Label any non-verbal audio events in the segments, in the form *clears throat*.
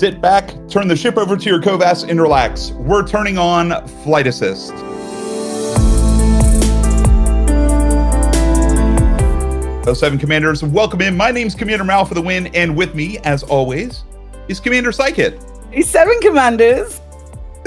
Sit back, turn the ship over to your Covas, and relax. We're turning on Flight Assist. Oh, seven commanders, welcome in. My name's Commander Mal for the win, and with me, as always, is Commander Psychit. Hey, seven commanders. *laughs*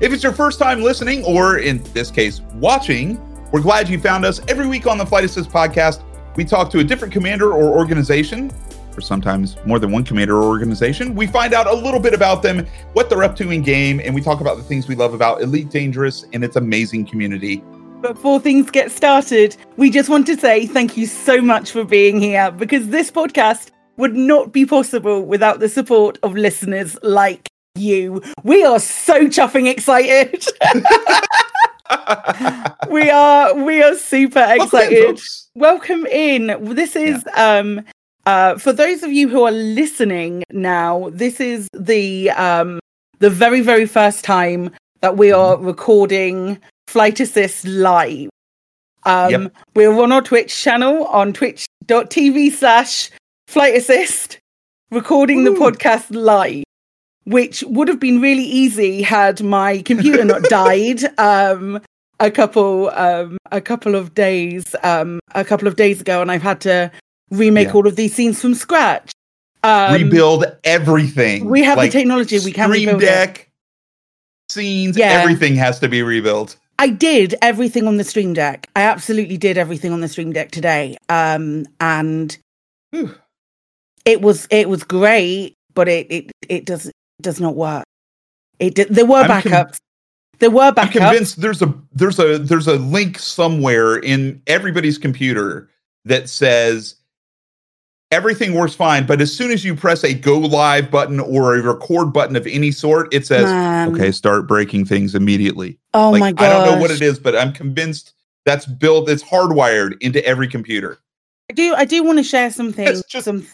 if it's your first time listening, or in this case, watching, we're glad you found us. Every week on the Flight Assist podcast, we talk to a different commander or organization, or sometimes more than one commander or organization. We find out a little bit about them, what they're up to in game, and we talk about the things we love about Elite Dangerous and its amazing community. Before things get started, we just want to say thank you so much for being here because this podcast would not be possible without the support of listeners like you. We are so chuffing excited. *laughs* we are we are super excited. Welcome in. Welcome in. This is yeah. um uh for those of you who are listening now, this is the um the very very first time that we are mm-hmm. recording Flight Assist live. Um, yep. We're on our Twitch channel on twitch.tv slash Flight Assist, recording Ooh. the podcast live, which would have been really easy had my computer not *laughs* died. Um, a couple um, a couple of days um, a couple of days ago, and I've had to remake yeah. all of these scenes from scratch. Um, rebuild everything. We have like the technology. We can Stream Deck, it. scenes, yeah. everything has to be rebuilt. I did everything on the Stream Deck. I absolutely did everything on the Stream Deck today. Um, and Whew. it was it was great, but it it it does does not work. It did, there were backups. there were backups. I'm convinced there's a there's a there's a link somewhere in everybody's computer that says everything works fine. But as soon as you press a go live button or a record button of any sort, it says, Man. okay, start breaking things immediately. Oh like, my god. I don't know what it is, but I'm convinced that's built, it's hardwired into every computer. I do I do want to share something. It's just, some,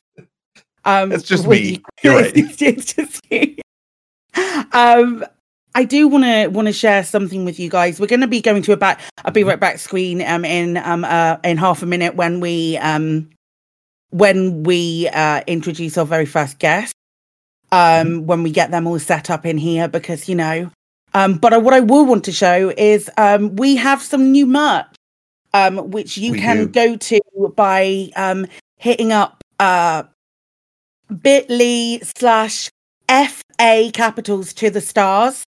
um, it's just me. You're *laughs* right. it's just me. Um, I do want to want to share something with you guys. We're going to be going to a back. I'll be right back screen um in um uh in half a minute when we um when we uh, introduce our very first guest, um, mm-hmm. when we get them all set up in here, because you know. Um, but what I will want to show is um, we have some new merch, um, which you we can do. go to by um, hitting up uh, bit.ly slash FA capitals to the stars,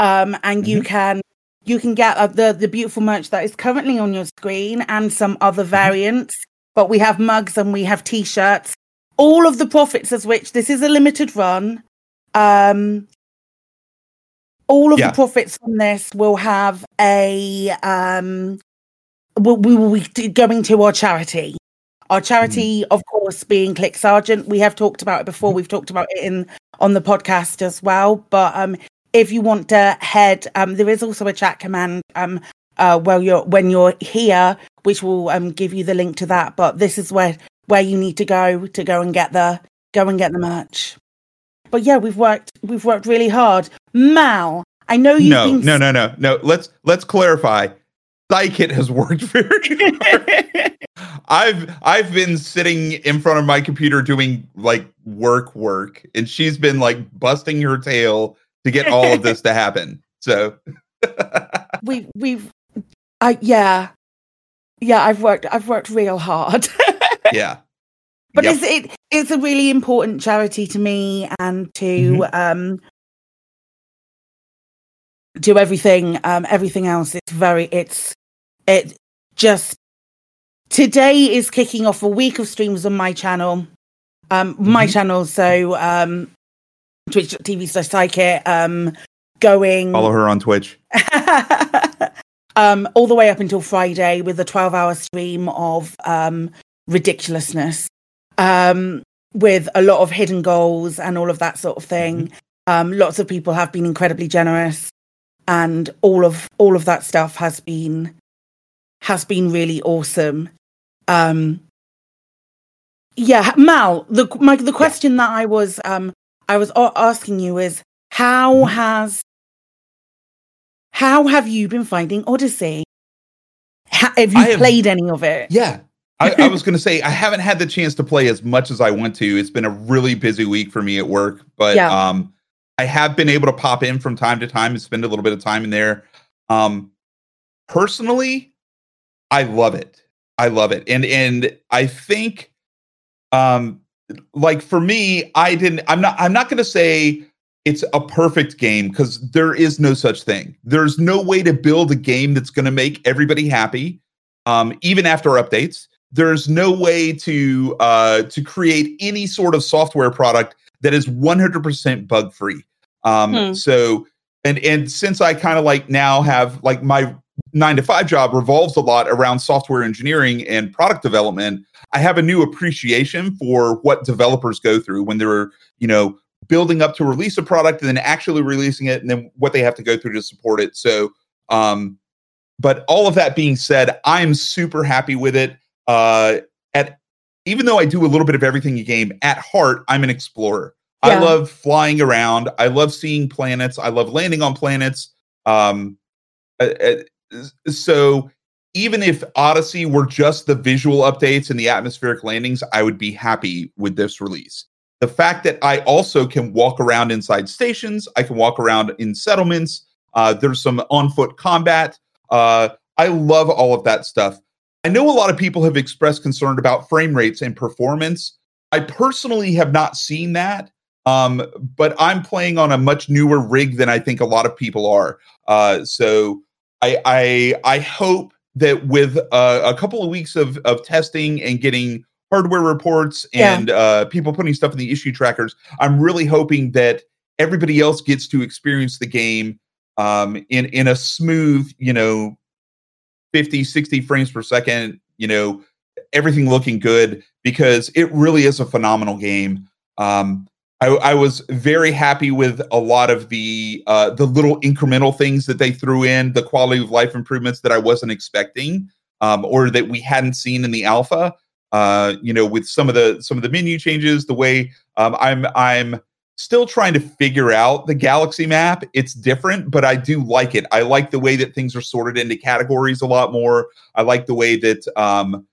um, and mm-hmm. you can you can get uh, the the beautiful merch that is currently on your screen and some other mm-hmm. variants but we have mugs and we have t-shirts. All of the profits of which this is a limited run um all of yeah. the profits from this will have a um we will be going to our charity. Our charity mm. of course being CLIC Sargent. We have talked about it before. We've talked about it in on the podcast as well. But um if you want to head um there is also a chat command um uh well you're when you're here which will um, give you the link to that. But this is where where you need to go to go and get the go and get the merch. But yeah, we've worked we've worked really hard. Mal, I know you. No, been... no, no, no, no. Let's let's clarify. Psychit has worked *laughs* very hard. I've I've been sitting in front of my computer doing like work work, and she's been like busting her tail to get all of this to happen. So *laughs* we we've I yeah yeah, I've worked I've worked real hard. *laughs* yeah. But yep. it's it it's a really important charity to me and to mm-hmm. um do everything um everything else it's very it's it just today is kicking off a week of streams on my channel um mm-hmm. my channel so um twitch.tv slash psychit um going follow her on twitch *laughs* um, all the way up until Friday with a 12 hour stream of um, ridiculousness um, with a lot of hidden goals and all of that sort of thing. Mm-hmm. Um, lots of people have been incredibly generous and all of all of that stuff has been has been really awesome. Um, yeah, Mal, the my, the question yeah. that I was um, I was asking you is how mm-hmm. has how have you been finding Odyssey? have you have, played any of it? Yeah. I, I *laughs* was going to say I haven't had the chance to play as much as I want to. It's been a really busy week for me at work, but Yeah. um, I have been able to pop in from time to time and spend a little bit of time in there. Um, personally, I love it. I love it, and and I think, um, like for me, I didn't. I'm not. I'm not going to say it's a perfect game because there is no such thing. There's no way to build a game that's going to make everybody happy, um, even after updates. There's no way to uh, to create any sort of software product that is 100% bug free. Um, Hmm. So, and and since I kind of like now have like my nine to five job revolves a lot around software engineering and product development, I have a new appreciation for what developers go through when they're you know building up to release a product and then actually releasing it and then what they have to go through to support it. So, um, but all of that being said, I'm super happy with it. Uh, at even though I do a little bit of everything in game, at heart, I'm an explorer. I love flying around. I love seeing planets. I love landing on planets. Um, so even if Odyssey were just the visual updates and the atmospheric landings, I would be happy with this release. The fact that I also can walk around inside stations, I can walk around in settlements. Uh, there's some on foot combat. Uh, I love all of that stuff. I know a lot of people have expressed concern about frame rates and performance. I personally have not seen that, um, but I'm playing on a much newer rig than I think a lot of people are. Uh, so I, I I hope that with uh, a couple of weeks of of testing and getting hardware reports Yeah. and uh, people putting stuff in the issue trackers, I'm really hoping that everybody else gets to experience the game um, in in a smooth, you know, 50, 60 frames per second, you know, everything looking good because it really is a phenomenal game. Um, I, I was very happy with a lot of the uh, the little incremental things that they threw in, the quality of life improvements that I wasn't expecting, um, or that we hadn't seen in the alpha. Uh, you know, with some of the some of the menu changes, the way um, I'm I'm still trying to figure out the galaxy map. It's different, but I do like it. I like the way that things are sorted into categories a lot more. I like the way that um,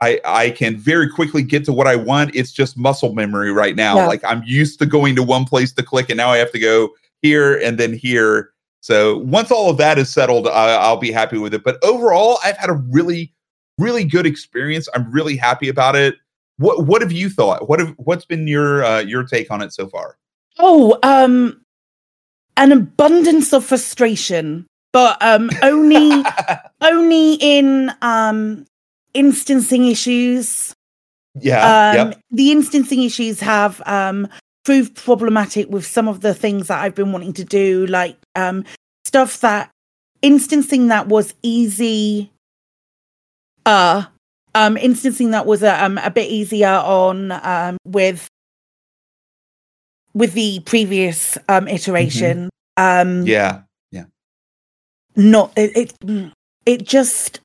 I I can very quickly get to what I want. It's just muscle memory right now. Yeah. Like I'm used to going to one place to click, and now I have to go here and then here. So once all of that is settled, I, I'll be happy with it. But overall, I've had a really, really good experience. I'm really happy about it. What What have you thought? What have What's been your uh, your take on it so far? Oh, um, an abundance of frustration, but um, only *laughs* only in um instancing issues. yeah. Um, yep. the instancing issues have um proved problematic with some of the things that I've been wanting to do, like um stuff that instancing that was easy. Uh um instancing that was a, um, a bit easier on um with with the previous um iteration um Yeah. Yeah. Not it, it it just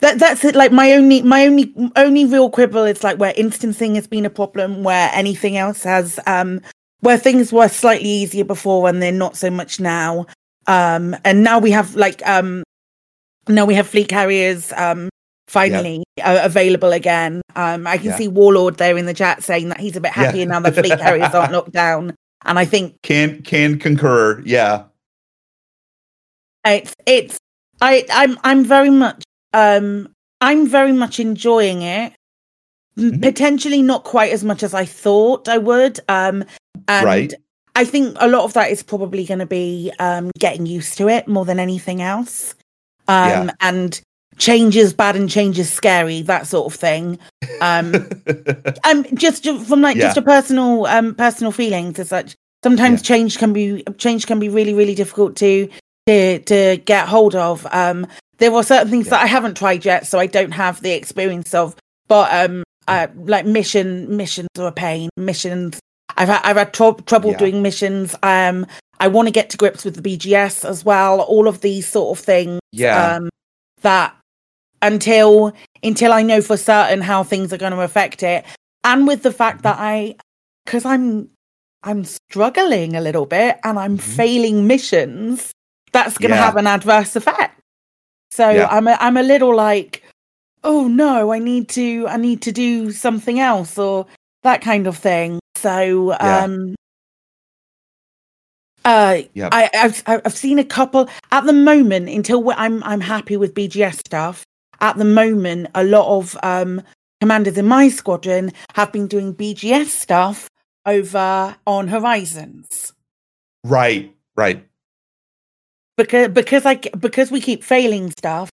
that that's it like my only my only only real quibble is like where instancing has been a problem where anything else has um where things were slightly easier before and they're not so much now um and now we have like um now we have fleet carriers um finally uh, available again um i can Yeah. see warlord there in the chat saying that he's a bit Yeah. happier now that fleet carriers aren't *laughs* locked down and i think Can can concur. Yeah. it's it's i i'm i'm very much um i'm very much enjoying it M- Mhm. potentially not quite as much as i thought i would um and Right. i think a lot of that is probably going to be um getting used to it more than anything else um Yeah. and change is bad and change is scary that sort of thing. Um *laughs* um just from like just a personal um personal feelings as such sometimes change can be change can be really really difficult to to to get hold of. Um there are certain things Yeah. that i haven't tried yet so i don't have the experience of but um uh, like mission missions are a pain. Missions i've had i've had trou- trouble Yeah. doing missions. Um i want to get to grips with the bgs as well all of these sort of things yeah. um that until until I know for certain how things are going to affect it and with the fact that I cuz I'm I'm struggling a little bit and I'm Mhm. failing missions that's going to Yeah. have an adverse effect so Yeah. I'm a, I'm a little like oh no, I need to I need to do something else or that kind of thing. So Yeah. um uh Yep. I, I've I've seen a couple at the moment until I'm I'm happy with BGS stuff. At the moment, a lot of um commanders in my squadron have been doing BGS stuff over on Horizons Right, right. because because I because we keep failing stuff.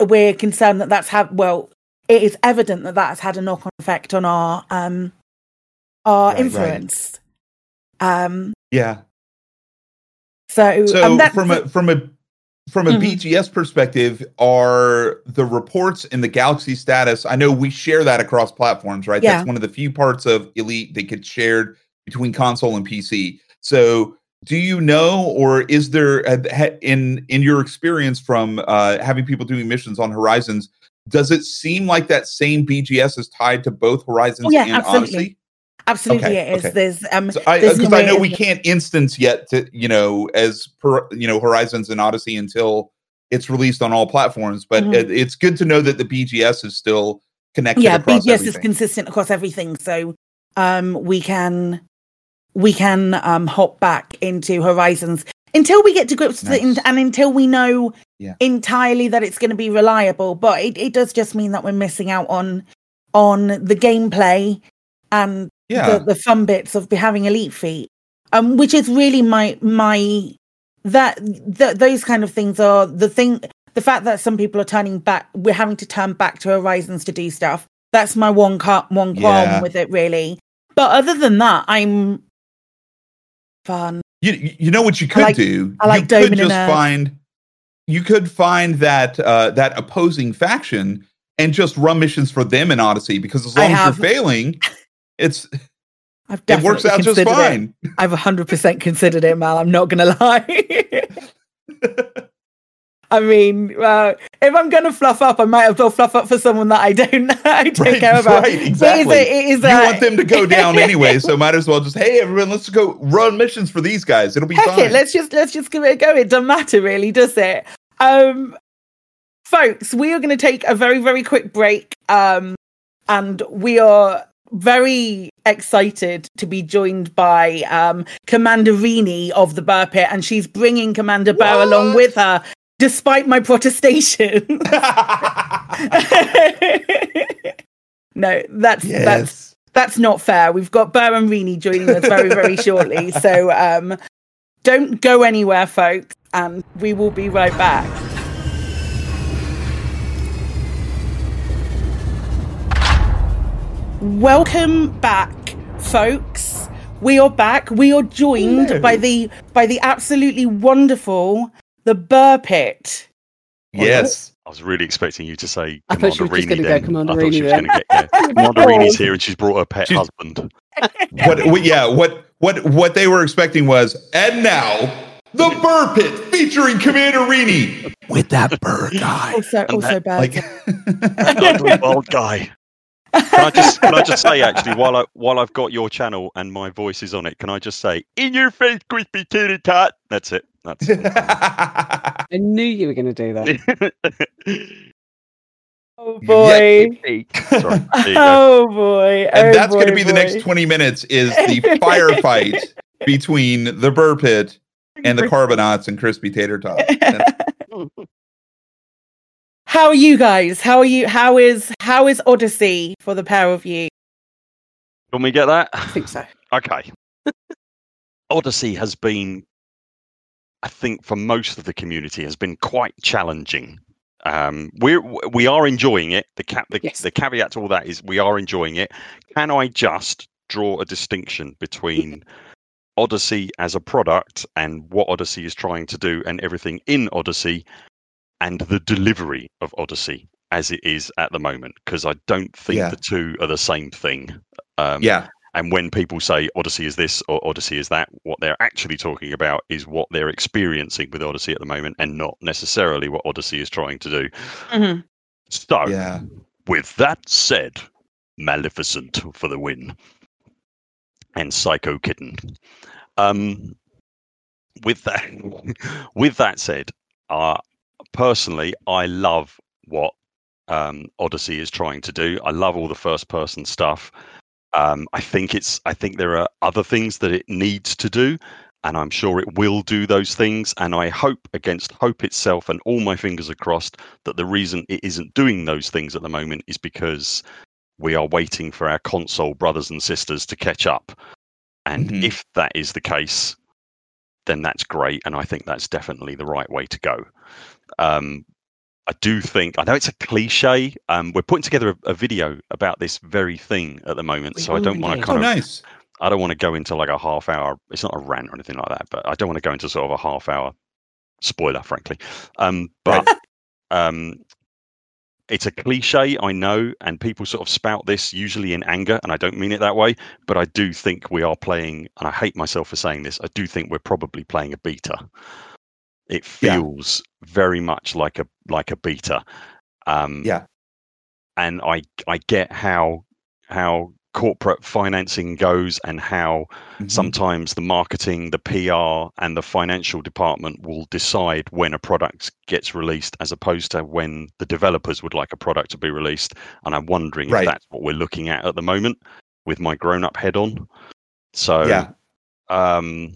We're concerned that that's had well. It is evident that that has had a knock on effect on our um our Right, right. influence. Um. Yeah. So, So um, from a from a from a Mhm. BGS perspective, are the reports in the Galaxy status? I know we share that across platforms, right? Yeah. That's one of the few parts of Elite that gets shared between console and PC. So, do you know, or is there uh, in in your experience from uh, having people doing missions on Horizons? Does it seem like that same BGS is tied to both Horizons Oh, yeah, and absolutely. Odyssey? Absolutely okay, it is. okay. There's um. So I There's because no I know we can't instance yet to you know as per you know Horizons and Odyssey until it's released on all platforms. But Mhm. it, it's good to know that the BGS is still connected. yeah, BGS is consistent across everything. So um, we can we can um hop back into Horizons until we get to grips with it and, and until we know Yeah. entirely that it's going to be reliable. But it, it does just mean that we're missing out on on the gameplay and yeah, the, the fun bits of having elite feet um which is really my my that th- those kind of things are the thing the fact that some people are turning back we're having to turn back to horizons to do stuff that's my one cut one qualm Yeah. with it really but other than that i'm fun you you know what you could like- do. I like you could just Earth. find you could find that uh, that opposing faction and just run missions for them in Odyssey because as I long as you're failing, it's i've it works out just considered it. fine. i've 100% considered it mal i'm not gonna lie *laughs* I mean, uh, if I'm going to fluff up, I might as well fluff up for someone that I don't, *laughs* I don't Right, care about. right, exactly. It is, it is you want them to go *laughs* down anyway, so might as well just hey everyone, let's go run missions for these guys. It'll be Heck fine. it, let's just let's just give it a go. It doesn't matter really, does it? Um folks, we are gonna take a very, very quick break. Um and we are very excited to be joined by um Commander Rini of the Buur Pit, and she's bringing Commander Buur along with her, despite my protestation. *laughs* *laughs* no, that's that's that's not fair. We've got Buur and Rini joining us very, very shortly. *laughs* So um, don't go anywhere, folks, and we will be right back. Welcome back, folks. We are back. We are joined Hello. by the by the absolutely wonderful the Buur Pit. Yes. I was really expecting you to say I thought Commander she Rini gonna go then. Commander I thought she was going to get yeah. *laughs* Commander Rini's here and she's brought her pet She's- husband. *laughs* What we, yeah, what what what they were expecting was, and now the Buur Pit featuring Commander Rini with that Buur *laughs* guy. Also, And also that, bad. Like Ugly old guy. Can I just can I just say actually while I while I've got your channel and my voice is on it, can I just say in your face, crispy titty tot? That's it. That's it. *laughs* I knew you were going to do that. *laughs* oh boy. Sorry. There you go. Oh boy. and Oh, that's going to boy, be the next 20 minutes is the *laughs* firefight between the Buur Pit and the Carbonauts and Crispy Tater Tot. How are you guys? How are you? How is how is Odyssey for the pair of you? Can we get that? I think so. *laughs* Okay. Odyssey has been, I think, for most of the community, has been quite challenging. Um, we're we are enjoying it. The cap the, Yes. the caveat to all that is we are enjoying it. Can I just draw a distinction between Odyssey as a product and what Odyssey is trying to do and everything in Odyssey and the delivery of Odyssey as it is at the moment? Because I don't think Yeah. the two are the same thing. Um, yeah. and when people say Odyssey is this or Odyssey is that, what they're actually talking about is what they're experiencing with Odyssey at the moment and not necessarily what Odyssey is trying to do. Mhm. So, Yeah. with that said, Maleficent for the win. And Psycho Kitten. Um, with that, *laughs* with that said, uh, personally, I love what um, Odyssey is trying to do. I love all the first person stuff. Um, I think it's I think there are other things that it needs to do, and I'm sure it will do those things. And I hope against hope itself, and all my fingers are crossed that the reason it isn't doing those things at the moment is because we are waiting for our console brothers and sisters to catch up. And Mhm. if that is the case, then that's great, and I think that's definitely the right way to go. Um, I do think I know it's a cliche. Um, we're putting together a, a video about this very thing at the moment, We so I don't want already to Oh, kind of nice. I don't want to go into like a half hour. It's not a rant or anything like that, but I don't want to go into sort of a half hour spoiler, frankly. Um, but *laughs* um, it's a cliche, I know, and people sort of spout this usually in anger, and I don't mean it that way. But I do think we are playing, and I hate myself for saying this. I do think we're probably playing a beta. It Yeah. feels very much like a like a beta. Um, Yeah. and I I get how how corporate financing goes and how Mhm. sometimes the marketing, the PR, and the financial department will decide when a product gets released as opposed to when the developers would like a product to be released. And I'm wondering Right. if that's what we're looking at at the moment with my grown up head on. So, Yeah. um,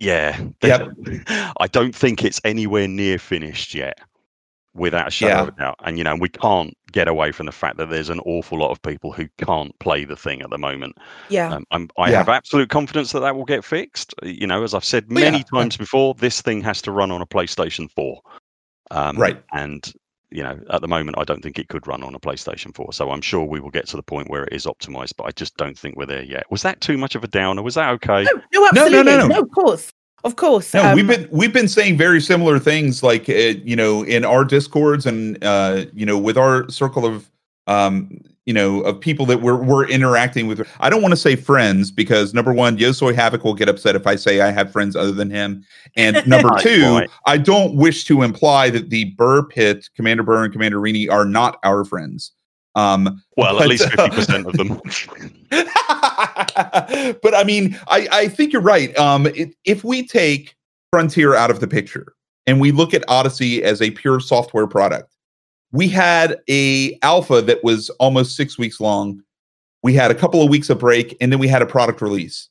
yeah, Yep. *laughs* I don't think it's anywhere near finished yet, without a shadow Yeah. of a doubt. And you know, we can't get away from the fact that there's an awful lot of people who can't play the thing at the moment. Yeah. Um, I'm, I Yeah. have absolute confidence that that will get fixed. You know, as I've said many yeah, yeah. times before, this thing has to run on a PlayStation 4. Um, Right. And, you know, at the moment, I don't think it could run on a PlayStation 4. So I'm sure we will get to the point where it is optimized, but I just don't think we're there yet. Was that too much of a downer? Was that okay? No, no, No, no, absolutely. no, no. of course. Of course. No, um, we've been we've been saying very similar things, like uh, you know, in our discords and uh, you know, with our circle of um, you know, of people that we're we're interacting with. I don't want to say friends because number one, Yosoi Havoc will get upset if I say I have friends other than him, and *laughs* number two, right. I don't wish to imply that the Buur Pit, Commander Buur and Commander Rini are not our friends. Um, Well, but, at least *laughs* uh, 50% of them. *laughs* but I mean, I, I think you're right. Um, it, if we take Frontier out of the picture and we look at Odyssey as a pure software product, we had a alpha that was almost six weeks long. We had a couple of weeks of break, and then we had a product release.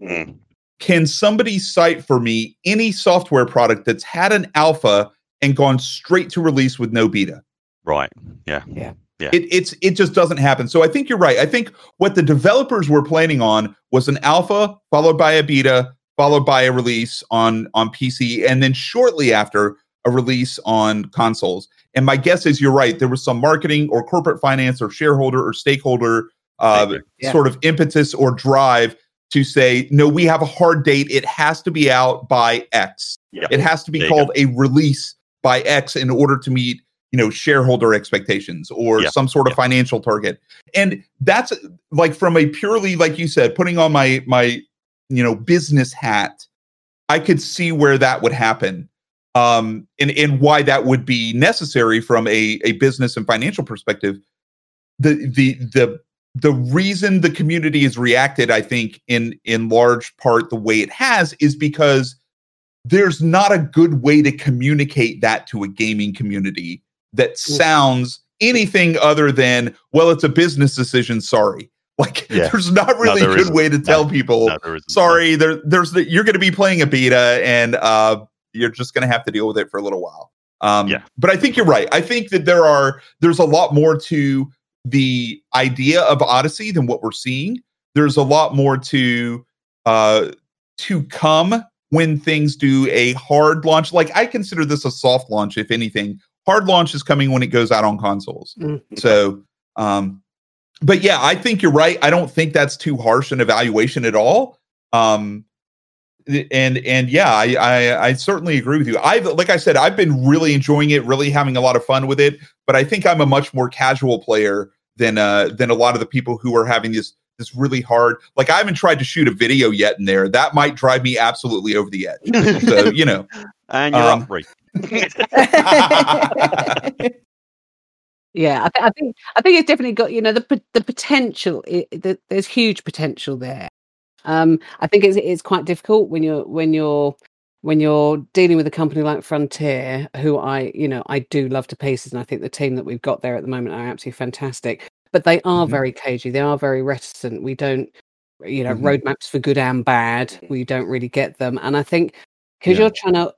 Mm. Can somebody cite for me any software product that's had an alpha and gone straight to release with no beta? Right. Yeah. Yeah. It, it's it just doesn't happen. So I think you're right. I think what the developers were planning on was an alpha followed by a beta followed by a release on on PC and then shortly after a release on consoles. And my guess is you're right. There was some marketing or corporate finance or shareholder or stakeholder uh, Yeah. sort of impetus or drive to say no. We have a hard date. It has to be out by X. Yeah. It has to be There called a release by X in order to meet, you know, shareholder expectations or some sort of financial target. And that's like from a purely, like you said, putting on my my, you know, business hat, I could see where that would happen. Um, and, and why that would be necessary from a, a business and financial perspective. The the the the reason the community has reacted, I think, in in large part the way it has is because there's not a good way to communicate that to a gaming community that sounds anything other than well it's a business decision sorry *laughs* like Yeah. there's not really there a good isn't. way to tell people No, there isn't. sorry there there's the, you're going to be playing a beta and uh you're just going to have to deal with it for a little while um Yeah. but i think you're right i think that there are there's a lot more to the idea of odyssey than what we're seeing there's a lot more to uh to come when things do a hard launch like i consider this a soft launch if anything hard launch is coming when it goes out on consoles. Mm. so um but yeah i think you're right. I don't think that's too harsh an evaluation at all. Um and and yeah I, I i certainly agree with you. I've like i said i've been really enjoying it really having a lot of fun with it but i think i'm a much more casual player than uh than a lot of the people who are having this this really hard like i haven't tried to shoot a video yet in there. That might drive me absolutely over the edge. So *laughs* you know. And you're Um, up three. *laughs* Yeah, I, th- I think I think it's definitely got you know the the potential. i the, there's huge potential there. Um, I think it's it's quite difficult when you're when you're when you're dealing with a company like Frontier, who I, you know, I do love to pieces, and I think the team that we've got there at the moment are absolutely fantastic. But they are Mhm. very cagey. They are very reticent. We don't, you know, Mhm. roadmaps for good and bad. We don't really get them, and I think because Yeah. you're trying to,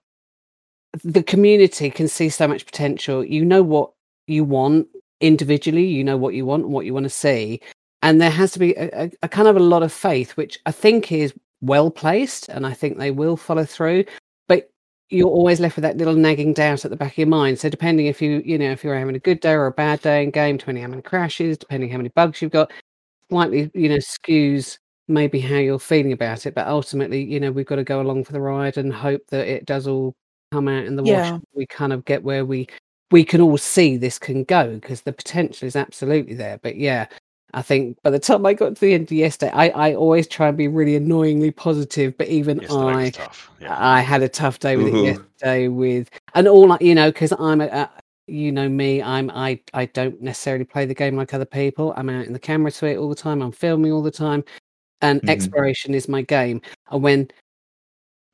the community can see so much potential. You know what you want individually. You know what you want what you want to see, and there has to be a, a, a kind of a lot of faith, which I think is well placed, and I think they will follow through. But you're always left with that little nagging doubt at the back of your mind. So depending if you, you know, if you're having a good day or a bad day in game, depending how many crashes, depending how many bugs you've got, slightly, you know, skews maybe how you're feeling about it. But ultimately, you know, we've got to go along for the ride and hope that it does all come out in the wash. Yeah. and We kind of get where we we can all see this can go because the potential is absolutely there. But yeah, I think by the time I got to the end of yesterday, I, I always try and be really annoyingly positive, but even Yesterday I. Yeah. I had a tough day with Ooh. it yesterday with and all like you know because I'm a, uh, you know me I'm I I don't necessarily play the game like other people. I'm out in the camera suite all the time. I'm filming all the time, and Mhm. exploration is my game. And when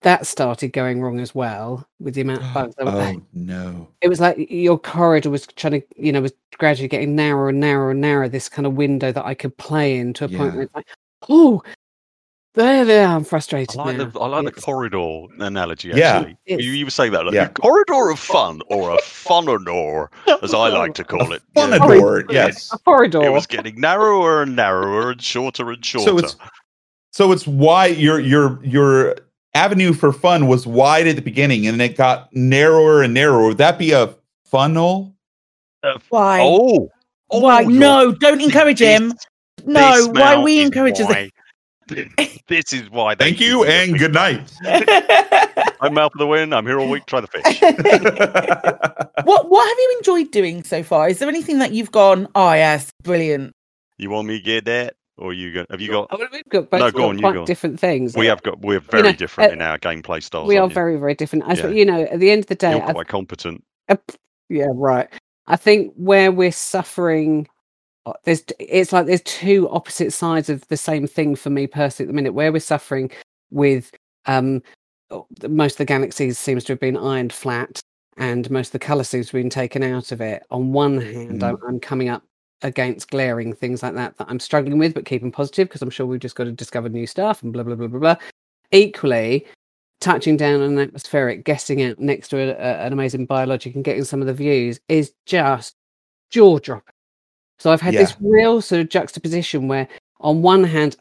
that started going wrong as well with the amount of *gasps* bugs, I was- oh no. it was like your corridor was trying to you know was gradually getting narrower and narrower and narrower. This kind of window that I could play in to a point where it's like, oh, there, there, I'm I frustrated like now. the I like the corridor analogy. Yeah. Actually, It's- you, you were saying that like Yeah. a corridor of fun or a funonor, as I like to call it. Fun Yeah. adore, oh, yes. a corridor. It was getting narrower and narrower and shorter and shorter. So it's so it's why you're you're your your avenue for fun was wide at the beginning and it got narrower and narrower. Would that be a funnel? Why? oh, oh why? No, don't encourage him. No, why we encourage this? why- This is why. Thank you and good night. *laughs* I'm Mouth of the Wind. I'm here all week. Try the fish. *laughs* what What have you enjoyed doing so far? Is there anything that you've gone? Oh yes, brilliant. You want me to get that, or you got? Have you got? Oh, well, we've got both No, go on, quite go on. different things. We Uh, have got. We're very know, different uh, in our gameplay styles. we are you? very, very different. I Yeah. you know, at the end of the day, You're quite competent. uh, yeah, right. I think where we're suffering, uh, there's it's like there's two opposite sides of the same thing for me personally at the minute. Where we're suffering with um, oh, most of the galaxies seems to have been ironed flat, and most of the color seems to have been taken out of it. On one hand, I'm, I'm coming up against glaring things like that that I'm struggling with, but keeping positive because I'm sure we've just got to discover new stuff and blah blah blah blah blah. Equally, touching down on an atmospheric, guessing out next to a, a- an amazing biologic and getting some of the views is just jaw dropping. So I've had this real sort of juxtaposition where, on one hand,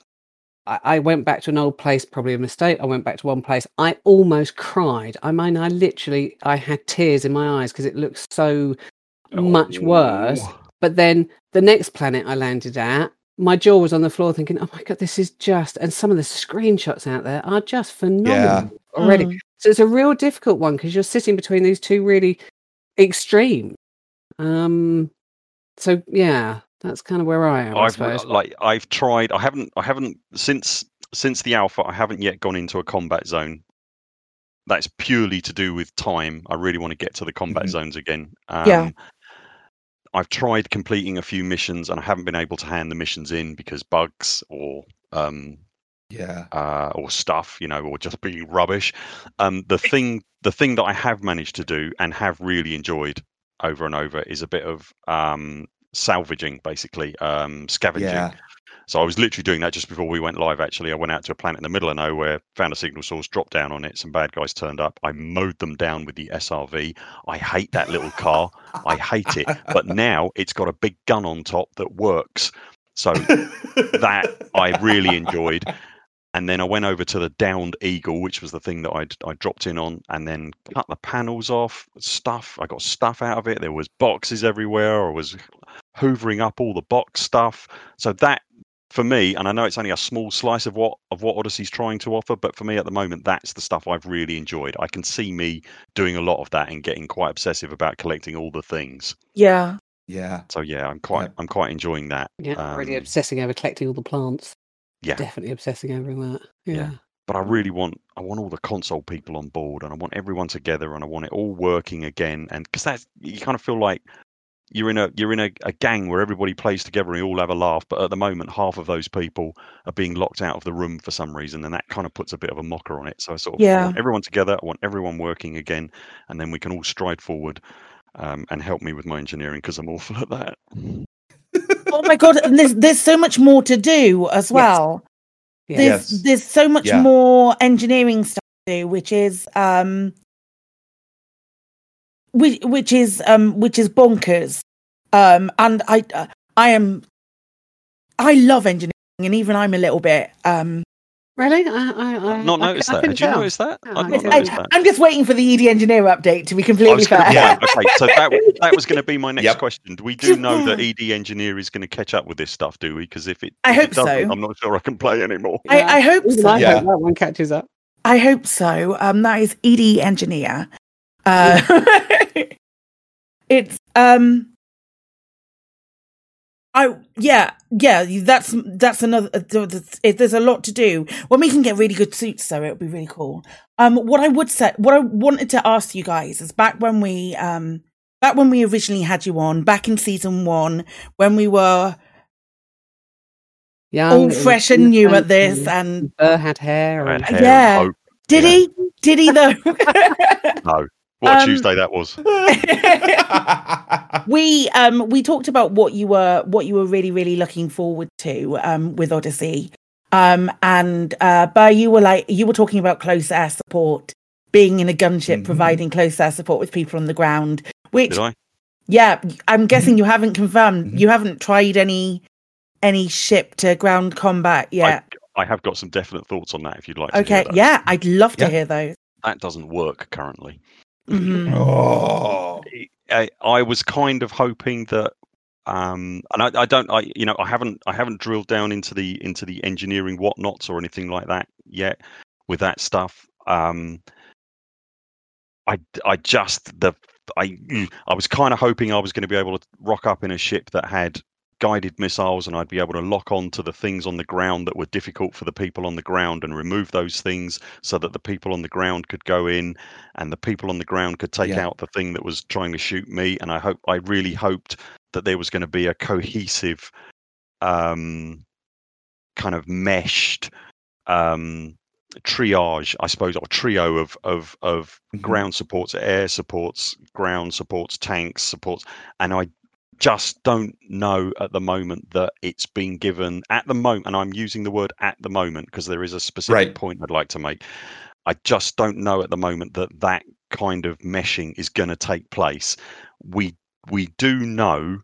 I, I went back to an old place, probably a mistake. I went back to one place. I almost cried. I mean, I literally, I had tears in my eyes because it looks so oh, much worse. But then the next planet I landed at, my jaw was on the floor thinking, oh my God, this is just, and some of the screenshots out there are just phenomenal already. Mm. So it's a real difficult one because you're sitting between these two really extreme. Um, so yeah, that's kind of where I am. I I've suppose. like I've tried. I haven't. I haven't since since the alpha. I haven't yet gone into a combat zone. That's purely to do with time. I really want to get to the combat Mhm. zones again. Um, Yeah. I've tried completing a few missions and I haven't been able to hand the missions in because bugs or um, Yeah. uh, or stuff, you know, or just being rubbish. Um, the thing, the thing that I have managed to do and have really enjoyed over and over is a bit of um, salvaging, basically um, scavenging. Yeah. So I was literally doing that just before we went live. Actually, I went out to a planet in the middle of nowhere, found a signal source, dropped down on it. Some bad guys turned up. I mowed them down with the SRV. I hate that little car. I hate it. But now it's got a big gun on top that works. So that I really enjoyed. And then I went over to the downed eagle, which was the thing that I'd, I dropped in on, and then cut the panels off. Stuff I got stuff out of it. There was boxes everywhere. I was hoovering up all the box stuff. So that, for me, and I know it's only a small slice of what of what Odyssey's trying to offer, but for me at the moment, that's the stuff I've really enjoyed. I can see me doing a lot of that and getting quite obsessive about collecting all the things. Yeah. Yeah. So yeah, I'm quite Yeah. I'm quite enjoying that. yeah, really um, obsessing over collecting all the plants. Yeah. definitely obsessing over that. Yeah. Yeah. but I really want I want all the console people on board and I want everyone together and I want it all working again and because that's you kind of feel like you're in a you're in a, a gang where everybody plays together and you all have a laugh. But at the moment, half of those people are being locked out of the room for some reason, and that kind of puts a bit of a mocker on it. So I sort of I Yeah. want everyone together. I want everyone working again, and then we can all stride forward. Um, and help me with my engineering because I'm *laughs* awful at that. oh my god, and there's there's so much more to do as well. Yeah. There's Yes. there's so much Yeah. more engineering stuff to do, which is um which which is um which is bonkers. Um and I uh, I am I love engineering and even I'm a little bit um Really? I, I, I I've not I c- noticed I that. couldn't Did you tell. notice that? No, I've I not didn't. noticed I, that. I'm just waiting for the ED engineer update to be completely was gonna, fair. yeah, okay. So that *laughs* that was going to be my next Yep. question. Do we do *laughs* know that ED engineer is going to catch up with this stuff, do we? Because if it, I if hope it doesn't, so. I'm not sure I can play anymore. I, I hope so. I Yeah. hope that one catches up. I hope so. Um, that is ED engineer. Uh, *laughs* it's um, I yeah yeah. That's that's another. uh, th- th- it- There's a lot to do. When we can get really good suits, though, it would be really cool. Um, what I would say, what I wanted to ask you guys is back when we um, back when we originally had you on, back in season one, when we were Young, all fresh and new at this, and Buur had hair. I And, had hair Yeah. hope. did Yeah. he? Did he though? *laughs* No. What a Um, Tuesday that was. *laughs* *laughs* we um we talked about what you were what you were really really looking forward to um with Odyssey um and uh but you were like you were talking about close air support being in a gunship Mhm. providing close air support with people on the ground which Did I? yeah I'm guessing you haven't confirmed Mhm. you haven't tried any any ship to ground combat yet I have got some definite thoughts on that if you'd like to okay those. yeah I'd love to Yeah. hear those That doesn't work currently. Mhm. oh. I, I was kind of hoping that um and I, I don't I you know I haven't I haven't drilled down into the into the engineering whatnots or anything like that yet with that stuff. Um I I just the I I was kind of hoping I was going to be able to rock up in a ship that had guided missiles and I'd be able to lock on to the things on the ground that were difficult for the people on the ground and remove those things so that the people on the ground could go in and the people on the ground could take Yeah. out the thing that was trying to shoot me and I hope I really hoped that there was going to be a cohesive um kind of meshed um triage I suppose or trio of of of Mhm. ground supports air supports ground supports tanks supports and I just don't know at the moment that it's been given at the moment and I'm using the word at the moment because there is a specific Right. point I'd like to make. I just don't know at the moment that that kind of meshing is going to take place. We we do know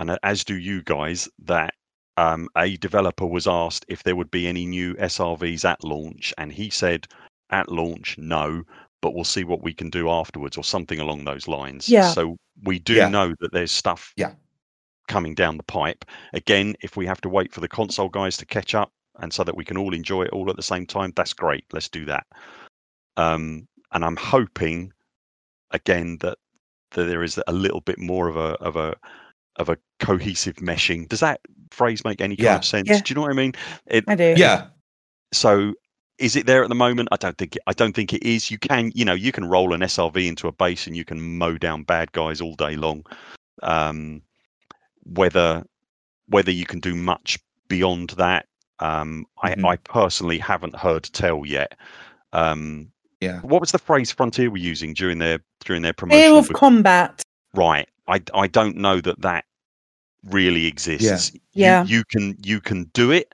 and as do you guys that um, a developer was asked if there would be any new SRVs at launch and he said at launch no but we'll see what we can do afterwards or something along those lines Yeah. so we do Yeah. know that there's stuff Yeah. coming down the pipe again if we have to wait for the console guys to catch up and so that we can all enjoy it all at the same time that's great let's do that um, and i'm hoping again that, that there is a little bit more of a of a of a cohesive meshing does that phrase make any kind of sense Yeah. do you know what i mean it, I do Yeah. so is it there at the moment? I don't think i don't think it is. You can you know you can roll an srv into a base and you can mow down bad guys all day long. Um whether whether you can do much beyond that um Mhm. i i personally haven't heard tell yet. Um Yeah. what was the phrase frontier were using during their during their promotion fear of with- combat. Right. I i don't know that that really exists. You- Yeah. you, can you can do it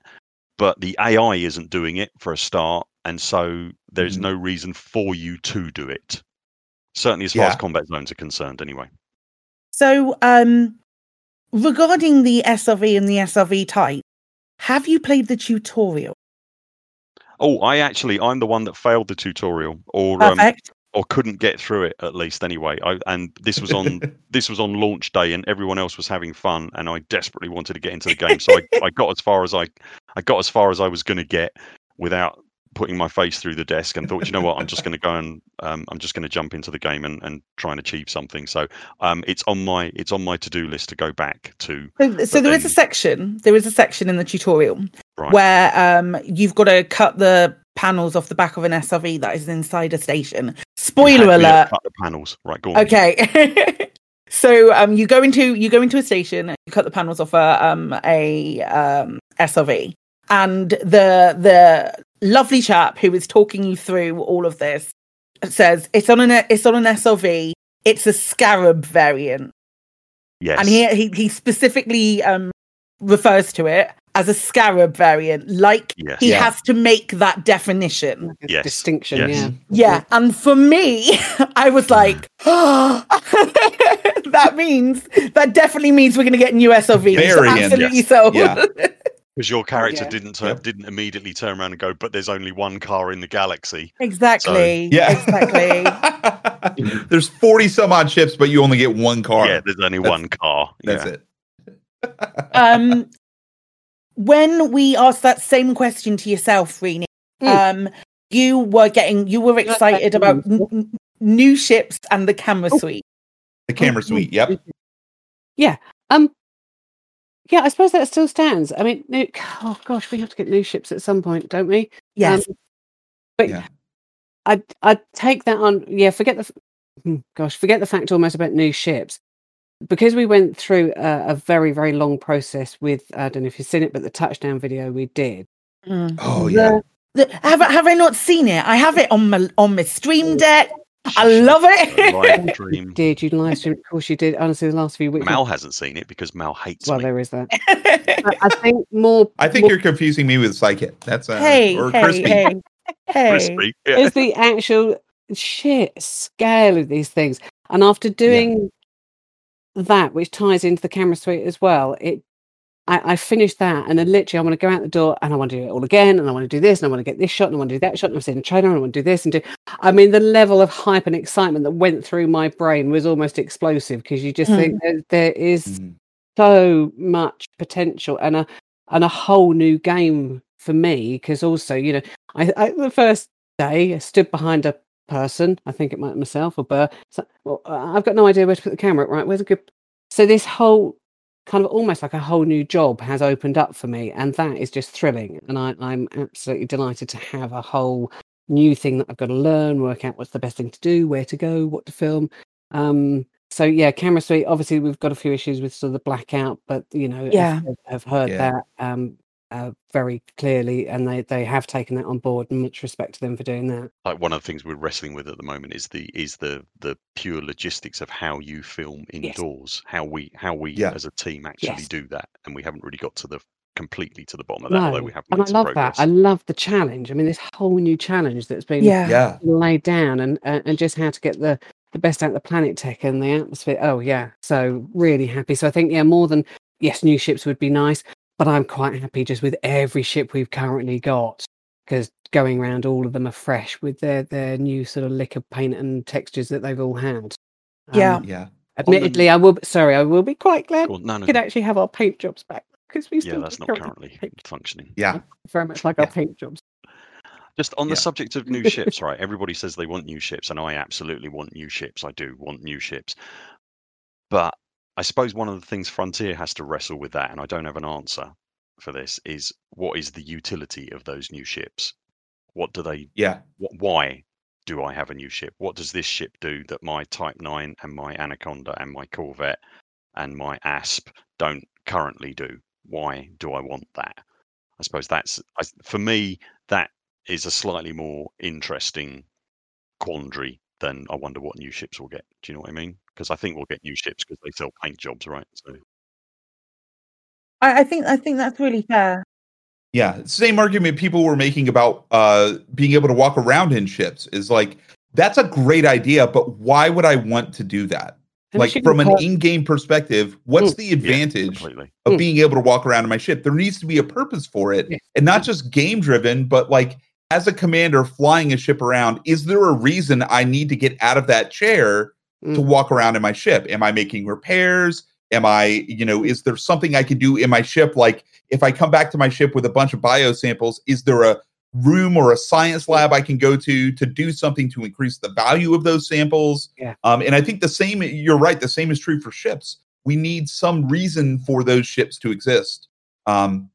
but the ai isn't doing it for a start and so there's Mhm. no reason for you to do it certainly as far as combat zones are concerned anyway So, um, regarding the SRV and the SRV type, have you played the tutorial? oh i actually i'm the one that failed the tutorial or um, Perfect. or couldn't get through it at least anyway I, and this was on *laughs* this was on launch day and everyone else was having fun and I desperately wanted to get into the game. So I, I got as far as I I got as far as I was going to get without putting my face through the desk and thought, you know what, I'm just going to go and um, I'm just going to jump into the game and, and try and achieve something. So um, it's on my it's on my to do list to go back to. So, so there is a section. There is a section in the tutorial Right. where um you've got to cut the panels off the back of an SRV that is inside a station. Spoiler had me at alert. Cut the panels. Right, go on. Okay. *laughs* So um, you go into you go into a station, you cut the panels off a um a um SRV, and the the lovely chap who is talking you through all of this says it's on an it's on an SRV. It's a Scarab variant, Yes. and he he, he specifically um refers to it as a Scarab variant, like yes. he Yeah. has to make that definition. Yes, distinction. yes. Yeah. Yeah, and for me, *laughs* I was like, *gasps* that means that definitely means we're going to get new SRVs. Variant, Absolutely yes. so. Yeah. *laughs* Because your character Yeah. didn't turn, Yep. didn't immediately turn around and go, but there's only one car in the galaxy. exactly. Yeah. Exactly. *laughs* There's 40 some odd ships, but you only get one car. Yeah, there's only That's- one car. That's yeah. it. *laughs* um, when we asked that same question to yourself, Rini, um, you were getting, you were excited about n- n- new ships and the camera Oh. suite. The camera suite. Yep. Yeah. Um. Yeah, I suppose that still stands. I mean, new, *sighs* oh gosh, we have to get new ships at some point, don't we? Yes. Um, but Yeah. I'd I'd take that on. Yeah, forget the. hmm, Gosh, forget the fact almost about new ships, because we went through a, a very very long process with. I don't know if you've seen it, but the touchdown video we did. Mm. Oh, yeah. The- have, have I not seen it? I have it on my on my stream deck. I love it. live stream. *laughs* Did you live stream? Of course you did. Honestly, the last few weeks. Mal hasn't seen it because Mal hates well, me. there is that. *laughs* I think more. I think more you're confusing me with Psychic. That's uh, hey, or hey, Crispy. hey, *laughs* hey. Crispy. Yeah. is the actual sheer scale of these things. And after doing that, which ties into the camera suite as well, it I, I finished that and then literally I want to go out the door and I want to do it all again and I want to do this and I want to get this shot and I want to do that shot and I'm seeing a trailer and I want to do this and do I mean the level of hype and excitement that went through my brain was almost explosive because you just think there, there is Mhm. so much potential and a and a whole new game for me because also you know I, I the first day I stood behind a person I think it might be myself or Buur so, well, I've got no idea where to put the camera right where's a good so this whole kind of almost like a whole new job has opened up for me and that is just thrilling and I, I'm absolutely delighted to have a whole new thing that I've got to learn work out what's the best thing to do where to go what to film um so yeah camera suite obviously we've got a few issues with sort of the blackout but you know Yeah. I've, I've heard Yeah. that um uh, very clearly and they they have taken that on board and much respect to them for doing that like one of the things we're wrestling with at the moment is the is the the pure logistics of how you film Yes. indoors how we how we Yeah. as a team actually Yes. do that and we haven't really got to the completely to the bottom of that although no we have and i love progress. that i love the challenge i mean this whole new challenge that's been Yeah. Yeah. laid down and uh, and just how to get the the best out of the planet tech and the atmosphere oh yeah so really happy so i think yeah more than yes new ships would be nice but i'm quite happy just with every ship we've currently got because going around all of them are fresh with their their new sort of lick of paint and textures that they've all had Yeah. Um, Yeah. admittedly i will Be, sorry i will be quite glad Well, no, no, we could no. actually have our paint jobs back because we yeah still that's not currently paint functioning Yeah. very much like Yeah. our paint jobs Just on the Yeah. subject of new ships, right? Everybody says they want new ships, and I absolutely want new ships. I do want new ships. But I suppose one of the things Frontier has to wrestle with that, and I don't have an answer for this, is what is the utility of those new ships? What do they, Yeah. what, why do I have a new ship? What does this ship do that my Type 9 and my Anaconda and my Corvette and my Asp don't currently do? Why do I want that? I suppose that's, I, for me, that is a slightly more interesting quandary than I wonder what new ships we'll get. Do you know what I mean? Because I think we'll get new ships because they sell paint jobs, right? So I, I think I think that's really fair. Yeah, same argument people were making about uh, being able to walk around in ships is like that's a great idea, but why would I want to do that? And Like from an call- in-game perspective, what's Mm. the advantage completely. of Mm. being able to walk around in my ship? There needs to be a purpose for it, Yes. and not just game-driven, but like as a commander flying a ship around, is there a reason I need to get out of that chair to Mm. walk around in my ship? Am I making repairs? Am I, you know, is there something I can do in my ship? Like if I come back to my ship with a bunch of bio samples, is there a room or a science lab I can go to to do something to increase the value of those samples? Yeah. Um, and I think the same, you're right, the same is true for ships. We need some reason for those ships to exist. Um,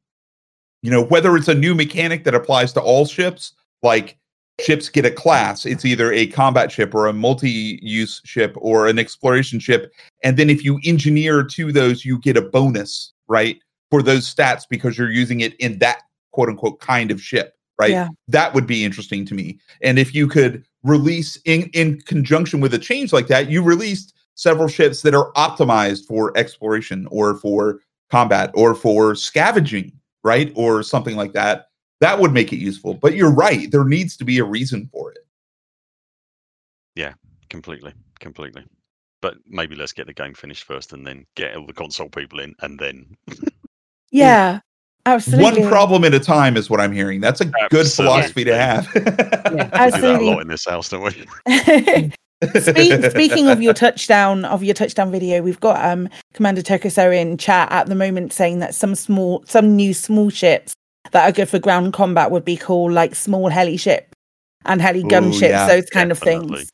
you know, whether it's a new mechanic that applies to all ships, like ships get a class. It's either a combat ship or a multi-use ship or an exploration ship. And then if you engineer to those, you get a bonus, right? For those stats because you're using it in that quote unquote kind of ship, right? Yeah. That would be interesting to me. And if you could release in in conjunction with a change like that, you released several ships that are optimized for exploration or for combat or for scavenging, right? Or something like that. That would make it useful. But you're right. There needs to be a reason for it. Yeah, completely, completely. But maybe let's get the game finished first, and then get all the console people in, and then *laughs* Yeah, absolutely. One problem at a time is what I'm hearing. That's a good philosophy to Absolutely. have. *laughs* we do that a lot in this house, don't we? *laughs* Speak, *laughs* speaking of your touchdown of your touchdown video, we've got um Commander Tokuso in chat at the moment saying that some small some new small ships that are good for ground combat would be cool, like small heli ship and heli Ooh, gunships, yeah, those kind of things.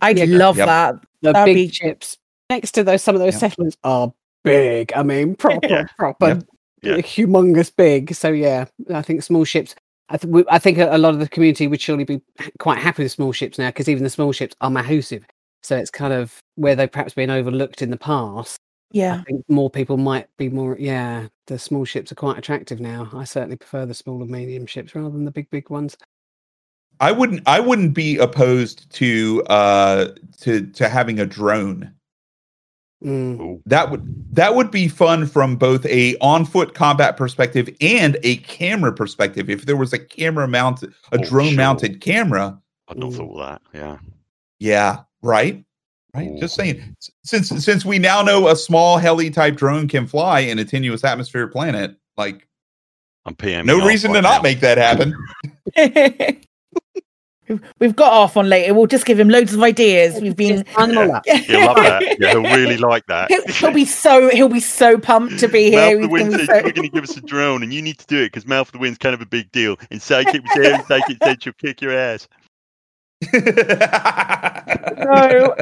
I'd Yeah. love Yep. that. The That'd big be- ships next to those, some of those Yep. settlements are big. I mean, proper, *laughs* Yeah. proper, Yep. Yeah. humongous big. So yeah, I think small ships. I, th- we, I think a, a lot of the community would surely be quite happy with small ships now because even the small ships are mahusive. So it's kind of where they've perhaps been overlooked in the past. Yeah. I think more people might be more. Yeah, the small ships are quite attractive now. I certainly prefer the small and medium ships rather than the big, big ones. I wouldn't I wouldn't be opposed to uh to to having a drone. Mm. That would that would be fun from both a on foot combat perspective and a camera perspective. If there was a camera mounted a Oh, drone mounted camera, I'd not Mm. thought that. Yeah. yeah, right? Right. Ooh. Just saying. Since since we now know a small heli type drone can fly in a tenuous atmosphere planet, like I'm PM. no reason to not make that happen. *laughs* *laughs* We've- We've got off on later. We'll just give him loads of ideas. We've been Just line them all up. *laughs* He'll love that. Yeah, he'll really like that. He'll, he'll be so he'll be so pumped to be here. Mouth of the Wind says so... you're going to give us a drone, and you need to do it because Mouth of the Wind's kind of a big deal. And Psychic was there, and Psychic said she'll kick your ass. *laughs* No.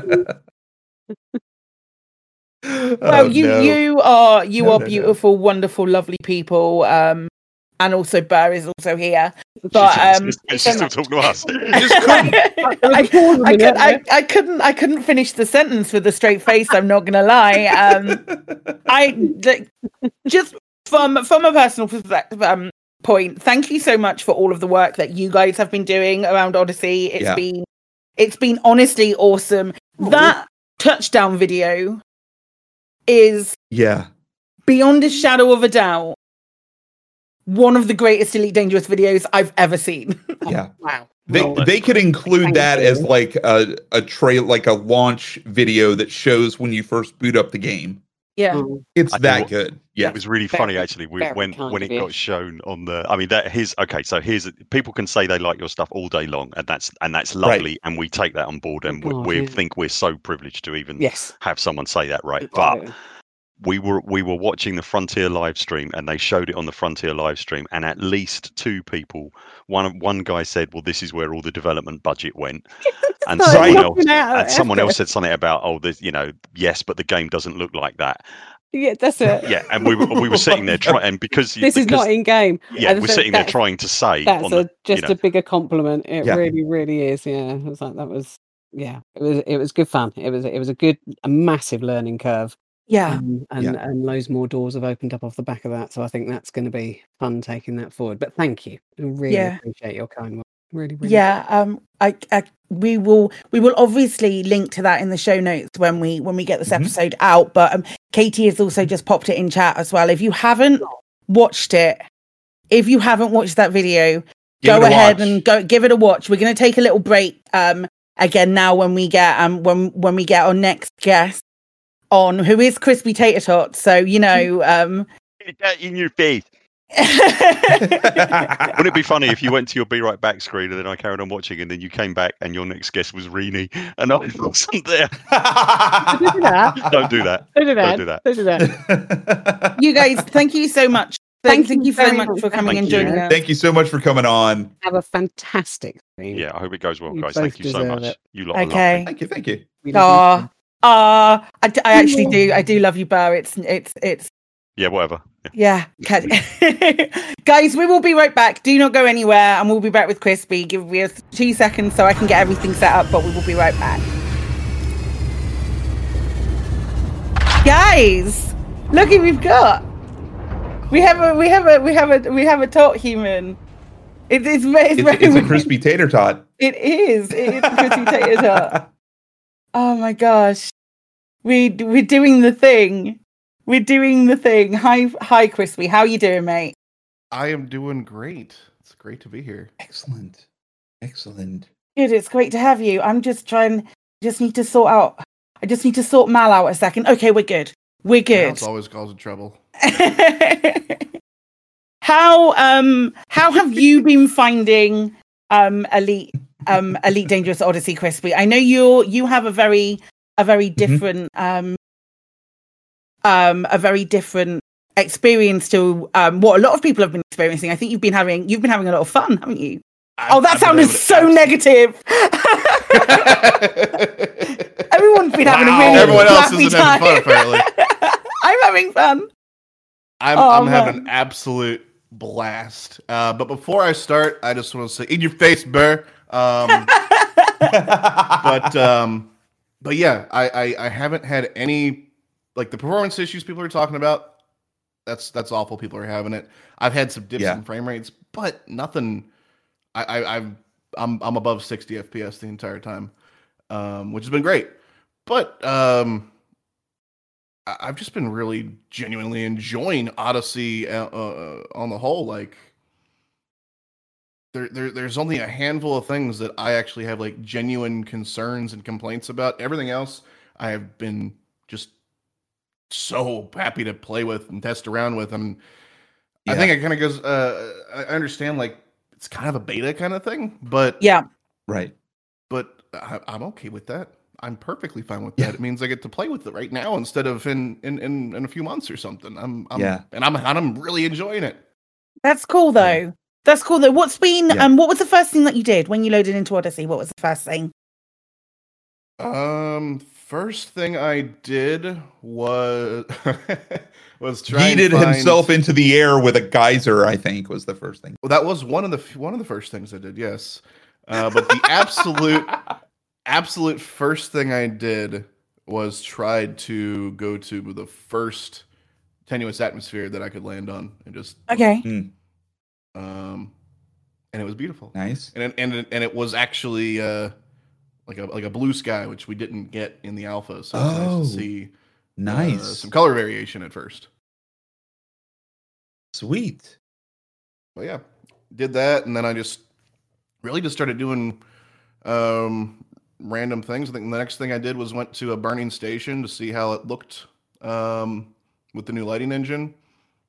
Oh, well, you no. you are you No, are no, no. beautiful, wonderful, lovely people. Um, and also Buur is also here. But she's, um, she's, she's still talking to us. *laughs* *laughs* I, I, could, I, I couldn't I couldn't finish the sentence with a straight face. I'm not gonna lie. Um, I like, just from from a personal perspective um, point. Thank you so much for all of the work that you guys have been doing around Odyssey. It's Yeah. been it's been honestly awesome. That touchdown video is yeah. beyond a shadow of a doubt one of the greatest Elite Dangerous videos I've ever seen. *laughs* Yeah. *laughs* Wow. They Well, they could include that as like a a trail like a launch video that shows when you first boot up the game. yeah. Mm. It's I that what- good. Yeah. It was really Very- funny actually we- when when it got shown on the. I mean, that here's okay. So here's people can say they like your stuff all day long, and that's and that's Right. lovely, and we take that on board, and we, we yeah. think we're so privileged to even Yes. have someone say that, right? But we were we were watching the Frontier live stream and they showed it on the Frontier live stream and at least two people one one guy said well this is where all the development budget went *laughs* and not someone else and someone else said something about oh there's you know yes but the game doesn't look like that Yeah, that's it. yeah and we were we were sitting there trying and because *laughs* This is not in game. yeah And we're so sitting there trying to say That's on a the, just know. a bigger compliment. It Yeah. really, really is. Yeah, it was like that was. Yeah, it was. It was good fun. It was. It was a good, a massive learning curve. Yeah. Um, and Yeah. and loads more doors have opened up off the back of that. So I think that's going to be fun taking that forward. But thank you. I really Yeah. appreciate your kind words. Really, really. Yeah. Um I, I we will we will obviously link to that in the show notes when we when we get this Mhm. episode out. But um Katie has also just popped it in chat as well. If you haven't watched it, if you haven't watched that video, Give go ahead watch. and go give it a watch. We're gonna take a little break um again now when we get um when when we get our next guest on who is crispy tater tot. So you know um *laughs* Get that in your face *laughs* wouldn't it be funny if you went to your be right back screen and then I carried on watching and then you came back and your next guest was Reenie and I *laughs* wasn't there Don't do that. don't do that Don't do Don't that. do that. Don't do that. you guys, thank you so much. Thank Thank, thank you you very very much much. for coming and joining us. Thank you so much for coming on. Have a fantastic. stream. Yeah, I hope it goes well, You guys. Thank you so much. it. You lot are Okay. lovely. Thank you. Thank you. We love you. Ah, ah, I, d- I actually do. I do love you, Bo. It's it's it's Yeah, whatever. Yeah. Yeah. *laughs* Guys, we will be right back. Do not go anywhere, and we'll be back with Crispy. Give me a two seconds so I can get everything set up, but we will be right back. Guys, look who we've got. We have a we have a we have a we have a tot human. It, it's, ve- it's, It's, very it's a crispy tater tot. It is. It is a crispy tater tot. *laughs* Oh my gosh. We we're doing the thing. We're doing the thing. Hi hi Crispy. How you doing, mate? I am doing great. It's great to be here. Excellent. Excellent. Good, it's great to have you. I'm just trying just need to sort out I just need to sort Mal out a second. Okay, we're good. We're good. It's always causing trouble. *laughs* how um how have you been finding um elite um elite dangerous odyssey crispy i know you're you have a very a very different um um a very different experience to um what a lot of people have been experiencing. I think you've been having you've been having a lot of fun haven't you? Oh that sounded so negative. *laughs* Everyone's been having a really Everyone else isn't having fun, apparently. *laughs* i'm having fun. I'm, Oh, I'm having an absolute blast. Uh, but before I start, I just want to say, in your face, Buur. Um, *laughs* but um, but yeah, I, I I haven't had any like the performance issues people are talking about. That's that's awful. People are having it. I've had some dips Yeah. in frame rates, but nothing. I, I I've I'm I'm above 60 FPS the entire time, um, which has been great. But um, I- I've just been really genuinely enjoying Odyssey uh, uh, on the whole. Like, there, there, there's only a handful of things that I actually have like genuine concerns and complaints about. Everything else, I have been just so happy to play with and test around with. And I think it kind of goes. Uh, I understand like it's kind of a beta kind of thing, but yeah Right. but I, I'm okay with that. I'm perfectly fine with Yeah. that. It means I get to play with it right now instead of in in in, in a few months or something. I'm, I'm Yeah. and I'm and I'm really enjoying it. That's cool though. That's cool though. What's been Yeah. um what was the first thing that you did when you loaded into Odyssey? What was the first thing? Um, first thing I did was *laughs* was try and Yeeted find- himself into the air with a geyser, I think, was the first thing. Well, that was one of the one of the first things I did. Yes, uh, but the absolute *laughs* absolute first thing I did was tried to go to the first tenuous atmosphere that I could land on and just Okay. Um, and it was beautiful. Nice. and it, and and it was actually uh, like a like a blue sky, which we didn't get in the alpha. So Oh, nice to see uh, Nice. some color variation at first. Sweet. But yeah, did that, and then I just really just started doing um, random things. I think the next thing I did was went to a burning station to see how it looked um, with the new lighting engine.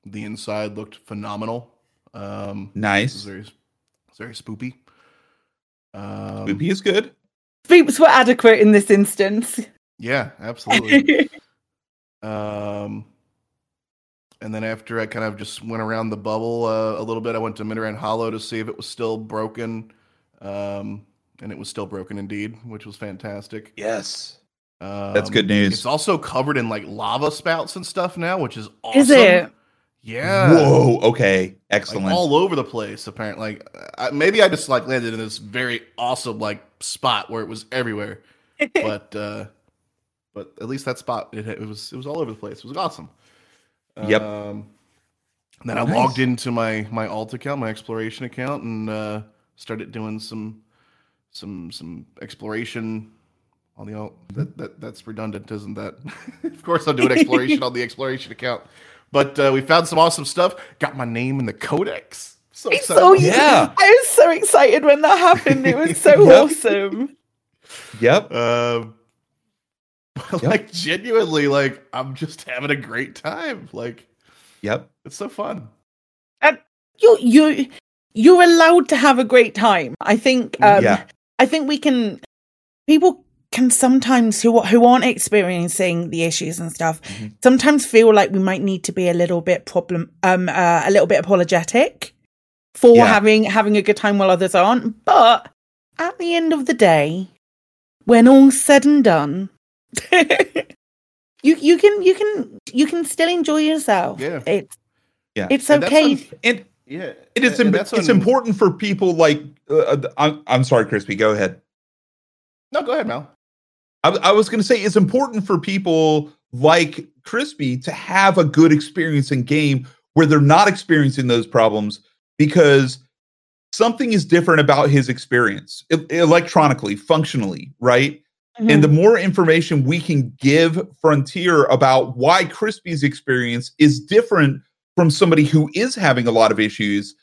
The inside looked phenomenal. Um, it was Nice. very, it very spoopy. Um, Spoopy is good. Spoops were adequate in this instance. Yeah, absolutely. *laughs* um, and then after I kind of just went around the bubble uh, a little bit, I went to Mitterand Hollow to see if it was still broken. Um, and it was still broken indeed, which was fantastic. Yes. Um, That's good news. It's also covered in like lava spouts and stuff now, which is awesome. Is it? Yeah. Whoa. Okay. Like, Excellent. all over the place, apparently. Like, I, maybe I just like landed in this very awesome like spot where it was everywhere *laughs* but uh but at least that spot it, it was it was all over the place. It was awesome. Yep. Um, then I Nice. logged into my my alt account, my exploration account, and uh, started doing some some some exploration on the alt. That, that that's redundant, isn't that? *laughs* of course, I'm doing *laughs* exploration on the exploration account. But uh, we found some awesome stuff. Got my name in the codex. So I excited. Yeah. I was so excited when that happened. It was so *laughs* Yep. awesome. Yep. *laughs* Um, but Yep. like genuinely, like I'm just having a great time. Like Yep. it's so fun. And you you you're allowed to have a great time. I think um Yeah. I think we can people can sometimes who who aren't experiencing the issues and stuff Mhm. sometimes feel like we might need to be a little bit problem um uh, a little bit apologetic for Yeah. having having a good time while others aren't but at the end of the day when all's said and done *laughs* you you can you can you can still enjoy yourself. Yeah. It's Yeah. it's And that's okay. un- And Yeah, it is and im- that's it's un- important for people like uh, I'm, I'm sorry, Crispy. Go ahead. No, go ahead, Mal. I, I was going to say it's important for people like Crispy to have a good experience in game where they're not experiencing those problems because something is different about his experience electronically, functionally, right? Mhm. And the more information we can give Frontier about why Crispy's experience is different from somebody who is having a lot of issues,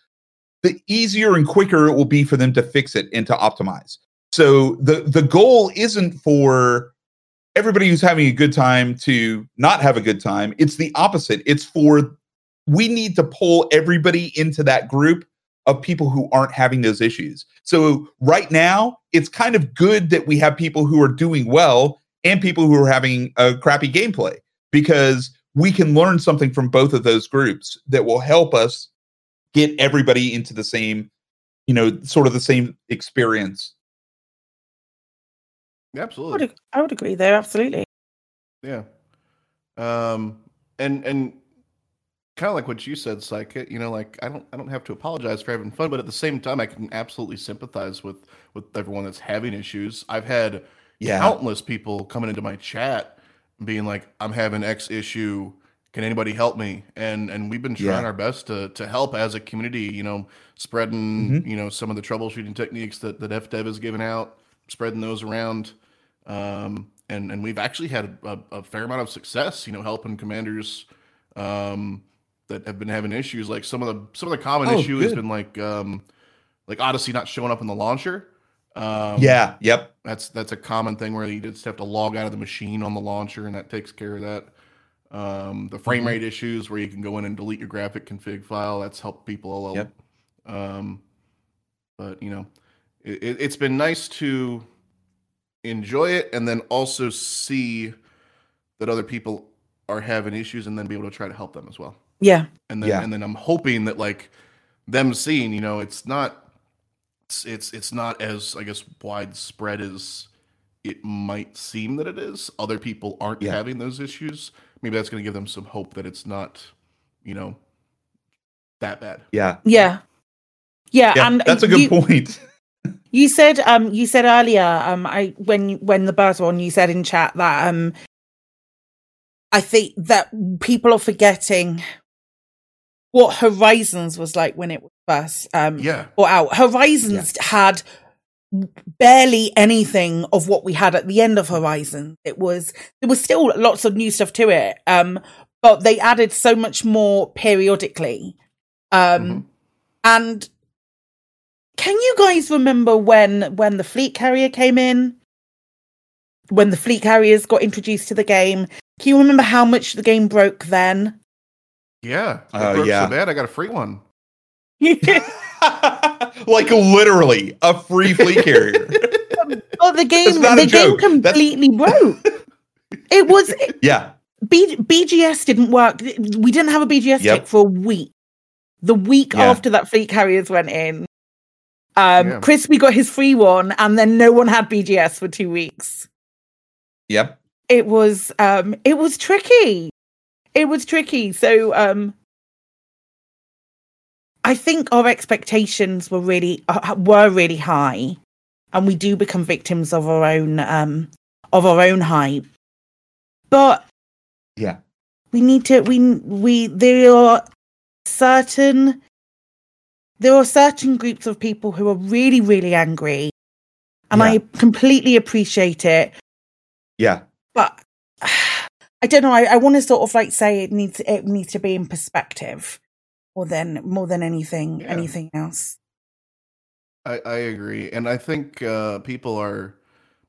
the easier and quicker it will be for them to fix it and to optimize. So the the goal isn't for everybody who's having a good time to not have a good time. It's the opposite. It's for we need to pull everybody into that group of people who aren't having those issues. So right now, it's kind of good that we have people who are doing well and people who are having a crappy gameplay because we can learn something from both of those groups that will help us get everybody into the same, you know, sort of the same experience. I Absolutely. would, I would agree there, absolutely. Yeah. Um and and kind of like what you said, Psychic, you know, like I don't I don't have to apologize for having fun, but at the same time I can absolutely sympathize with with everyone that's having issues. I've had Yeah. countless people coming into my chat being like, I'm having X issue. Can anybody help me? And and we've been trying Yeah. our best to to help as a community, you know, spreading, Mhm. you know, some of the troubleshooting techniques that, that FDev has given out, spreading those around. Um, and and we've actually had a, a fair amount of success, you know, helping commanders um, that have been having issues. Like some of the some of the common Oh, issue has been like um, like Odyssey not showing up in the launcher. Um, yeah. Yep. that's that's a common thing where you just have to log out of the machine on the launcher, and that takes care of that. Um, the frame Mhm. rate issues where you can go in and delete your graphic config file. That's helped people a lot. Yep. Um, but you know, it, it, it's been nice to enjoy it and then also see that other people are having issues and then be able to try to help them as well Yeah. and then Yeah. and then I'm hoping that like them seeing, you know, it's not it's it's it's not as I guess widespread as it might seem that it is. Other people aren't Yeah. having those issues. Maybe that's going to give them some hope that it's not, you know, that bad. Yeah. Yeah. Yeah. Yeah. and that's a good you, point. *laughs* You said um you said earlier um I when when the birds were on you said in chat that um I think that people are forgetting what Horizons was like when it was first um Yeah. brought out. Horizons had barely anything of what we had at the end of Horizon. It was there was still lots of new stuff to it. Um but they added so much more periodically. Um Mhm. and can you guys remember when when the fleet carrier came in? When the fleet carriers got introduced to the game? Can you remember how much the game broke then? Yeah. It Oh, broke yeah. so bad I got a free one. *laughs* like literally a free fleet carrier. *laughs* oh, the game the game joke. That's- completely broke. *laughs* It was it- yeah. B, BGS didn't work. We didn't have a BGS Yep. tick for a week. The week Yeah. after that fleet carriers went in, um, Yeah. Crispy got his free one, and then no one had BGS for two weeks. Yep. it was um it was tricky it was tricky so um i think our expectations were really uh, were really high and we do become victims of our own um of our own hype but Yeah. we need to we we there are certain there are certain groups of people who are really really angry and Yeah. i completely appreciate it Yeah. but *sighs* I don't know. I, I want to sort of like say it needs it needs to be in perspective more than more than anything Yeah. anything else. I, I agree, and I think uh, people are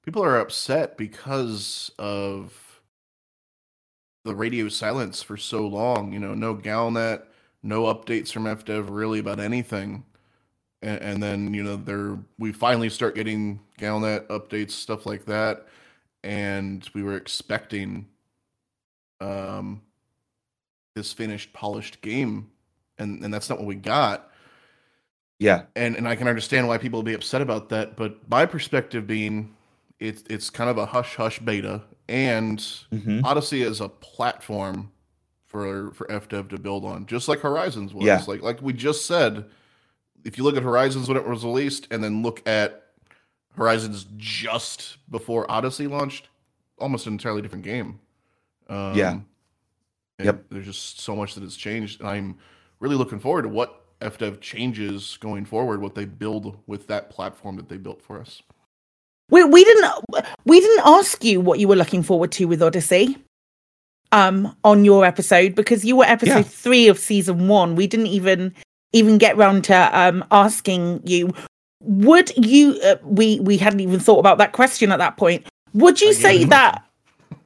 people are upset because of the radio silence for so long. You know, no Galnet, no updates from FDev really about anything, and, and then you know there we finally start getting Galnet updates, stuff like that, and we were expecting um this finished, polished game, and and that's not what we got Yeah. and and I can understand why people would be upset about that. But my perspective being, it's it's kind of a hush hush beta, and Mhm. Odyssey is a platform for for FDev to build on, just like Horizons was. Yeah. Like like we just said, if you look at Horizons when it was released, and then look at Horizons just before Odyssey launched, almost an entirely different game. Um, Yeah. Yep. There's just so much that has changed, and I'm really looking forward to what FDev changes going forward, what they build with that platform that they built for us. We we didn't we didn't ask you what you were looking forward to with Odyssey. Um, on your episode because you were episode Yeah. three of season one. We didn't even even get round to um asking you. Would you? Uh, we we hadn't even thought about that question at that point. Would you I say did. that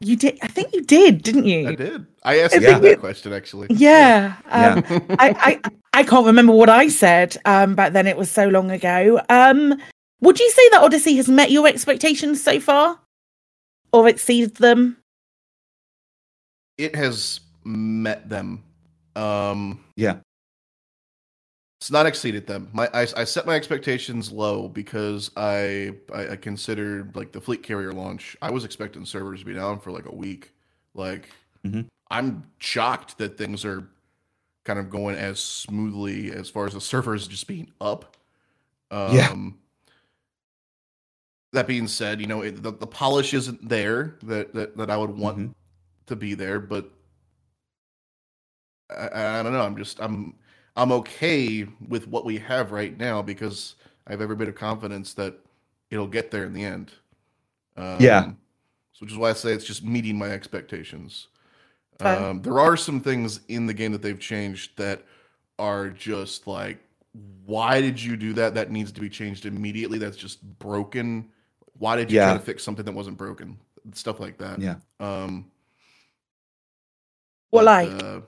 you did? I think you did, didn't you? I did. I asked I you think that it- question actually. Yeah. Um, Yeah. *laughs* I, I I can't remember what I said um, back then. It was so long ago. Um, would you say that Odyssey has met your expectations so far, or exceeded them? It has met them. Um, Yeah. it's not exceeded them. My I, I set my expectations low because I, I I considered like the fleet carrier launch. I was expecting servers to be down for like a week. Like Mhm. I'm shocked that things are kind of going as smoothly as far as the *laughs* servers just being up. Um, Yeah. That being said, you know it, the, the polish isn't there that, that that I would want Mhm. To be there, but I, I don't know. I'm just I'm I'm okay with what we have right now because I have every bit of confidence that it'll get there in the end. Um, Yeah. So which is why I say it's just meeting my expectations. Um, there are some things in the game that they've changed that are just like, why did you do that? That needs to be changed immediately. That's just broken. Why did you Yeah. try to fix something that wasn't broken? Stuff like that. Yeah. Um, What but, like? Uh,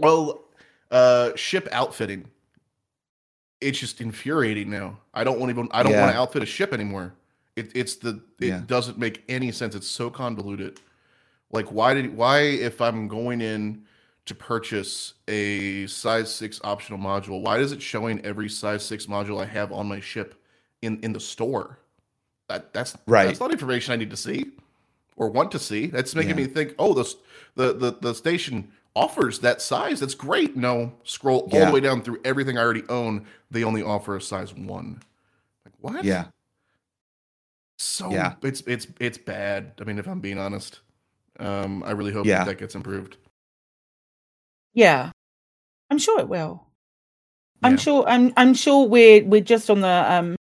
well, uh, ship outfitting. It's just infuriating now. I don't want even. I don't Yeah. want to outfit a ship anymore. It, it's the. It Yeah. doesn't make any sense. It's so convoluted. Like, why did? Why if I'm going in to purchase a size six optional module, why is it showing every size six module I have on my ship in in the store? That that's Right. That's not information I need to see or want to see. That's making Yeah. me think, oh, the, the the the station offers that size. That's great. No, scroll all the way down through everything I already own. They only offer a size one. Like what? Yeah. So Yeah. it's it's it's bad. I mean, if I'm being honest, um, I really hope Yeah. that, that gets improved. Yeah, I'm sure it will. I'm sure. I'm. I'm sure we're we're just on the um.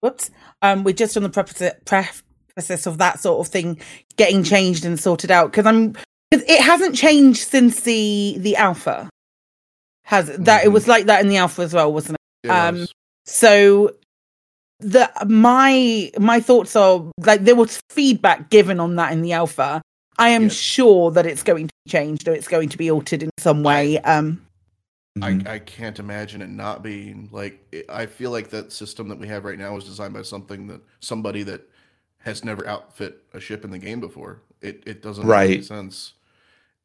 Whoops. Um, we're just on the preface preface of that sort of thing getting changed and sorted out because I'm. Cause it hasn't changed since the the alpha. Has that? It Mhm. was like that in the alpha as well, wasn't it? It Um, was. So the my my thoughts are like there was feedback given on that in the alpha. I am Yes. sure that it's going to be changed or it's going to be altered in some way. Um. I, I can't imagine it not being like I feel like that system that we have right now was designed by something that somebody that has never outfit a ship in the game before. It it doesn't make any sense.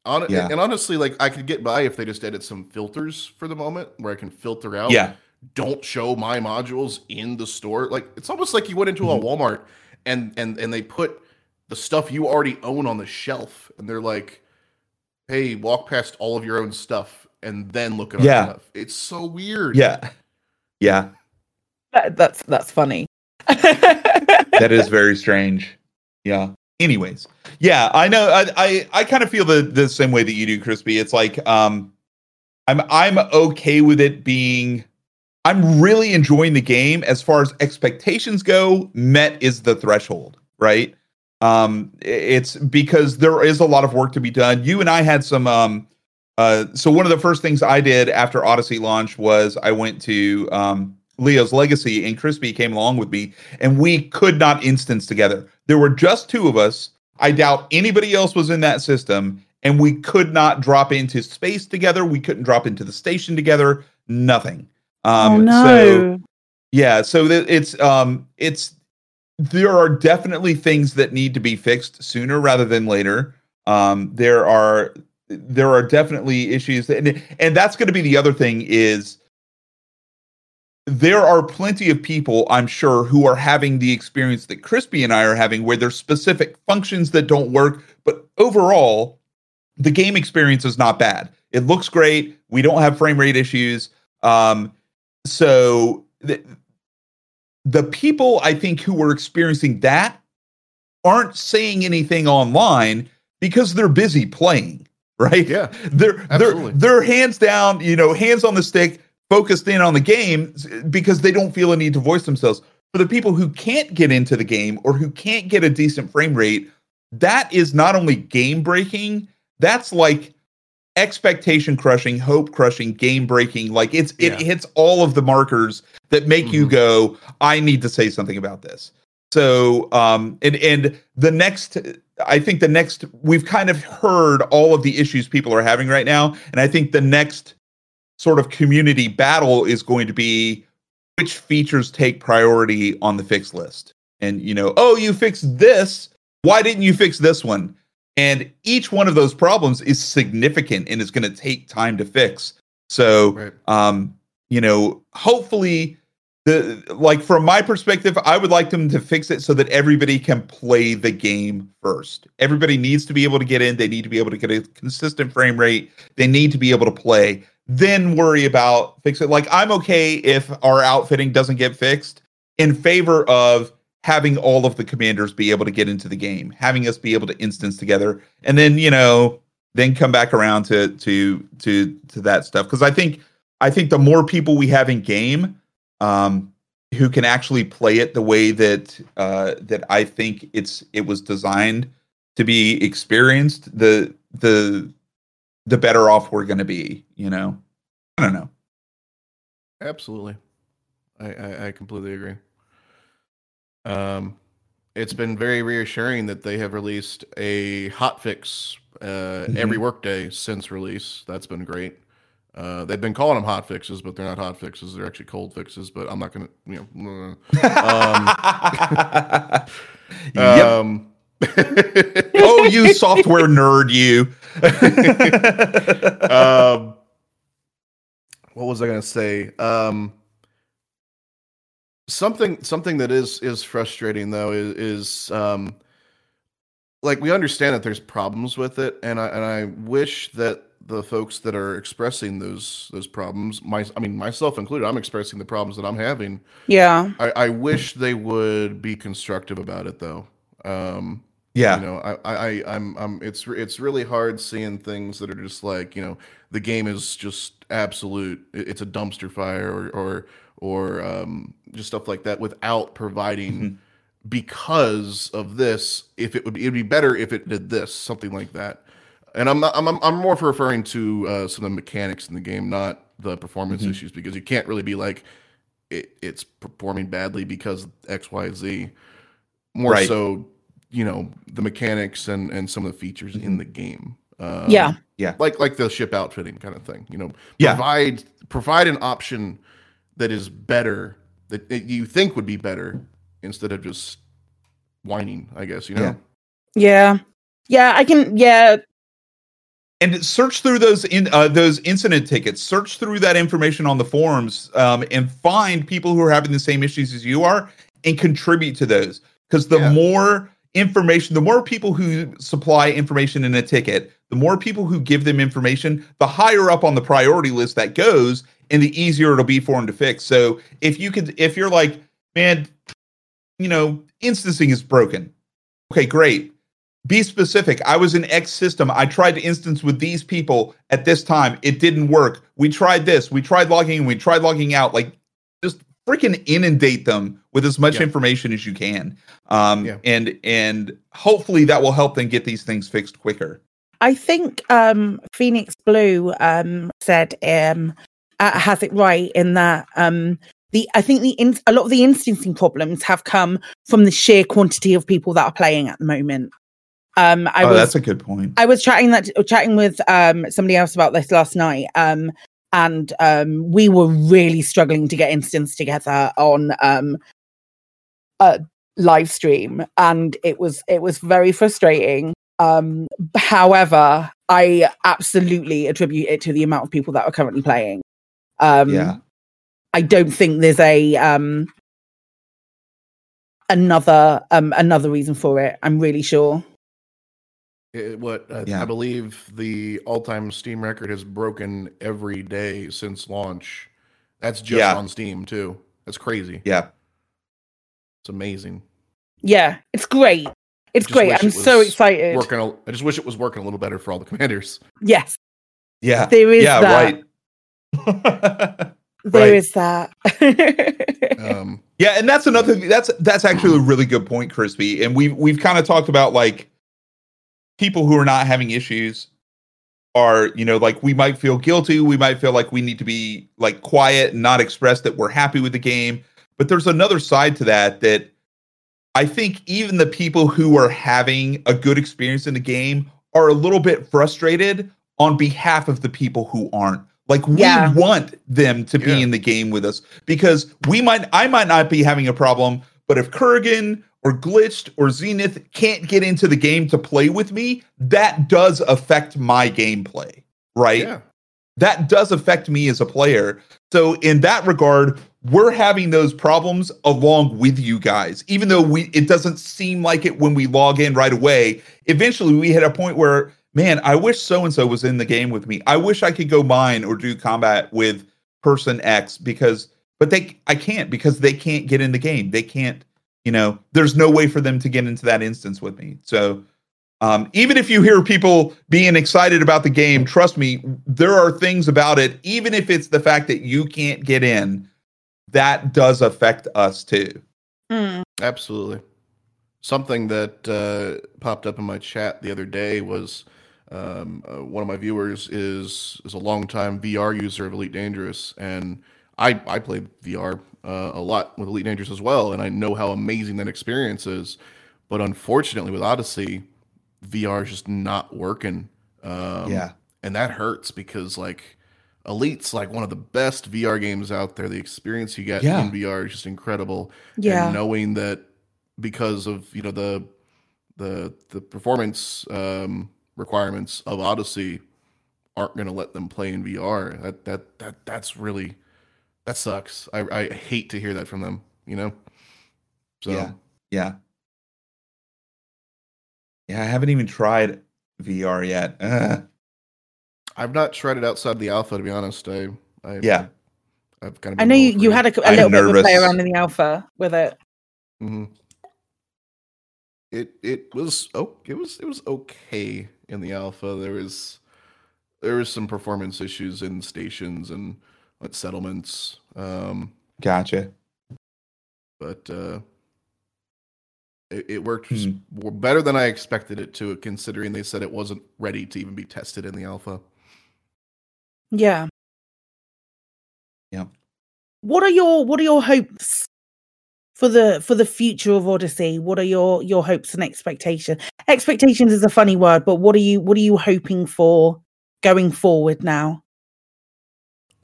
On, Yeah. And honestly, like I could get by if they just added some filters for the moment where I can filter out. yeah. Don't show my modules in the store. Like it's almost like you went into a Mm-hmm. Walmart and and and they put the stuff you already own on the shelf, and they're like, "Hey, walk past all of your own stuff and then look at our Yeah. stuff." It's so weird. Yeah. Yeah. That, that's that's funny. *laughs* that is very strange. Yeah. Anyways, yeah, I know. I I, I kind of feel the the same way that you do, Crispy. It's like um, I'm I'm okay with it being. I'm really enjoying the game as far as expectations go. Met is the threshold, right? Um, it's because there is a lot of work to be done. You and I had some um, uh, so one of the first things I did after Odyssey launch was I went to um Leo's Legacy and Crispy came along with me and we could not instance together. There were just two of us. I doubt anybody else was in that system, and we could not drop into space together. We couldn't drop into the station together. Nothing. Um, oh no! So, yeah, so that it's um, it's there are definitely things that need to be fixed sooner rather than later. Um, there are there are definitely issues that, and, and that's going to be the other thing is there are plenty of people, I'm sure, who are having the experience that Crispy and I are having, where there's specific functions that don't work. But overall, the game experience is not bad. It looks great. We don't have frame rate issues. Um, so the, the people I think who are experiencing that aren't saying anything online because they're busy playing, *laughs* right? Yeah, they're absolutely. they're they're hands down, you know, hands on the stick, focused in on the game because they don't feel a need to voice themselves. For the people who can't get into the game or who can't get a decent frame rate, that is not only game breaking, that's like expectation crushing, hope crushing, game breaking. Like it's it hits all of the markers that make you Mhm. go, I need to say something about this. So um and and the next I think the next we've kind of heard all of the issues people are having right now. And I think the next sort of community battle is going to be which features take priority on the fix list. And you know, oh, you fixed this. Why didn't you fix this one? And each one of those problems is significant and is going to take time to fix. So, Right. um, you know, hopefully the like from my perspective, I would like them to fix it so that everybody can play the game first. Everybody needs to be able to get in, they need to be able to get a consistent frame rate, they need to be able to play. Then worry about fix it. Like I'm okay if our outfitting doesn't get fixed in favor of having all of the commanders be able to get into the game, having us be able to instance together, and then you know, then come back around to to to to that stuff. Because I think I think the more people we have in game, um, who can actually play it the way that uh, that I think it's it was designed to be experienced, the the the better off we're going to be. You know, I don't know. Absolutely. I, I, I completely agree. Um, it's been very reassuring that they have released a hot fix uh, every workday since release. That's been great. Uh, they've been calling them hot fixes, but they're not hot fixes. They're actually cold fixes. But I'm not gonna, you know. *laughs* *laughs* yep. Um, oh, you software nerd, you. *laughs* um, what was I going to say? Um, something something that is is frustrating though is is um, like we understand that there's problems with it, and I and I wish that the folks that are expressing those those problems, my I mean myself included, I'm expressing the problems that I'm having. Yeah. I, I wish they would be constructive about it though. Um, yeah. you know I, I i'm i'm it's it's really hard seeing things that are just like you know the game is just absolute it's a dumpster fire or or or um just stuff like that without providing Mhm. because of this if it would be it'd be better if it did this something like that and i'm not i'm i'm, more referring to uh some of the mechanics in the game not the performance Mhm. issues because you can't really be like it, it's performing badly because x y z more Right. so you know the mechanics and and some of the features Mm-hmm. in the game um, Yeah. Yeah, like like the ship outfitting kind of thing you know Yeah. provide provide an option that is better that, that you think would be better instead of just whining i guess you know Yeah. Yeah. Yeah. I can. Yeah. and search through those in uh, those incident tickets search through that information on the forums um, and find people who are having the same issues as you are and contribute to those because the Yeah. more information the more people who supply information in a ticket the more people who give them information the higher up on the priority list that goes and the easier it'll be for them to fix so if you could if you're like man you know instancing is broken okay great be specific. I was in X system. I tried to instance with these people at this time. It didn't work. We tried this. We tried logging in. We tried logging out. Like, freaking inundate them with as much Yeah. information as you can. Um, Yeah. and and hopefully that will help them get these things fixed quicker. I think um, Phoenix Blue um, said um, uh, has it right in that um, the I think the in- a lot of the instancing problems have come from the sheer quantity of people that are playing at the moment. Um, I oh, was that's a good point. I was chatting that chatting with um somebody else about this last night. Um and um we were really struggling to get instance together on um a live stream and it was it was very frustrating. Um however, I absolutely attribute it to the amount of people that are currently playing. Um yeah. I don't think there's a um another um another reason for it. I'm really sure. It- what uh, Yeah. I believe the all-time Steam record has broken every day since launch. That's just Yeah. on Steam too. That's crazy. Yeah. It's amazing. Yeah, it's great. It's great. I'm it so excited. Working. A, I just wish it was working a little better for all the commanders. Yes, Yeah. there is yeah, that. right. There Right. is that. *laughs* Um, Yeah, and that's another. That's that's actually a really good point, Crispy. And we've we've kind of talked about like people who are not having issues are, you know, like we might feel guilty, we might feel like we need to be like quiet and not express that we're happy with the game. But there's another side to that that I think even the people who are having a good experience in the game are a little bit frustrated on behalf of the people who aren't. Like we Yeah. want them to be Yeah. in the game with us because we might I might not be having a problem, but if Kurgan or Glitched or Zenith can't get into the game to play with me, that does affect my gameplay, right? yeah. that does affect me as a player. So in that regard, we're having those problems along with you guys. Even though we it doesn't seem like it when we log in right away. Eventually we hit a point where man, I wish so and so was in the game with me. I wish I could go mine or do combat with person X because but they I can't because they can't get in the game. They can't, you know, there's no way for them to get into that instance with me. So um, even if you hear people being excited about the game, trust me, there are things about it, even if it's the fact that you can't get in, that does affect us too. Mm, Absolutely. Something that uh, popped up in my chat the other day was um, uh, one of my viewers is is a longtime VR user of Elite Dangerous, and I I played VR uh, a lot with Elite Dangerous as well, and I know how amazing that experience is. But unfortunately, with Odyssey, VR is just not working. Um, yeah. and that hurts because like Elite's like one of the best VR games out there. The experience you get Yeah. in VR is just incredible yeah. and knowing that because of you know the the the performance um, requirements of Odyssey aren't going to let them play in VR. That that that that's really that sucks. I I hate to hear that from them. You know. So Yeah. Yeah. Yeah, I haven't even tried VR yet. Ugh. *laughs* I've not tried it outside the alpha to be honest. I, I Yeah. I've kind of. I know you, you had a, a I'm little bit of a play around in the alpha with it. Mm-hmm. It it was oh it was it was okay in the alpha. There was there was some performance issues in stations and at settlements, um, Gotcha. but uh, it, it worked Hmm. better than I expected it to, considering they said it wasn't ready to even be tested in the alpha. Yeah. Yeah. What are your What are your hopes for the for the future of Odyssey? What are your your hopes and expectations? Expectations is a funny word, but what are you What are you hoping for going forward now?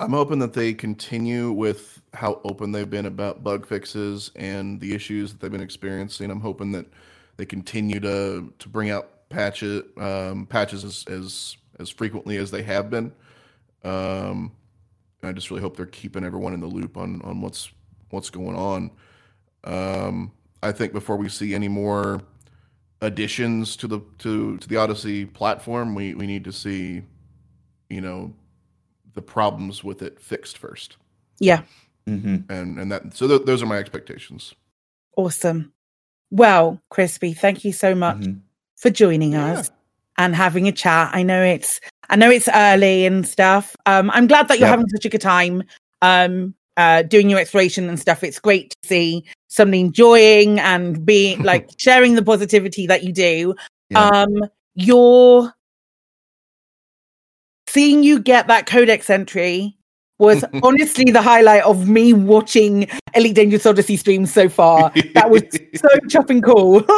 I'm hoping that they continue with how open they've been about bug fixes and the issues that they've been experiencing. I'm hoping that they continue to to bring out patches um, patches as, as as frequently as they have been. Um, I just really hope they're keeping everyone in the loop on on what's what's going on. Um, I think before we see any more additions to the to to the Odyssey platform, we we need to see, you know, the problems with it fixed first, Yeah, hmm and and that so th- those are my expectations. awesome. Well, Crispy, thank you so much Mhm. for joining us and having a chat. I know it's I know it's early and stuff. Um, I'm glad that you're Yep. having such a good time. Um, uh, doing your exploration and stuff. It's great to see somebody enjoying and being *laughs* like sharing the positivity that you do. Yeah. Um, your seeing you get that codex entry was *laughs* honestly the highlight of me watching Elite Dangerous Odyssey streams so far. That was *laughs* so chopping cool. *laughs*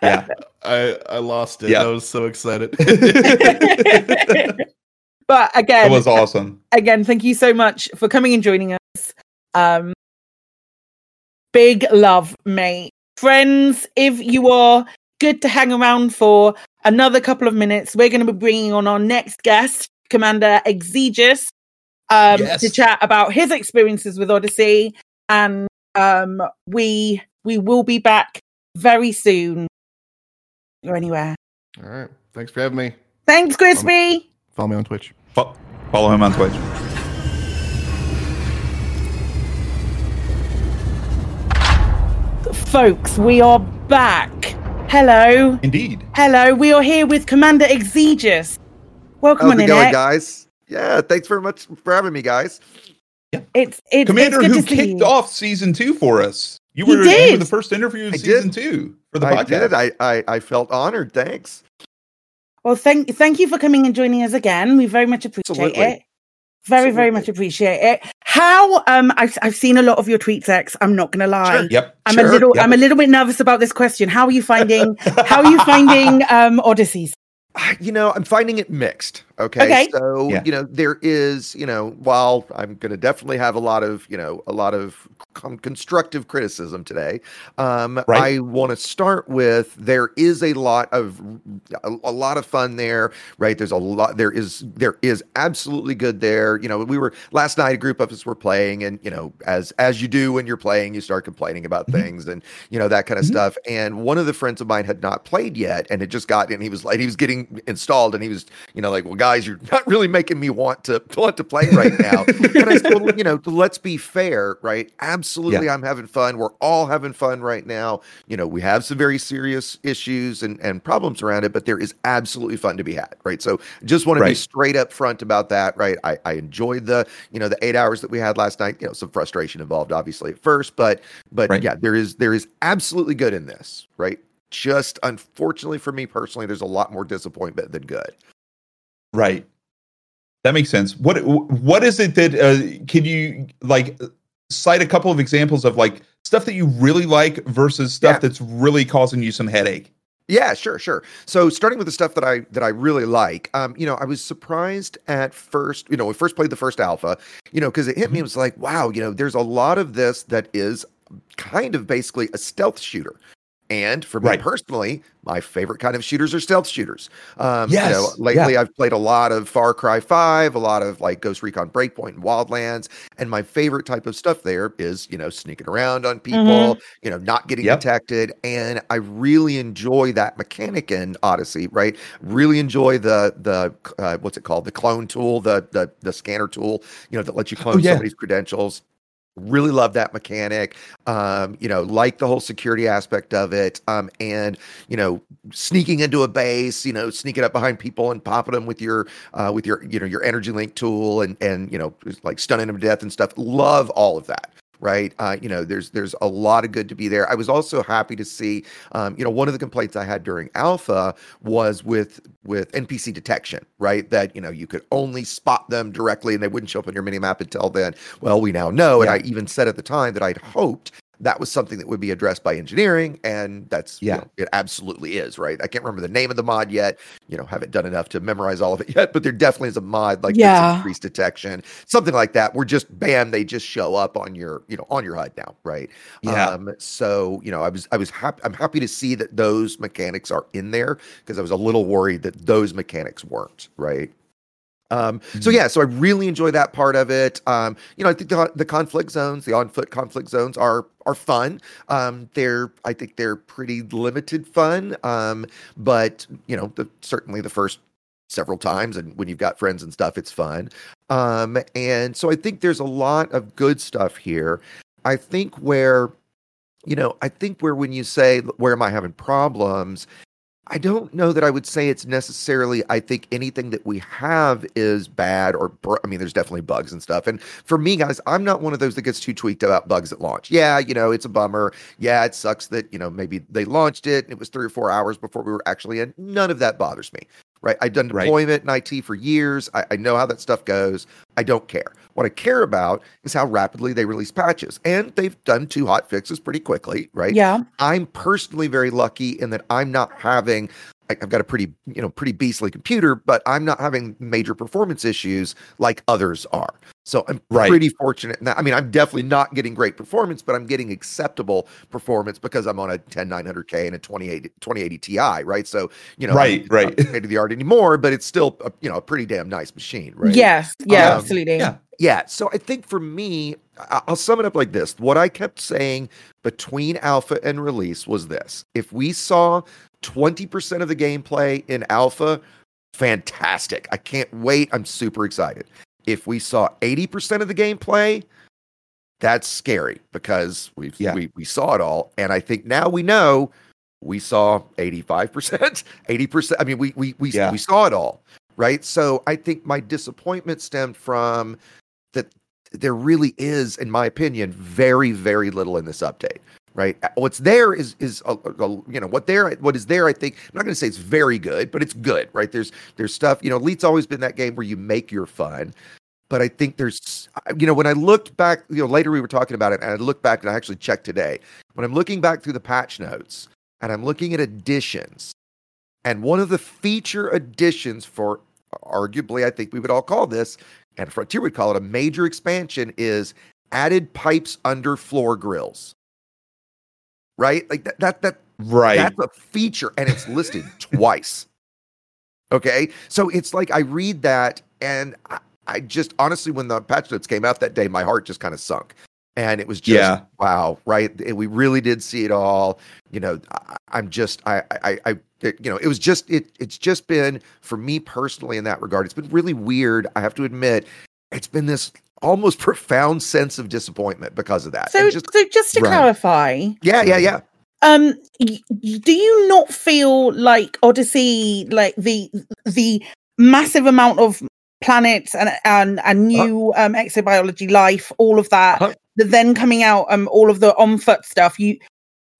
Yeah. I I lost it. Yeah. I was so excited. but again, it was awesome. again, thank you so much for coming and joining us. Um, big love, mate. Friends, if you are good to hang around for another couple of minutes, we're going to be bringing on our next guest, Commander Exegius. um, Yes. to chat about his experiences with Odyssey, and um, we we will be back very soon. or anywhere. All right. Thanks for having me. Thanks, Crispy. Follow me on Twitch. Fo- follow him on Twitch. Folks, we are back. Hello, Indeed. hello. We are here with Commander Exegius. Welcome How's on it going, Ek. guys? Yeah, thanks very much for having me, guys. It's it's Commander it's good who to kicked you. off season two for us. You He were, you were did. the first interview of I season did. two for the I podcast. did. I, I I felt honored. Thanks. Well, thank thank you for coming and joining us again. We very much appreciate Absolutely. it. Very, very much appreciate it. How um I've I've seen a lot of your tweets, X. I'm not gonna lie. Yep. I'm a little yep. I'm a little bit nervous about this question. How are you finding how are you finding *laughs* um Odysseys? You know, I'm finding it mixed. Okay. Okay. So, Yeah. you know, there is, you know, while I'm going to definitely have a lot of, you know, a lot of con- constructive criticism today, um, Right. I want to start with there is a lot of, a, a lot of fun there, right? There's a lot, there is, there is absolutely good there. You know, we were, last night, a group of us were playing and, you know, as, as you do when you're playing, you start complaining about Mhm. things and, you know, that kind of Mhm. stuff. And one of the friends of mine had not played yet and had just gotten, and he was like, he was getting installed and he was, you know, like, well, guys, you're not really making me want to *laughs* want to play right now. *laughs* and I said, well, you know, let's be fair, right? Absolutely, I'm having fun. We're all having fun right now. You know, we have some very serious issues and and problems around it, but there is absolutely fun to be had, right? So just want to be straight up front about that, right? I, I enjoyed the, you know, the eight hours that we had last night. You know, some frustration involved, obviously, at first, but but Right. yeah, there is there is absolutely good in this, right? Just unfortunately for me personally, there's a lot more disappointment than good. Right. That makes sense. What what is it that uh, can you like cite a couple of examples of like stuff that you really like versus stuff Yeah. that's really causing you some headache? Yeah, sure, sure. So starting with the stuff that I that I really like, um, you know, I was surprised at first, you know, we first played the first alpha, you know, because it hit me, it was like, wow, you know, there's a lot of this that is kind of basically a stealth shooter. And for me Right. personally, my favorite kind of shooters are stealth shooters. Um, Yes, you know, lately I've played a lot of Far Cry 5, a lot of like Ghost Recon Breakpoint and Wildlands. And my favorite type of stuff there is, you know, sneaking around on people, you know, not getting Yep. detected. And I really enjoy that mechanic in Odyssey, right? Really enjoy the the uh, what's it called? The clone tool, the the the scanner tool, you know, that lets you clone Oh, yeah. somebody's credentials. Really love that mechanic. Um, you know, like the whole security aspect of it. Um, and you know, sneaking into a base, you know, sneaking up behind people and popping them with your uh with your you know your energy link tool and and you know like stunning them to death and stuff. Love all of that. Right, uh, you know, there's there's a lot of good to be there. I was also happy to see, um, you know, one of the complaints I had during Alpha was with with NPC detection, right? That you know you could only spot them directly and they wouldn't show up on your mini map until then. Well, we now know, and I even said at the time that I'd hoped that was something that would be addressed by engineering, and that's you Yeah. know, it absolutely is, right? I can't remember the name of the mod yet. You know, haven't done enough to memorize all of it *laughs* yet, but there definitely is a mod like Yeah. that's increased detection, something like that. Where just bam, they just show up on your you know on your HUD now, right? Yeah. Um, so you know, I was I was happy. I'm happy to see that those mechanics are in there because I was a little worried that those mechanics weren't right. Um, so Mhm. yeah, so I really enjoy that part of it. Um, you know, I think the, the conflict zones, the on foot conflict zones are are fun. Um, they're I think they're pretty limited fun. Um, but you know, the, certainly the first several times and when you've got friends and stuff, it's fun. Um, and so I think there's a lot of good stuff here. I think where, you know, I think where when you say where am I having problems, I don't know that I would say it's necessarily. I think anything that we have is bad or, I mean, there's definitely bugs and stuff. And for me, guys, I'm not one of those that gets too tweaked about bugs at launch. Yeah, you know, it's a bummer. Yeah, it sucks that, you know, maybe they launched it and it was three or four hours before we were actually in. None of that bothers me, right? I've done Right. deployment in IT for years. I, I know how that stuff goes. I don't care. What I care about is how rapidly they release patches. And they've done two hot fixes pretty quickly, right? Yeah. I'm personally very lucky in that I'm not having I've got a pretty, you know, pretty beastly computer, but I'm not having major performance issues like others are. So I'm Right. pretty fortunate. in that. I mean, I'm definitely not getting great performance, but I'm getting acceptable performance because I'm on a 10900K and a 2080 2080 Ti, right? So you know, Right, I'm right. not state of the art anymore, but it's still a, you know a pretty damn nice machine, right? Yes. Yeah. Um, absolutely. yeah. Yeah. So I think for me, I'll sum it up like this. What I kept saying between alpha and release was this if we saw 20% of the gameplay in alpha, fantastic. I can't wait. I'm super excited. If we saw 80% of the gameplay, that's scary because we've Yeah. we, we saw it all. And I think now we know we saw 85%, 80%. *laughs* I mean, we we we, Yeah. we saw it all. Right. So I think my disappointment stemmed from that there really is, in my opinion, very, very little in this update. Right. What's there is is a, a- you know what there what is there. I think I'm not going to say it's very good, but it's good. Right. There's there's stuff. You know, Elite's always been that game where you make your fun. But I think there's, you know, when I looked back, you know, later we were talking about it, and I looked back and I actually checked today. When I'm looking back through the patch notes and I'm looking at additions, and one of the feature additions for arguably, I think we would all call this, and Frontier would call it a major expansion, is added pipes under floor grills. Right? Like that, that, that Right. that's a feature and it's listed twice. *laughs* Okay. So it's like I read that and I, I just honestly, when the patch notes came out that day, my heart just kind of sunk. And it was just Yeah. wow, right? We really did see it all. You know, I, I'm just I I I it, you know, it was just it it's just been for me personally in that regard, it's been really weird. I have to admit, it's been this almost *laughs* profound sense of disappointment because of that. So, just so just to Right. clarify, yeah, yeah, yeah. um, y- y- do you not feel like Odyssey, like the the massive amount of planets and and and new um exobiology life, all of that, the then coming out, um, all of the on foot stuff, you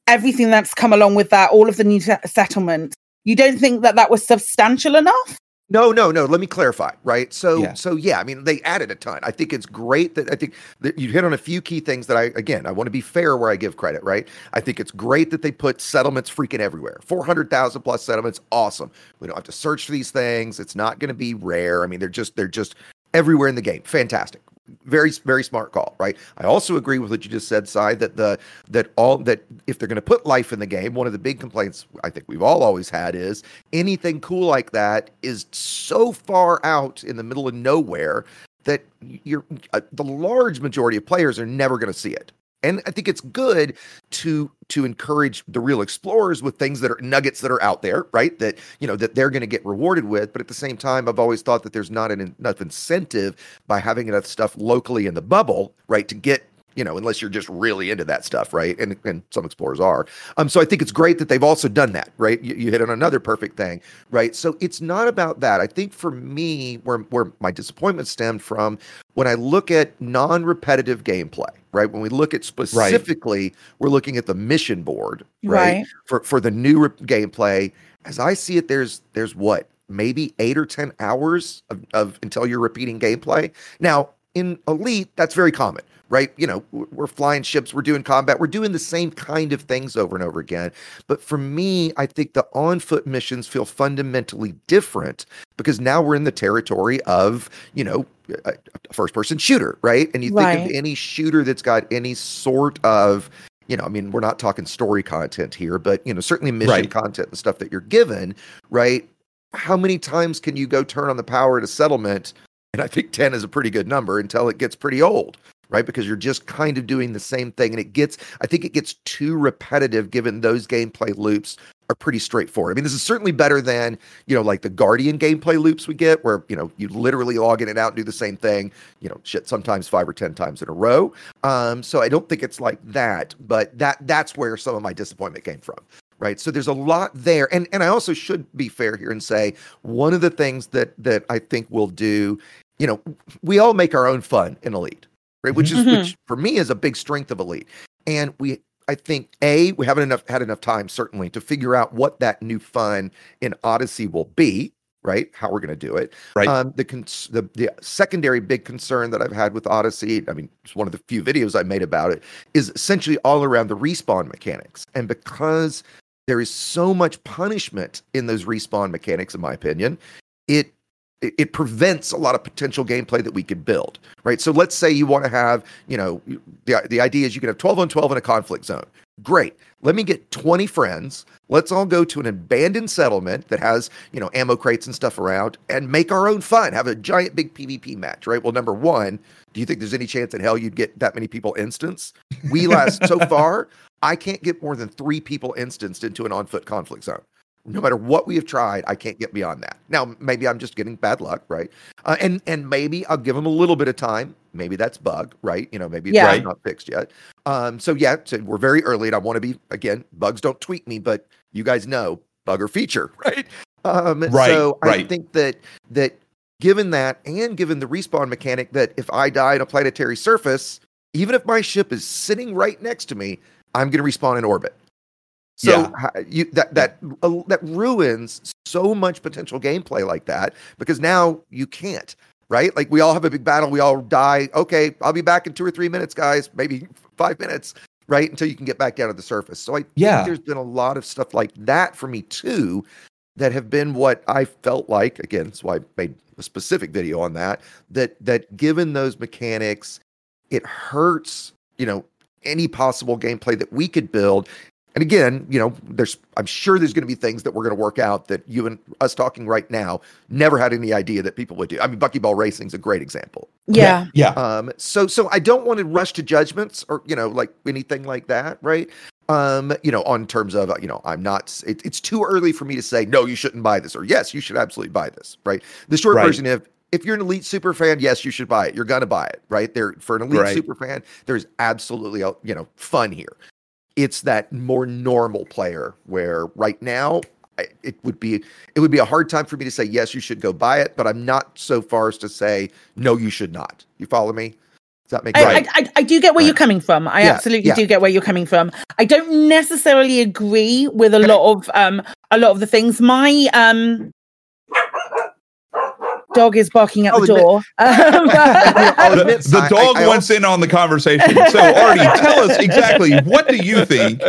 everything that's come along with that, all of the new se- settlements. You don't think that that was substantial enough? No, no, no. Let me clarify, right? So, Yeah. so yeah, I mean, they added a ton. I think it's great that I think that you hit on a few key things that I, again, I want to be fair where I give credit, right? I think it's great that they put settlements freaking everywhere. 400,000 plus settlements. Awesome. We don't have to search for these things. It's not going to be rare. I mean, they're just, they're just everywhere in the game. Fantastic. Very, very smart call, right? I also agree with what you just said, Cy, that the, that all, that if they're going to put life in the game, one of the big complaints I think we've all always had is anything cool like that is so far out in the middle of nowhere that you're uh, the large majority of players are never going to see it. And I think it's good to to encourage the real explorers with things that are nuggets that are out there, right? That you know that they're going to get rewarded with. But at the same time, I've always thought that there's not an, enough incentive by having enough stuff locally in the bubble, right, to get you know, unless you're just really into that stuff, right? And and some explorers are. Um, so I think it's great that they've also done that, right? You, you hit on another perfect thing, right? So it's not about that. I think for me, where where my disappointment stemmed from when I look at non-repetitive gameplay, right? When we look at specifically, we're looking at the mission board, right? Right. For for the new re- gameplay, as I see it, there's there's what maybe eight or ten hours of, of until you're repeating gameplay. Now in Elite, that's very common, right? You know, we're flying ships, we're doing combat, we're doing the same kind of things over and over again. But for me, I think the on foot missions feel fundamentally different because now we're in the territory of, you know, a, a first person shooter, right? And you think of any shooter that's got any sort of you know, I mean, we're not talking story content here, but you know, certainly mission Right. content and stuff that you're given, right? How many times can you go turn on the power at a settlement? And I think 10 is a pretty good number until it gets pretty old, right? Because you're just kind of doing the same thing. And it gets, I think it gets too repetitive given those gameplay loops are pretty straightforward. I mean, this is certainly better than, you know, like the Guardian gameplay loops we get where, you know, you literally log in and out and do the same thing, you know, shit, sometimes five or 10 times in a row. Um, so I don't think it's like that, but that that's where some of my disappointment came from. Right. So there's a lot there. And and I also should be fair here and say one of the things that that I think we'll do, you know, we all make our own fun in Elite, right? Which is which for me is a big strength of Elite. And we I think A, we haven't enough had enough time certainly to figure out what that new fun in Odyssey will be, right? How we're going to do it. Right. Um, the, cons- the the secondary big concern that I've had with Odyssey, I mean, it's one of the few videos I made about it, is essentially all around the respawn mechanics. And because there is so much punishment in those respawn mechanics, in my opinion, it it, it prevents a lot of potential gameplay that we could build, right? So let's say you want to have, you know, the the idea is you can have 12 on 12 in a conflict zone. Great. Let me get 20 friends. Let's all go to an abandoned settlement that has, you know, ammo crates and stuff around and make our own fun. Have a giant big PvP match, right? Well, number one, do you think there's any chance in hell you'd get that many people instanced? We last so *laughs* far, I can't get more than three people instanced into an on foot conflict zone. No matter what we have tried, I can't get beyond that. Now, maybe I'm just getting bad luck, right? Uh, and and maybe I'll give them a little bit of time. Maybe that's bug, right? You know, maybe it's Yeah. bug's not fixed yet. Um, so yeah, so we're very early, and I want to be again. Bugs don't tweak me, but you guys know bug or feature, *laughs* right? Um, Right, So I right. think that that given that, and given the respawn mechanic, that if I die on a planetary surface, even if my ship is sitting right next to me, I'm going to respawn in orbit. So Yeah. you, that that uh, that ruins so much potential gameplay like that because now you can't right like we all have a big battle we all die okay i'll be back in two or three minutes guys maybe five minutes right until you can get back down to the surface so i Yeah. think there's been a lot of stuff like that for me too that have been what i felt like again that's why i made a specific video on that that that given those mechanics it hurts you know any possible gameplay that we could build and again, you know, there's I'm sure there's going to be things that we're going to work out that you and us talking right now never had any idea that people would do. I mean, Buckyball Racing's a great example. Yeah. Yeah. Um, so so I don't want to rush to judgments or you know like anything like that, right? Um, you know, on terms of you know, I'm not. It, it's too early for me to say no, you shouldn't buy this, or yes, you should absolutely buy this, right? The short Right. version of if you're an elite super fan, yes, you should buy it. You're gonna buy it, right? There for an elite Right. super fan, there's absolutely you know fun here. It's that more normal player where right now I- it would be it would be a hard time for me to say yes, you should go buy it, but I'm not so far as to say no, you should not. You follow me? Does that make I, sense? I, I, I do get where Right. you're coming from. I Yeah, absolutely yeah. do get where you're coming from. I don't necessarily agree with a lot of um a lot of the things. My um dog is barking at I'll the admit- door. *laughs* Um, The, *laughs* the dog I- I wants in on the conversation. So, Artie, tell us exactly *laughs* what do you think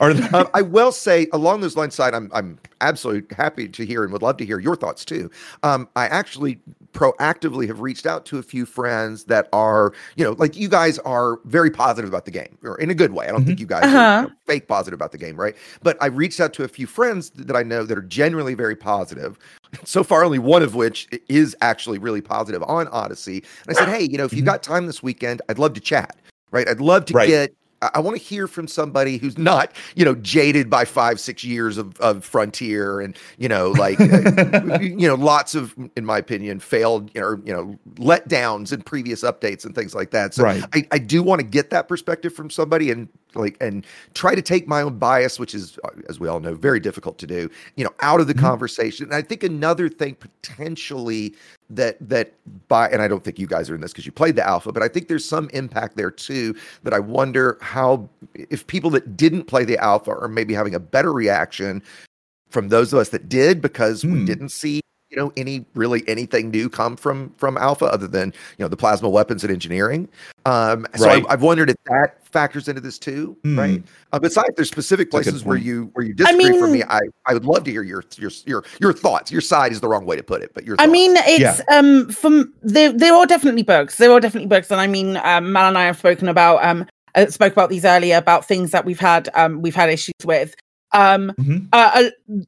are the, Um, I will say along those lines, side, I'm I'm absolutely happy to hear and would love to hear your thoughts too. Um, I actually proactively have reached out to a few friends that are, you know, like you guys are very positive about the game, or in a good way. I don't think you guys Uh-huh. you know, fake positive about the game, right? But I reached out to a few friends that I know that are generally very positive. *laughs* So far, only one of which is actually really positive on Odyssey. And I said, hey, you know, if you've Mhm. got time this weekend, I'd love to chat. Right? I'd love to Right. get I, I want to hear from somebody who's not, you know, jaded by five, six years of, of Frontier and, you know, like, uh, *laughs* you know, lots of, in my opinion, failed, you know, you know, letdowns in previous updates and things like that. So Right. I, I do want to get that perspective from somebody and like, and try to take my own bias, which is, uh, as we all know, very difficult to do, you know, out of the Mhm. conversation. And I think another thing potentially that that by and I don't think you guys are in this because you played the alpha, but I think there's some impact there too that I wonder how if people that didn't play the alpha are maybe having a better reaction from those of us that did because we Hmm. didn't see you know any really anything new come from from alpha other than you know the plasma weapons and engineering um so Right. I, i've wondered if that factors into this too Hmm. right uh, besides there's specific That's a good places where you where you disagree from me i i would love to hear your your your your thoughts your side is the wrong way to put it but your I mean, it's um from there. There are definitely bugs. There are definitely bugs, and I mean, um, Mal and I have spoken about um uh, spoke about these earlier about things that we've had um we've had issues with. Um, Mhm. uh, uh,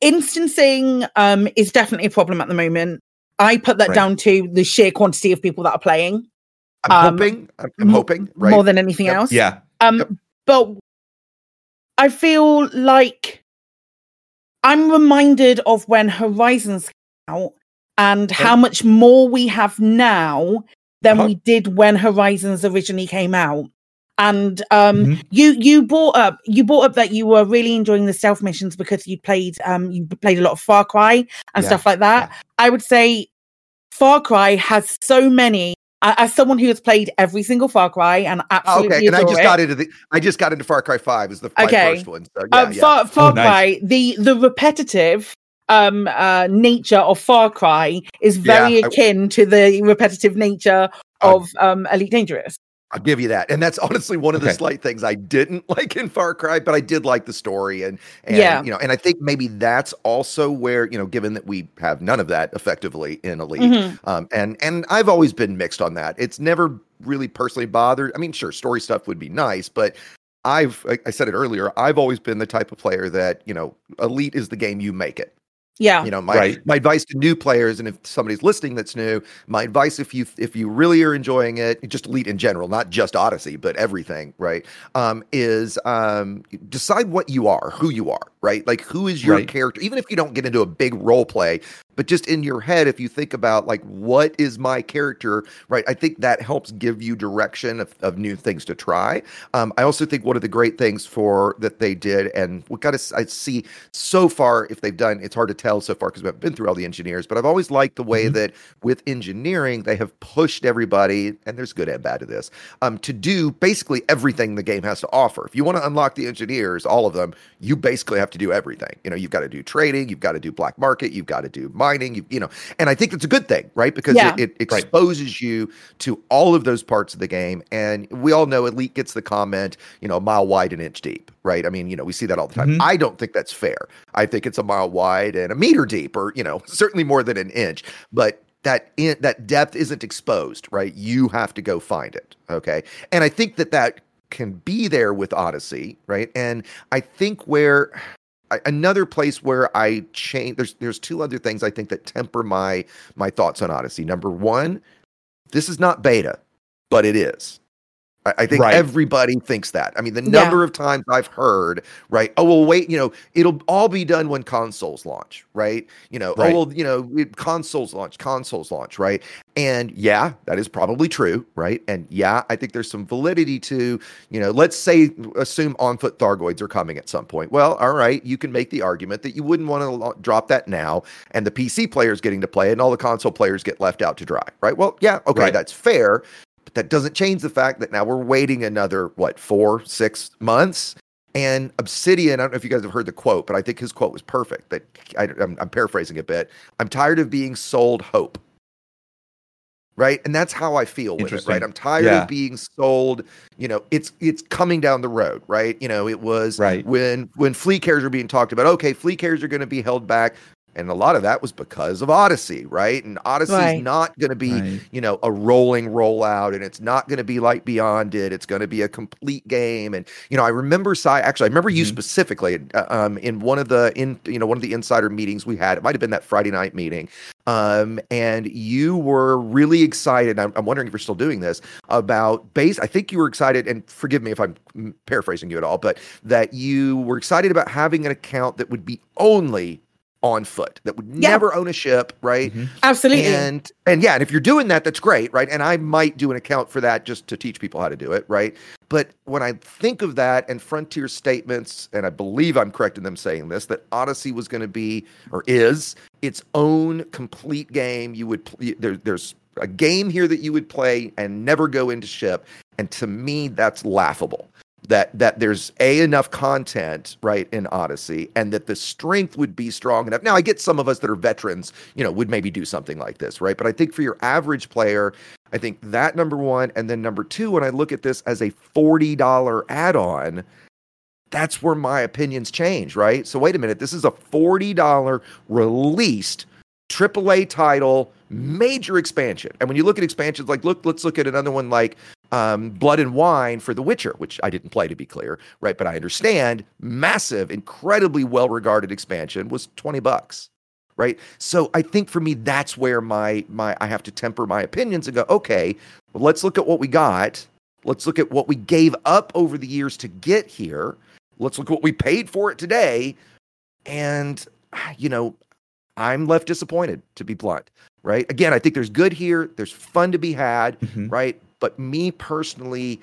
instancing um is definitely a problem at the moment. I put that Right. down to the sheer quantity of people that are playing i'm um, hoping i'm, hoping right more than anything Yep. else. yeah. Um, Yep. but I feel like I'm reminded of when Horizons came out and how much more we have now than Uh-huh. we did when Horizons originally came out. And um, Mhm. you you brought up you brought up that you were really enjoying the stealth missions because you played um you played a lot of Far Cry and Yeah, stuff like that. I would say Far Cry has so many. As someone who has played every single Far Cry and absolutely okay and i just it, got into the i just got into far cry 5 is the Okay. first one so yeah, um, yeah. Far, Far Oh, nice. Cry, the the repetitive um uh nature of Far Cry is very Yeah, I- akin to the repetitive nature I- of um Elite Dangerous. I'll give you that. And that's *laughs* honestly one of the Okay. slight things I didn't *laughs* like in Far Cry, but I did like the story and and Yeah. you know, and I think maybe that's also where, you know, given that we have none of that effectively in Elite. Mhm. Um and and I've always been mixed on that. It's never really personally bothered. I mean, sure, story stuff would be nice, but I've I- I said it earlier, I've always been the type of player that, you know, Elite is the game you make it. Yeah. You know, my Right. my advice to new players, and if somebody's listening that's new, my advice if you if you really are enjoying it, just Elite in general, not just Odyssey, but everything, right? Um, is um decide what you are, who you are, right? Like who is your Right. character, even if you don't get into a big role play, but just in your head, if you think about like what is my character, right? I think that helps give you direction of, of new things to try. Um, I also think one of the great things for that they did, and we got to I see so far if they've done. It's hard to tell so far because we haven't been through all the engineers, but I've always liked the way Mhm. that with engineering they have pushed everybody, and there's good and bad to this, um, to do basically everything the game has to offer. If you want to unlock the engineers, all of them, you basically have to do everything. You know, you've got to do trading, you've got to do black market, you've got to do mining, you, you know, and I think that's a good thing, right? Because Yeah. it, it Right. exposes you to all of those parts of the game. And we all know Elite gets the comment, you know, a mile wide and inch deep, right? I mean, you know, we see that all the time. Mhm. I don't think that's fair. I think it's a mile wide and a meter deep, or, you know, *laughs* certainly more than an inch. But that in, that depth isn't exposed, right? You have to go find it. Okay. And I think that that can be there with Odyssey, right? And I think where I- another place where I change there's there's two other things I think that temper my my thoughts on Odyssey. Number one, this is not beta, but it is. I, I think Right. everybody thinks that. I mean, the Yeah. number of times I've heard, right? Oh, well, wait, you know, it'll all be done when consoles launch, right? You know, oh, Right. oh, well, you know, it- consoles launch, consoles launch, right? And yeah, that is probably true, right? And yeah, I think there's some validity to, you know, let's say, assume on foot Thargoids are coming at some point. Well, all right, you can make the argument that you wouldn't want to drop that now, and the PC players getting to play it, and all the console players get left out to dry, right? Well, yeah, okay, Right. that's fair. But that doesn't change the fact that now we're waiting another, what, four, six months? And Obsidian, I don't know if you guys have heard the quote, but I think his quote was perfect. That I, I'm, I'm paraphrasing a bit. I'm tired of being sold hope. Right, and that's how I feel with it. Right, I'm tired Yeah. of being sold. You know, it's it's coming down the road. Right, you know, it was Right. when when fleet carriers are being talked about. Okay, fleet carriers are going to be held back, and a lot of that was because of Odyssey. Right, and Odyssey's Right. not going to be Right. you know, a rolling rollout and it's not going to be like Beyond did. It's going to be a complete game. And, you know, I remember Si, actually, I remember you Mhm. specifically uh, um, in one of the, in, you know, one of the insider meetings we had, it might've been that Friday night meeting. Um, and you were really excited. I'm, I'm wondering if you're still doing this about base. I think you were excited and forgive me if I'm paraphrasing you at all, but that you were excited about having an account that would be only on foot, that would Yeah. never own a ship, right? Mhm. Absolutely. And and yeah, and if you're doing that, that's great, right? And I might do an account for that just to teach people how to do it, right? But when I think of that and Frontier statements, and I believe I'm correct in them saying this, that Odyssey was going to be or is its own complete game. You would pl- there, there's a game here that you would play and never go into ship, and to me, that's laughable. That that there's a enough content right in Odyssey, and that the strength would be strong enough. Now, I get some of us that are veterans, you know, would maybe do something like this, right? But I think for your average player, I think that number one, and then number two, when I look at this as a forty dollar add-on, that's where my opinions change, right? So wait a minute, this is a forty dollar released AAA title, major expansion. And when you look at expansions, like look, let's look at another one like um, Blood and Wine for The Witcher, which I didn't play to be clear, right? But I understand, massive, incredibly well regarded expansion was twenty bucks, right? So I think for me, that's where my my I have to temper my opinions and go, okay, well, let's look at what we got. Let's look at what we gave up over the years to get here. Let's look at what we paid for it today. And, you know, I'm left disappointed, to be blunt, right? Again, I think there's good here. There's fun to be had, Mhm. right? But me personally,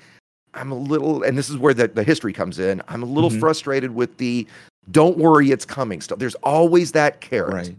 I'm a little, and this is where the, the history comes in. I'm a little Mhm. frustrated with the don't worry, it's coming stuff. There's always that carrot. Right.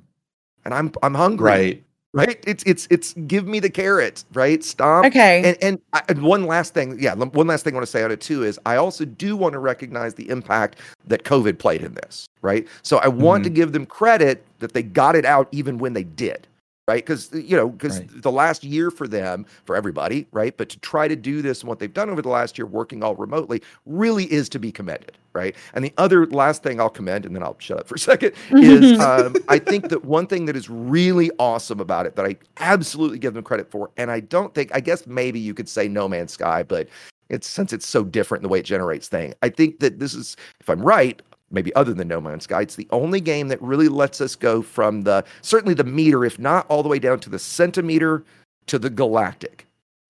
And I'm I'm hungry. Right. Right? It's it's it's give me the carrot, right? Stop okay. and and, I, and one last thing, yeah, one last thing I want to say on it too is I also do want to recognize the impact that COVID played in this, right? So I want Mhm. to give them credit that they got it out even when they did, right? Because you know, because Right. the last year for them, for everybody, right? But to try to do this and what they've done over the last year, working all remotely, really is to be commended, right? And the other last thing I'll commend, and then I'll shut up for a second, is *laughs* um, I think that one thing that is really awesome about it that I absolutely give them credit for, and I don't think, I guess maybe you could say No Man's Sky, but it's since it's so different in the way it generates thing. I think that this is, if I'm right, maybe other than No Man's Sky, it's the only game that really lets us go from the certainly the meter, if not all the way down to the centimeter to the galactic,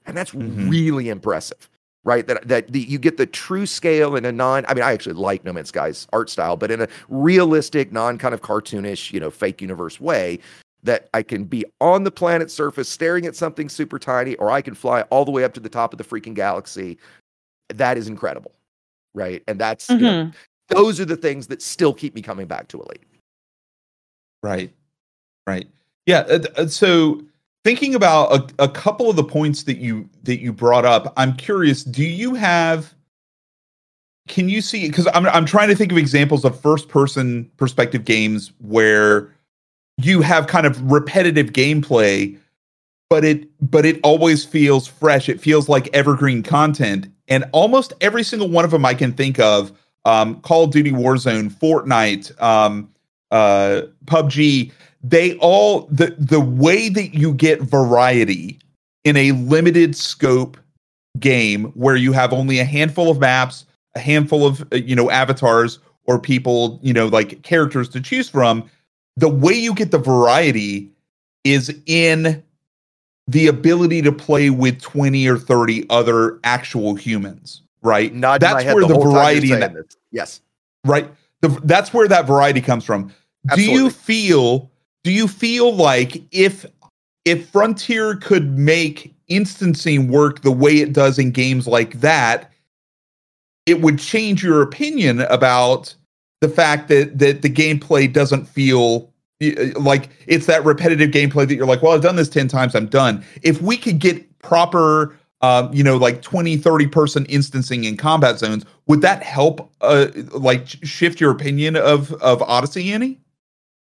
and that's Mhm. really impressive. Right, that that the, you get the true scale in a non. I mean, I actually like No Man's Sky's art style, but in a realistic, non kind of cartoonish, you know, fake universe way, that I can be on the planet's surface staring at something super tiny, or I can fly all the way up to the top of the freaking galaxy. That is incredible, right? And that's you know, Mhm. Those are the things that still keep me coming back to Elite. Right. Right. Yeah. uh, uh, So thinking about a, a couple of the points that you that you brought up, I'm curious. Do you have? Can you see? Because I'm I'm trying to think of examples of first person perspective games where you have kind of repetitive gameplay, but it but it always feels fresh. It feels like evergreen content, and almost every single one of them I can think of. Um, Call of Duty Warzone, Fortnite, um, uh, PUBG, they all the the way that you get variety in a limited scope game where you have only a handful of maps, a handful of uh, you know avatars or people, you know, like characters to choose from, the way you get the variety is in the ability to play with 20 or 30 other actual humans, right? Nod That's where the variety in that. Yes. right? The, that's where that variety comes from. Do you feel do you feel like if if frontier could make instancing work the way it does in games like that it would change your opinion about the fact that that the gameplay doesn't feel uh, like it's that repetitive gameplay that you're like well i've done this 10 times i'm done. If we could get proper um, you know like 20 30 person instancing in combat zones would that help uh like shift your opinion of of odyssey any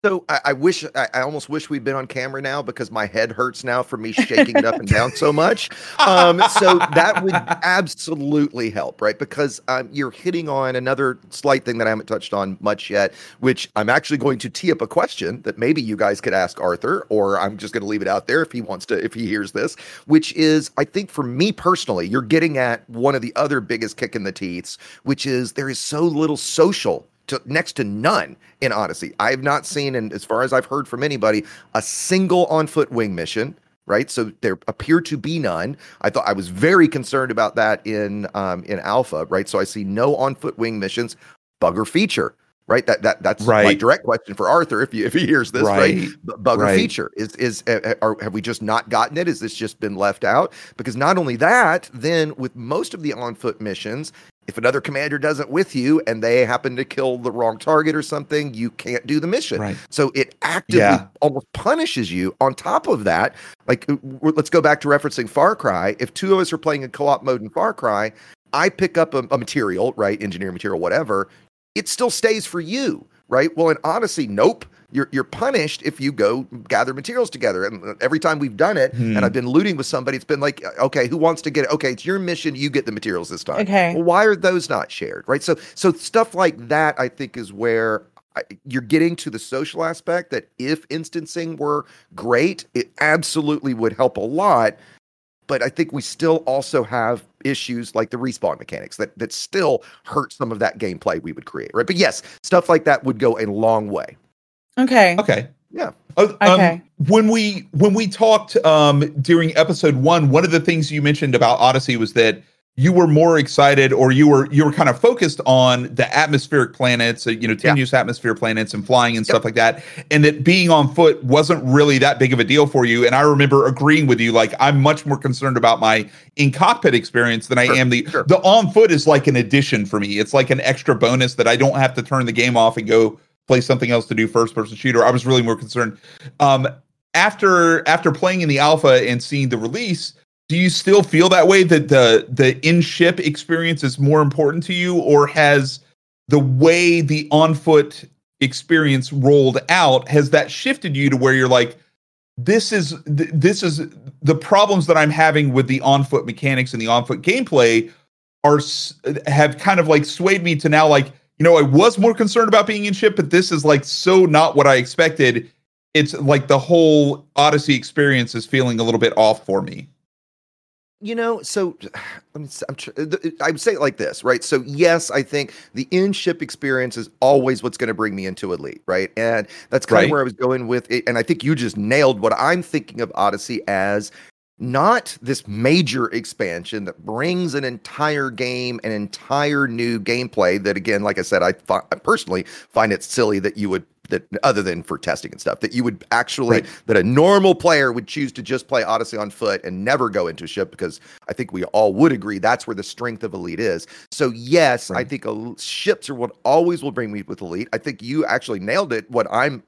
So I, I wish I, I almost wish we'd been on camera now because my head hurts now from me shaking it up and down so much. Um, so that would absolutely help, right? Because um, you're hitting on another slight thing that I haven't touched on much yet, which I'm actually going to tee up a question that maybe you guys could ask Arthur, or I'm just going to leave it out there if he wants to, if he hears this, which is I think for me personally, you're getting at one of the other biggest kick in the teeths, which is there is so little social to next to none in Odyssey. I have not seen, and as far as I've heard from anybody, a single on foot wing mission. Right, so there appear to be none. I thought I was very concerned about that in um, in Alpha. Right, so I see no on foot wing missions. Bugger feature. Right, that that that's my direct question for Arthur if you if he hears this. Right, Right. Bugger Right. feature is is are, have we just not gotten it? Has this just been left out? Because not only that, then with most of the on foot missions, if another commander doesn't with you and they happen to kill the wrong target or something, you can't do the mission. Right. So it actively Yeah. almost punishes you. On top of that, like let's go back to referencing Far Cry. If two of us are playing in co-op mode in Far Cry, I pick up a, a material, right, engineer material, whatever. It still stays for you, right? Well, in Odyssey, nope. You're you're punished if you go gather materials together. And every time we've done it, Hmm. and I've been looting with somebody, it's been like, okay, who wants to get it? Okay, it's your mission. You get the materials this time. Okay. Well, why are those not shared, right? So so stuff like that, I think, is where I, you're getting to the social aspect. That if instancing were great, it absolutely would help a lot. But I think we still also have issues like the respawn mechanics that that still hurt some of that gameplay we would create, right? But yes, stuff like that would go a long way. Okay. okay Yeah. Uh, um, Okay. when we when we talked um during episode one one of the things you mentioned about odyssey was that you were more excited or you were you were kind of focused on the atmospheric planets uh, you know Yeah. tenuous atmosphere planets and flying and Yep. stuff like that and that being on foot wasn't really that big of a deal for you and i remember agreeing with you like i'm much more concerned about my in cockpit experience than i Sure, am the sure. the on foot is like an addition for me it's like an extra bonus that i don't have to turn the game off and go play something else to do first person shooter i was really more concerned um after after playing in the alpha and seeing the release do you still feel that way that the the in ship experience is more important to you or has the way the on foot experience rolled out has that shifted you to where you're like this is th- this is the problems that I'm having with the on foot mechanics and the on foot gameplay are have kind of like swayed me to now like you know I was more concerned about being in ship, but this is like so not what I expected. It's like the whole Odyssey experience is feeling a little bit off for me. You know so let me s- I'm tr- th- i would say it like this right so yes i think the in-ship experience is always what's going to bring me into elite right and that's kind Right. of where i was going with it and i think you just nailed what i'm thinking of odyssey as not this major expansion that brings an entire game an entire new gameplay that again like i said i, fi- I personally find it silly that you would that other than for testing and stuff that you would actually Right. that a normal player would choose to just play odyssey on foot and never go into a ship because i think we all would agree that's where the strength of elite is. So yes i think ships are what always will bring me with elite. I think you actually nailed it. What i'm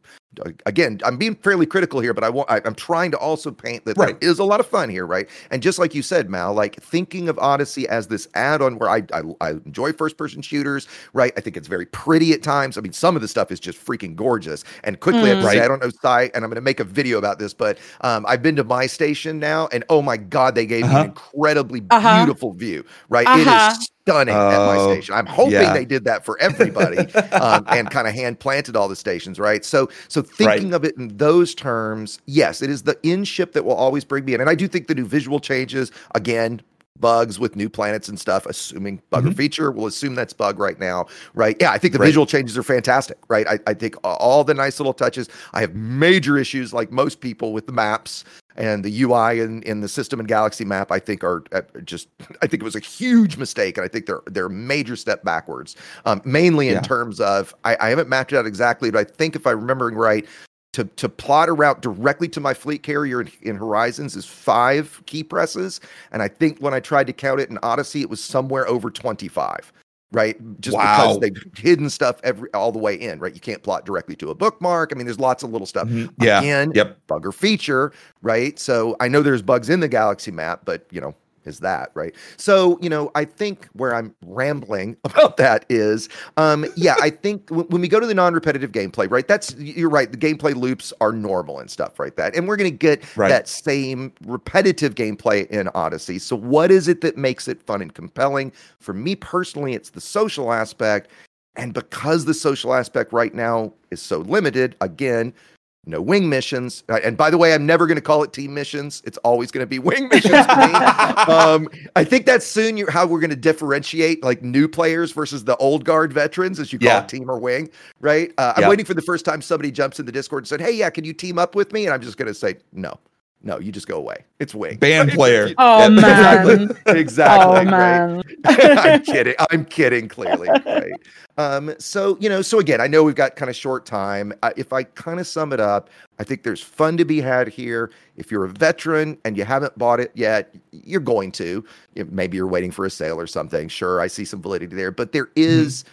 again i'm being fairly critical here but i want I, i'm trying to also paint that Right. there is a lot of fun here right and just like you said mal like thinking of odyssey as this add-on where i i, I enjoy first person shooters right i think it's very pretty at times i mean some of the stuff is just freaking gorgeous and quickly i Mm. say Right. i don't know site and i'm going to make a video about this but um, i've been to my station now and oh my god they gave me Uh-huh. an incredibly Uh-huh. beautiful view right it Uh-huh. is stunning at my Oh, station i'm hoping yeah. they did that for everybody *laughs* um, and kind of hand planted all the stations, right? So, so thinking of it in those terms, yes, it is the in ship that will always bring me in, and I do think the new visual changes again. Bugs with new planets and stuff, assuming bug or feature, we'll assume that's bug right now, right? Yeah, I think the Right. visual changes are fantastic, right? I, I think all the nice little touches. I have major issues, like most people, with the maps and the UI in, in the system and Galaxy map. I think are uh, just, *laughs* I think it was a huge mistake, and I think they're they're a major step backwards. Um, mainly in Yeah. terms of, I, I haven't mapped it out exactly, but I think if I'm remembering right, to to plot a route directly to my fleet carrier in, in Horizons is five key presses, and I think when I tried to count it in Odyssey, it was somewhere over twenty five. Right, just Wow. because they've hidden stuff every all the way in. Right, you can't plot directly to a bookmark. I mean, there's lots of little stuff. Mhm. Yeah. Again, Yep. bug or feature, right? So I know there's bugs in the Galaxy map, but you know, is that right? So you know, I think where I'm rambling *laughs* about that is, um, yeah, I think w- when we go to the non-repetitive gameplay, right? That's you're right. The gameplay loops are normal and stuff, right? That, and we're gonna get Right. that same repetitive gameplay in Odyssey. So what is it that makes it fun and compelling? For me personally, it's the social aspect. And because the social aspect right now is so limited, again, no wing missions. Uh, And by the way, I'm never going to call it team missions. It's always going to be *laughs* wing missions um, I think that's soon how we're going to differentiate like new players versus the old guard veterans, as you call Yeah. it, team or wing, right? Uh, I'm Yeah. waiting for the first time somebody jumps in the Discord and said, "Hey, yeah, can you team up with me?" And I'm just going to say, "No, no, you just go away. It's wing." Band *laughs* player. *laughs* Oh Yeah, man. exactly. *laughs* exactly. oh right? I'm kidding. I'm kidding. Clearly, right? Um, so you know, so again, I know we've got kind of short time. Uh, if I kind of sum it up, I think there's fun to be had here. If you're a veteran and you haven't bought it yet, you're going to. Maybe you're waiting for a sale or something. Sure, I see some validity there, but there is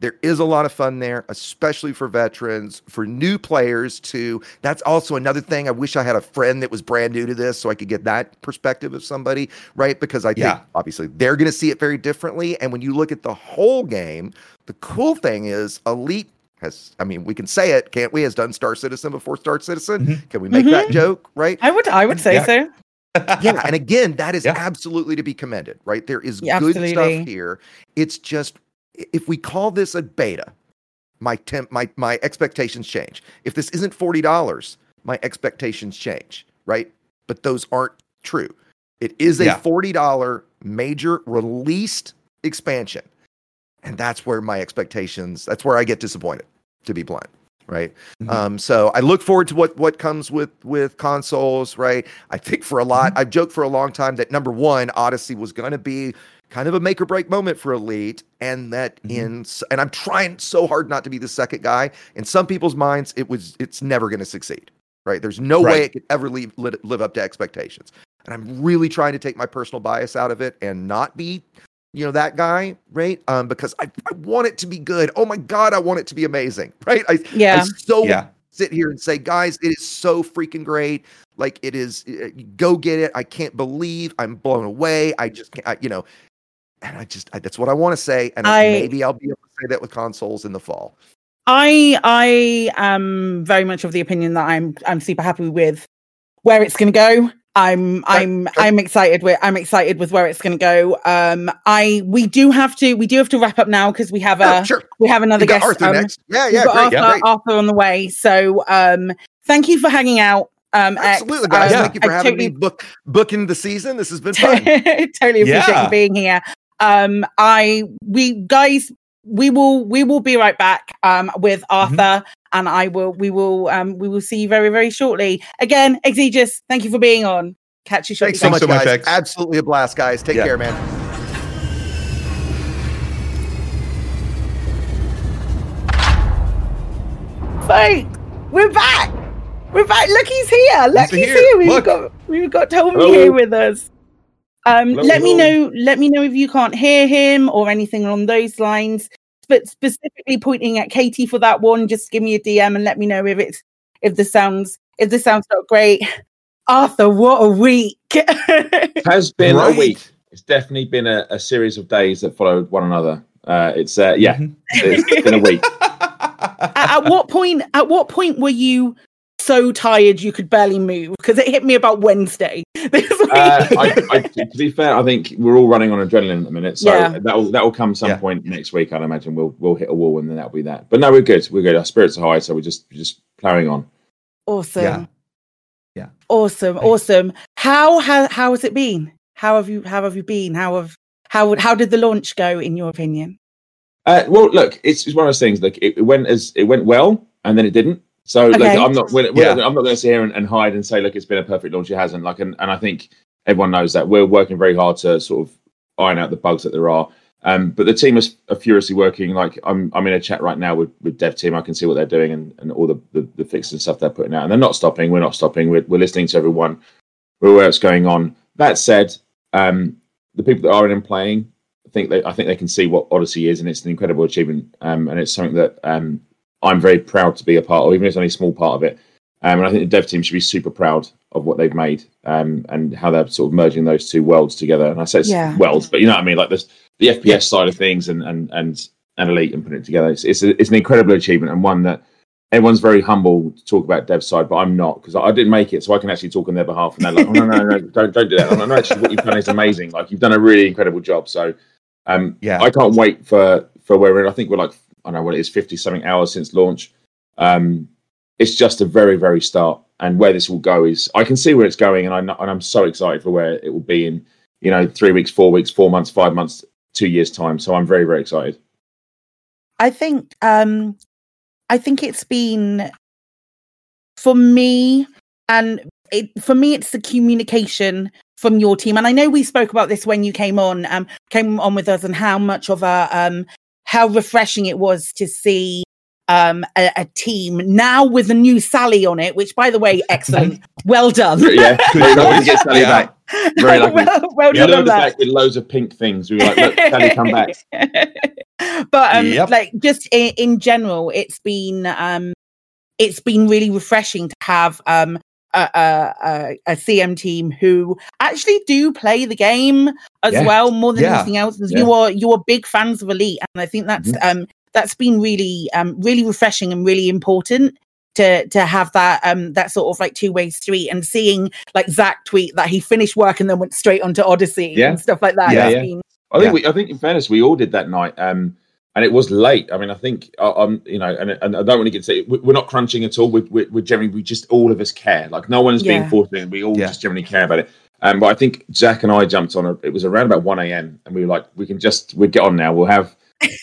there is a lot of fun there, especially for veterans, for new players too. That's also another thing. I wish I had a friend that was brand new to this so I could get that perspective of somebody, right? Because I think Yeah. obviously they're going to see it very differently. And when you look at the whole game, the cool thing is Elite has, I mean, we can say it, can't we? Has done Star Citizen before Star Citizen. Mhm. Can we make that joke, right? I would I would say Yeah. so. *laughs* yeah and again that is Yeah. absolutely to be commended right there is Yeah, good absolutely. stuff here it's just i- if we call this a beta my temp my my expectations change. If this isn't $40 my expectations change right? But those aren't true. It is a Yeah. $40 major released expansion. And that's where my expectations that's where i get disappointed to be blunt right? Mhm. um so i look forward to what what comes with with consoles right? I think for a lot i've joked for a long time that number one odyssey was going to be kind of a make or break moment for elite and that Mhm. in and i'm trying so hard not to be the second guy. In some people's minds it was it's never going to succeed right? There's no way it could ever leave, live up to expectations. And i'm really trying to take my personal bias out of it and not be you know that guy right? Um because I, I want it to be good. Oh my god i want it to be amazing *laughs* right? I, Yeah. I so Yeah. sit here and say guys it is so freaking great. Like it is uh, go get it. I can't believe i'm blown away. I just can't I, you know and i just I, that's what i want to say and I, maybe i'll be able to say that with consoles in the fall I I am very much of the opinion that I'm I'm super happy with where it's going to go. I'm I'm I'm excited with I'm excited with where it's going to go. Um, I we do have to we do have to wrap up now because we have a sure. we have another got guest. Arthur um, next. Yeah, yeah, great, Arthur, yeah, great. Arthur on the way. So um, thank you for hanging out. Um, Absolutely, guys. Um, Thank you for I having totally, me book booking the season. This has been fun. *laughs* totally appreciate Yeah. you being here. Um, I we guys we will we will be right back um with Mm-hmm. Arthur and I will we will um we will see you very very shortly. Again, Exigeous, thank you for being on. Catch you shortly. Thanks so much, guys. X. Absolutely a blast, guys. Take Yeah. care, man. Folks, we're back. We're back. Look, he's here. Look, He's he's here. here. We've Look. got we've got Tommy Hello. here with us. Um, Hello, let me hello. know. Let me know if you can't hear him or anything along those lines. But specifically pointing at Katie for that one, just give me a DM and let me know if it's if the sounds if the sounds not great. Arthur, what a week! *laughs* has been Right. a week. It's definitely been a, a series of days that followed one another. Uh, it's uh, yeah, Mhm. it's been a week. *laughs* at, at what point? At what point were you so tired you could barely move? Because it hit me about Wednesday. *laughs* This week. Uh, I, I, to be fair, I think we're all running on adrenaline at the minute, so Yeah. that will that will come some Yeah. point next week. I'd imagine we'll we'll hit a wall and then that'll be that. But no, we're good. We're good. Our spirits are high, so we're just just plowing on. Awesome. Yeah. Yeah. Awesome. Nice. Awesome. How has how has it been? How have you how have you been? How have how how did the launch go in your opinion? Uh, well, look, it's, it's one of those things. Like it, it went as it went well, and then it didn't. So like I'm not we're, Yeah. we're- I'm not going to sit here and, and hide and say look it's been a perfect launch. It hasn't. Like and, and I think everyone knows that we're working very hard to sort of iron out the bugs that there are. Um, but the team is are furiously working. Like I'm I'm in a chat right now with, with dev team. I can see what they're doing and, and all the, the the fixes and stuff they're putting out. And they're not stopping. We're not stopping. We're, we're listening to everyone. We're aware what's going on. That said, um, the people that are in and playing I think they I think they can see what Odyssey is, and it's an incredible achievement. Um, and it's something that um, I'm very proud to be a part of, even if it's only a small part of it. Um, and I think the dev team should be super proud of what they've made um, and how they're sort of merging those two worlds together. And I say it's Yeah. worlds, but you know what I mean, like this the FPS side of things and and and and Elite and putting it together. It's it's, a, it's an incredible achievement and one that everyone's very humble to talk about dev side, but I'm not because I, I didn't make it, so I can actually talk on their behalf. And they're like, oh, no, no, no, *laughs* don't don't do that. I'm like, no, actually, what you've done is amazing. Like you've done a really incredible job. So um, Yeah. I can't wait for for where we're. in. I think we're like I know what it is, fifty something hours since launch. Um, it's just a very very start, and where this will go is I can see where it's going, and I and I'm so excited for where it will be in you know three weeks, four weeks, four months, five months, two years time. So I'm very very excited. I think um I think it's been for me and it for me it's the communication from your team and I know we spoke about this when you came on um came on with us and how much of a um how refreshing it was to see um a, a team now with a new Sally on it which by the way *laughs* excellent well done yeah, very lucky to get Sally Yeah. back. *laughs* Very lucky. well, well We done on that back with loads of pink things. We were like, look, Sally, come back. *laughs* but um Yep. like just in, in general it's been um it's been really refreshing to have um a, a, a, a cm team who actually do play the game as Yeah. well more than Yeah. anything else Yeah. you are you are big fans of elite and i think that's um that's been really um really refreshing and really important to to have that um that sort of like two way street and seeing like zach tweet that he finished work and then went straight onto odyssey Yeah. and stuff like that Yeah. Yeah. been- I think Yeah. we, I think in fairness, we all did that night, um, and it was late. I mean, I think um, you know, and, and I don't want to get to it. we- We're not crunching at all. We, we, we're generally, we just all of us care. Like no one's being Yeah. forced. in. We all Yeah. just generally care about it. Um, but I think Jack and I jumped on. A, it was around about one a.m. and we were like, we can just we get on now. We'll have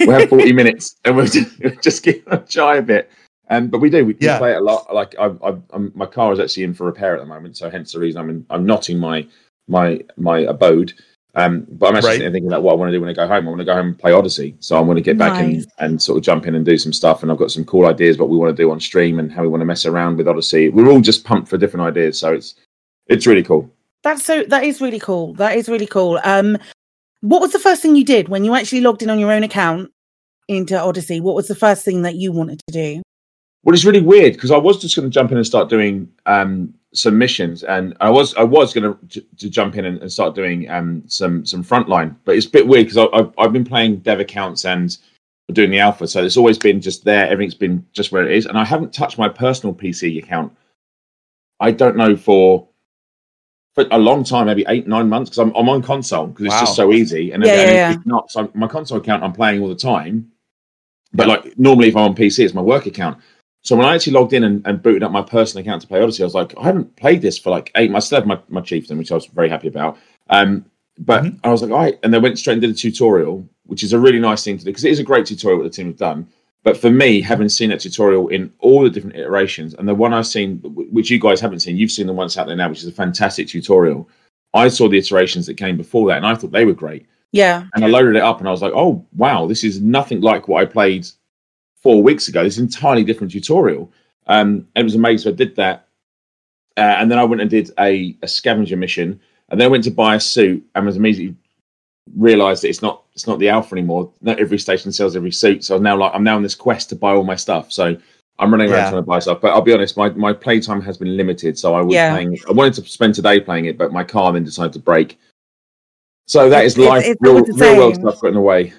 we'll have forty *laughs* minutes and we'll just, we'll just get a try a bit. Um, but we do. We, we Yeah. play it a lot. Like I, I, I'm, my car is actually in for repair at the moment, so hence the reason I'm in, I'm not in my my my abode. Um, but I'm actually Right. thinking about what I want to do when I go home. I want to go home and play Odyssey. So I want to get back Nice. and, and sort of jump in and do some stuff. And I've got some cool ideas what we want to do on stream and how we want to mess around with Odyssey. We're all just pumped for different ideas. So it's it's really cool. That's so that is really cool. That is really cool. Um what was the first thing you did when you actually logged in on your own account into Odyssey? What was the first thing that you wanted to do? Well, it's really weird because I was just going to jump in and start doing um, some missions, and I was I was going to to jump in and, and start doing um, some some frontline, but it's a bit weird because I've I've been playing dev accounts and doing the alpha, so it's always been just there. Everything's been just where it is, and I haven't touched my personal PC account. I don't know for for a long time, maybe eight, nine months, because I'm, I'm on console because it's Wow. just so easy. And, Yeah, and yeah, it's not so my console account I'm playing all the time. But like normally, if I'm on PC, it's my work account. So when I actually logged in and, and booted up my personal account to play Odyssey, I was like, I haven't played this for like eight months. I still have my, my chieftain, which I was very happy about. Um, but Mhm. I was like, all right. And they went straight and did a tutorial, which is a really nice thing to do because it is a great tutorial what the team have done. But for me, having seen that tutorial in all the different iterations, and the one I've seen, which you guys haven't seen, you've seen the ones out there now, which is a fantastic tutorial. I saw the iterations that came before that, and I thought they were great. Yeah. And I loaded it up, and I was like, "Oh wow, this is nothing like what I played four weeks ago. This entirely different tutorial." Um, and it was amazing. So I did that, uh, and then I went and did a, a scavenger mission, and then I went to buy a suit, and was immediately realized that it's not it's not the alpha anymore. Not every station sells every suit, so I'm now like I'm now on this quest to buy all my stuff. So I'm running around Yeah. trying to buy stuff. But I'll be honest, my my playtime has been limited. So I was Yeah. playing. I wanted to spend today playing it, but my car then decided to break. So that is It's- life, it's real, real world stuff got in the way.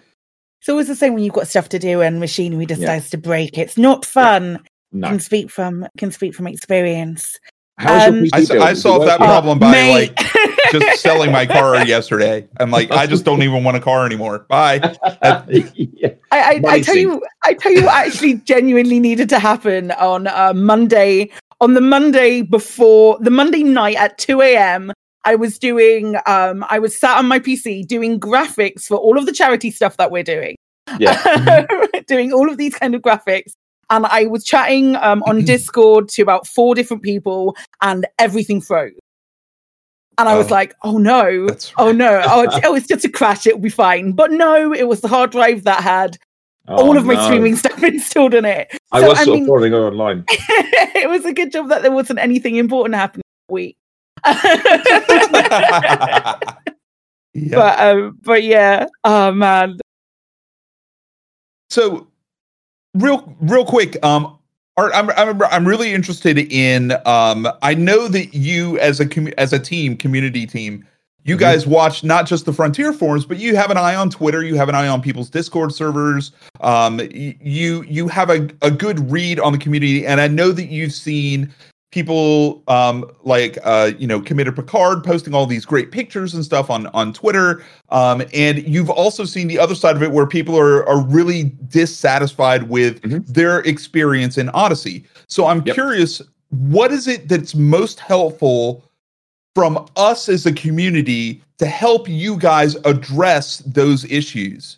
It's always the same when you've got stuff to do and machinery decides to break. It's not fun. No. Can speak from can speak from experience. How's Um, your PC I, s- I solved that problem by Mate. like *laughs* just selling my car yesterday. I'm like, I just don't even want a car anymore. Bye. *laughs* yeah. I, I, I tell you, I tell you what actually genuinely needed to happen on uh, Monday. On the Monday before the Monday night at 2 a.m., I was doing, um, I was sat on my PC doing graphics for all of the charity stuff that we're doing. Yeah. *laughs* doing all of these kind of graphics. And I was chatting um, on *clears throat* Discord to about four different people, and everything froze. And I was Oh. like, "Oh no! Oh no! *laughs* Oh, it's, oh, it's just a crash. It'll be fine." But no, it was the hard drive that had Oh, all of my no. streaming *laughs* stuff installed on it. I So, was I sort mean- of online. it was a good job that there wasn't anything important happening that week. Yeah. But um, but yeah, oh man, So, real, real quick, um, Art, I'm, I'm, I'm really interested in. Um, I know that you, as a commu- as a team, community team, you Mhm. guys watch not just the Frontier forums, but you have an eye on Twitter. You have an eye on people's Discord servers. Um, you you have a, a good read on the community, and I know that you've seen people um like uh you know commander picard posting all these great pictures and stuff on on twitter um and you've also seen the other side of it where people are are really dissatisfied with Mhm. their experience in odyssey so i'm Yep. curious what is it that's most helpful from us as a community to help you guys address those issues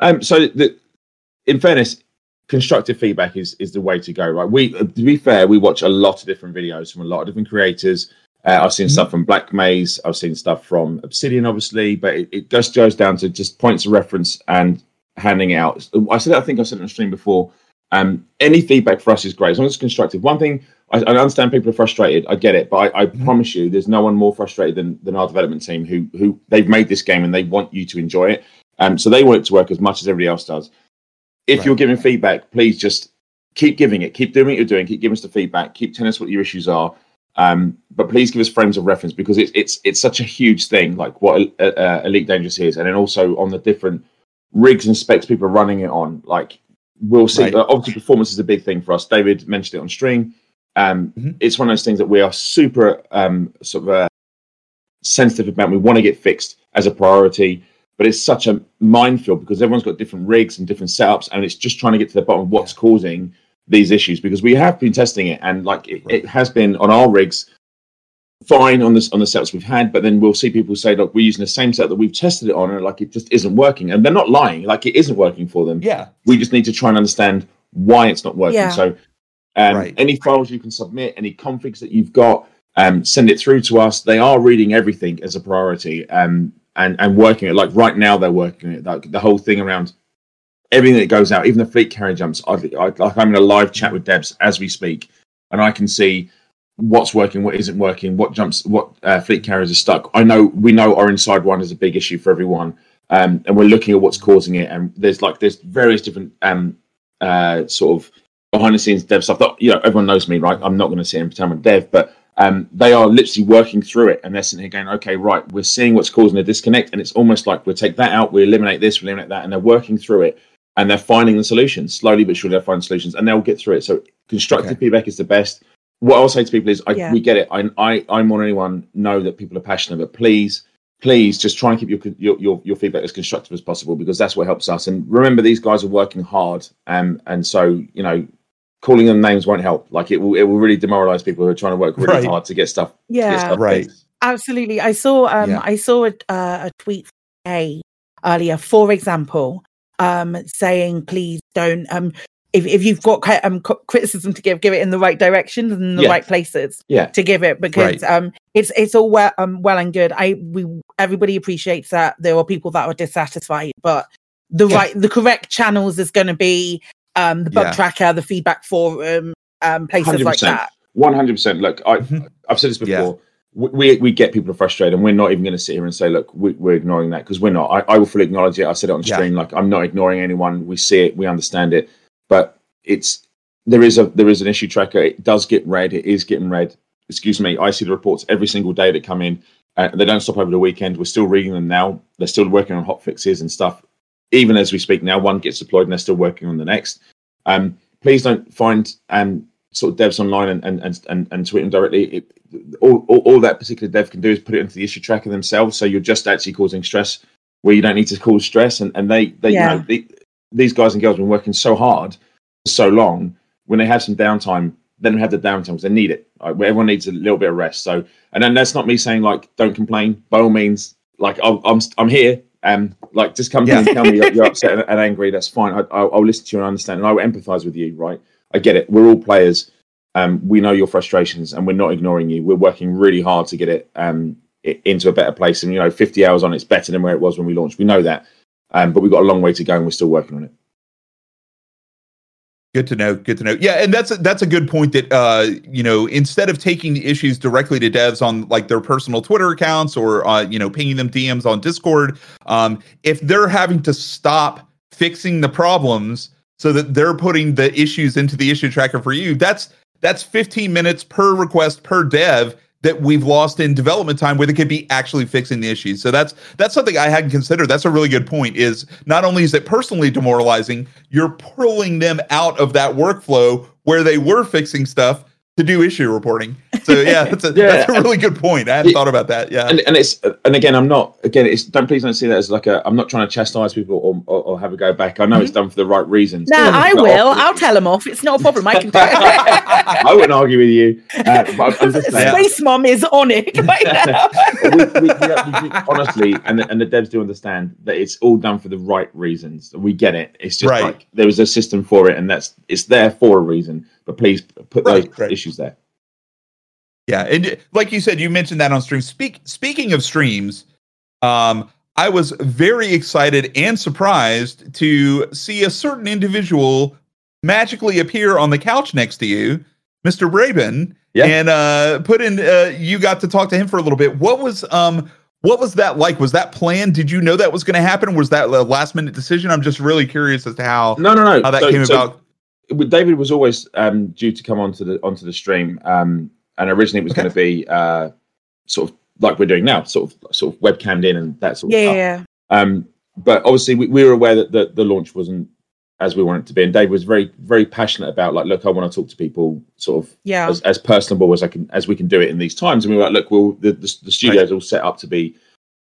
Um, so the, in fairness, constructive feedback is is the way to go, right? We uh, to be fair, we watch a lot of different videos from a lot of different creators. Uh, I've seen Mhm. stuff from Black Maze, I've seen stuff from Obsidian, obviously, but it, it just goes down to just points of reference and handing out. I said, I think I said it on stream before. Um, any feedback for us is great as long as it's constructive. One thing I, I understand people are frustrated. I get it, but I, I Mhm. promise you, there's no one more frustrated than, than our development team who who they've made this game and they want you to enjoy it. Um, so they want it to work as much as everybody else does. If Right. you're giving feedback, please just keep giving it, keep doing what you're doing, keep giving us the feedback, keep telling us what your issues are. Um, but please give us frames of reference because it's it's it's such a huge thing, like what uh, uh, Elite Dangerous is, and then also on the different rigs and specs people are running it on. Like we'll see. Right. uh, Obviously, performance is a big thing for us. David mentioned it on stream. Um, Mhm. It's one of those things that we are super um, sort of uh, sensitive about. We want to get fixed as a priority, but it's such a minefield because everyone's got different rigs and different setups, and it's just trying to get to the bottom of what's causing these issues. Because we have been testing it, and like it, it has been on our rigs fine on this on the setups we've had, but then we'll see people say, "Look, we're using the same set that we've tested it on, and like it just isn't working." And they're not lying; like it isn't working for them yeah we just need to try and understand why it's not working. Yeah. So, um, Right. any files you can submit, any configs that you've got, um, send it through to us. They are reading everything as a priority um, and and working it. Like right now, they're working it. Like the whole thing around everything that goes out, even the fleet carrier jumps. I, I, like I'm in a live chat with Debs as we speak, and I can see what's working, what isn't working, what jumps, what uh, fleet carriers are stuck. I know we know our inside one is a big issue for everyone, um, and we're looking at what's causing it. And there's like there's various different um, uh, sort of behind the scenes dev stuff that you know everyone knows me, right? I'm not going to sit and pretend I'm dev, but um, they are literally working through it, and they're sitting here going, "Okay, right, we're seeing what's causing the disconnect, and it's almost like we'll take that out, we eliminate this, we eliminate that, and they're working through it, and they're finding the solutions slowly but surely. They're finding solutions, and they'll get through it. So constructive Okay. feedback is the best. what I'll say to people is, I, Yeah. we get it. I, I, I more than anyone know that people are passionate, but please, please, just try and keep your, your your your feedback as constructive as possible because that's what helps us. And remember, these guys are working hard, um, and so you know, calling them names won't help. Like it will, it will really demoralize people who are trying to work really Right. hard to get stuff. to get Yeah, stuff Right. fixed. absolutely. I saw um Yeah. I saw a, uh, a tweet A earlier, for example, um saying please don't um if, if you've got um criticism to give, give it in the right directions and the Yeah. right places Yeah. to give it because um it's it's all well um well and good. I we everybody appreciates that there are people that are dissatisfied, but the Yeah. right the correct channels is going to be um the bug Yeah. tracker, the feedback forum, um places like 100%. that. One hundred percent. Look, I, Mhm. I've said this Yeah. before. We, we we get people frustrated, and we're not even going to sit here and say, "Look, we, we're ignoring that," because we're not. I, I will fully acknowledge it. I said it on Yeah. stream. Like, I'm not ignoring anyone. We see it. We understand it. But it's there is a there is an issue tracker. It does get read. It is getting read. Excuse me. I see the reports every single day that come in. Uh, they don't stop over the weekend. We're still reading them now. They're still working on hot fixes and stuff. Even as we speak now, one gets deployed and they're still working on the next. Um, please don't find um, sort of devs online and and and, and, tweet them directly. It, all, all, all that particular dev can do is put it into the issue tracker themselves. So you're just actually causing stress where you don't need to cause stress. And, and they, they, Yeah. you know, the, these guys and girls have been working so hard for so long. When they have some downtime, they don't have the downtime because they need it. Like, where everyone needs a little bit of rest. So, and then that's not me saying like don't complain. By all means, like I'm I'm, I'm here. Um, like just come me and tell me you're, you're upset *laughs* and, and angry. That's fine. I, I'll, I'll listen to you and understand, and I will empathise with you. Right? I get it. We're all players. Um, we know your frustrations, and we're not ignoring you. We're working really hard to get it um i- into a better place. And you know, 50 hours on it's better than where it was when we launched. We know that, um, but we've got a long way to go, and we're still working on it. Good to know. Good to know. Yeah, and that's a, that's a good point. That uh, you know, instead of taking the issues directly to devs on like their personal Twitter accounts or uh, you know, pinging them DMs on Discord, um, if they're having to stop fixing the problems so that they're putting the issues into the issue tracker for you, that's that's 15 minutes per request per dev that we've lost in development time where they could be actually fixing the issues. So that's that's something I hadn't considered. That's a really good point. Is not only is it personally demoralizing, you're pulling them out of that workflow where they were fixing stuff to do issue reporting. So yeah, *laughs* that's a Yeah. that's a really good point. I hadn't Yeah. thought about that. Yeah. and, and it's and again i'm not again it's don't please don't see that as like a i'm not trying to chastise people or, or, or have a go back i know it's done for the right reasons No, I will. often- I'll tell them off. It's not a problem. I can do *laughs* i wouldn't argue with you uh, but I'm- I'm just *laughs* saying, Space Mom is on it right now. we, we, we, we, honestly and the, and the devs do understand that it's all done for the right reasons we get it it's just Right. like there was a system for it and that's it's there for a reason but please put those Right, right. issues there Yeah, and like you said, you mentioned that on stream. Speak speaking of streams, um, I was very excited and surprised to see a certain individual magically appear on the couch next to you, Mr. Braben, Yeah. and uh, put in. Uh, you got to talk to him for a little bit. What was um, what was that like? Was that planned? Did you know that was going to happen? Was that a last minute decision? I'm just really curious as to how no no no how that So- came so- about. David was always um, due to come onto the onto the stream, um, and originally it was Okay. going to be uh, sort of like we're doing now, sort of sort of webcammed in and that sort of Yeah, stuff. yeah. Um, but obviously, we, we were aware that the, the launch wasn't as we wanted it to be, and Dave was very very passionate about like, look, I want to talk to people sort of Yeah. as, as personable as I can as we can do it in these times. And we were like, look, well, the the, the studio's all set up to be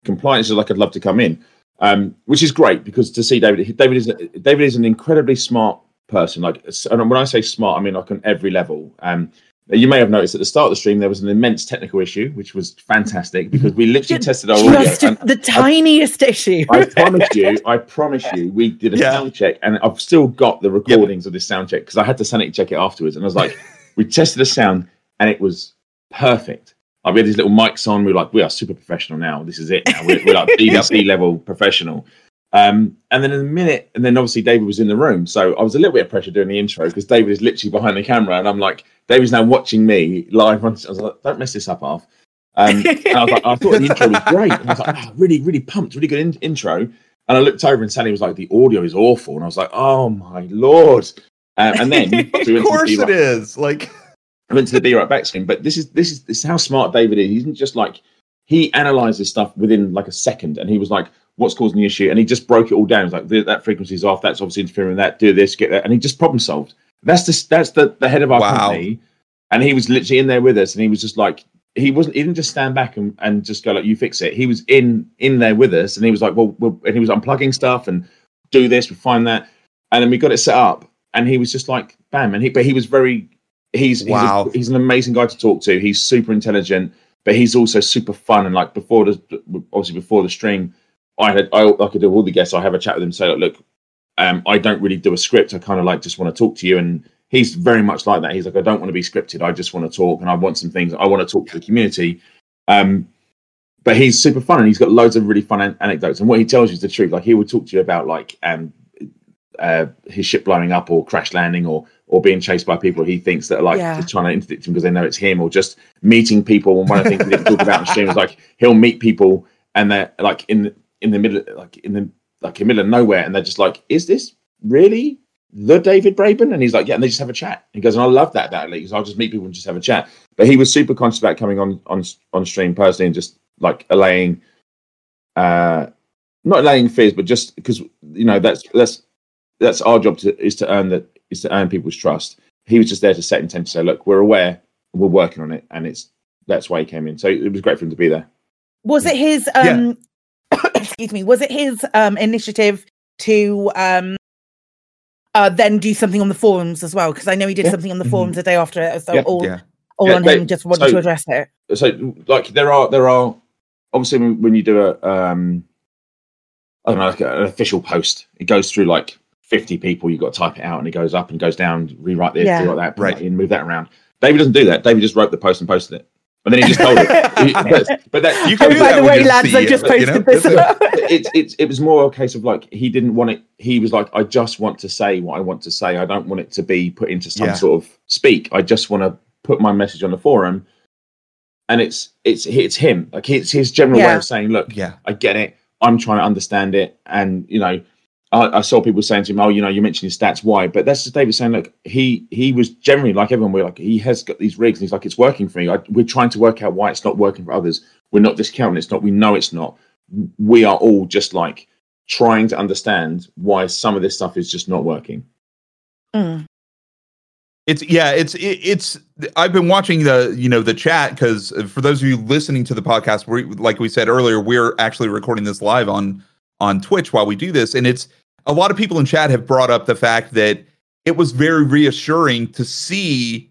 compliant, so like I'd love to come in, um, which is great because to see David, David is David is an incredibly smart person. Like, and when I say smart, I mean like on every level. Um, you may have noticed at the start of the stream there was an immense technical issue, which was fantastic because we literally Ju- *laughs* tested our. Just and- the tiniest issue. I *laughs* promise you, I promise you, we did a Yeah. sound check, and I've still got the recordings of this sound check because I had to sanity check it afterwards. And I was like, *laughs* we tested the sound, and it was perfect. Like we had these little mics on. We were like, we are super professional now. This is it. Now. We're, we're like BBC level professional. Um, and then in a minute, and then obviously David was in the room, so I was a little bit of pressure doing the intro because David is literally behind the camera, and I'm like, David's now watching me live. On, I was like, don't mess this up, half. Um, and I was like, I thought the intro was great. And I was like, oh, really, really pumped, really good in- intro. And I looked over and Sally was like, the audio is awful. And I was like, oh my lord. Um, and then *laughs* we of course B- it is. Like I went to the be right back screen. But this is this is this is how smart David is. He isn't just like he analyzes stuff within like a second, and he was like, "What's causing the issue?" And he just broke it all down. He's like, "Th- "That frequency's off. That's obviously interfering with that. Do this, get that," and he just problem solved. That's the that's the, the head of our Wow. company and he was literally in there with us, and he was just like, he wasn't, he didn't just stand back and, and just go like, "You fix it." He was in in there with us, and he was like, "Well,", well and he was unplugging stuff and do this, we find that, and then we got it set up, and he was just like, "Bam!" And he, but he was very, he's Wow. he's, a, he's an amazing guy to talk to. He's super intelligent, but he's also super fun. And like before the, obviously before the stream, I had I, I could do all the guests. I have a chat with him, say, "Look, look um, I don't really do a script. I kind of like just want to talk to you. And he's very much like that. He's like, I don't want to be scripted. I just want to talk and I want some things. I want to talk to the community. Um, but he's super fun and he's got loads of really fun an- anecdotes. And what he tells you is the truth. Like he would talk to you about like um, uh, his ship blowing up or crash landing or or being chased by people he thinks that are like Yeah. trying to interdict him because they know it's him or just meeting people. And one of the things we didn't talk about on stream is like he'll meet people and they're like in the, in the middle like in the like in the middle of nowhere and they're just like, is this really the David Braben? And he's like, yeah, and they just have a chat. He goes, and I love that that it because I'll just meet people and just have a chat. But he was super conscious about coming on on on stream personally and just like allaying, uh, not allaying fears, but just because you know that's that's that's our job to is to earn that is to earn people's trust. He was just there to set intent to say, look, we're aware, we're working on it, and it's that's why he came in. So it was great for him to be there. Was it his Yeah. Excuse me, was it his um initiative to um uh then do something on the forums as well? Because I know he did Yeah. something on the Mhm. forums the day after it, so Yeah. all Yeah. all on they- him just wanted so- to address it. so like there are there are obviously when, when you do a um I don't know like an official post, it goes through like fifty people. You have got to type it out, and it goes up and goes down. Rewrite this, Yeah. rewrite that, Right. in, move that around. David doesn't do that. David just wrote the post and posted it, and then he just told it. *laughs* But, but that You can by the way, lads, I just you know? posted this. *laughs* it's it's it was more a case of like he didn't want it. He was like, I just want to say what I want to say. I don't want it to be put into some Yeah. sort of speak. I just want to put my message on the forum, and it's it's it's him. Like it's his general way of saying, look, Yeah. I get it. I'm trying to understand it, and you know. I, I saw people saying to him, "Oh, you know, you mentioned his stats. Why?" But that's just David saying, "Look, he he was generally like everyone. We're like, he has got these rigs, and he's like, it's working for me. I, we're trying to work out why it's not working for others. We're not discounting it's not. We know it's not. We are all just like trying to understand why some of this stuff is just not working. Mm. It's yeah, it's it, it's. I've been watching the you know the chat because for those of you listening to the podcast, we like we said earlier, we're actually recording this live on on Twitch while we do this, and it's a lot of people in chat have brought up the fact that it was very reassuring to see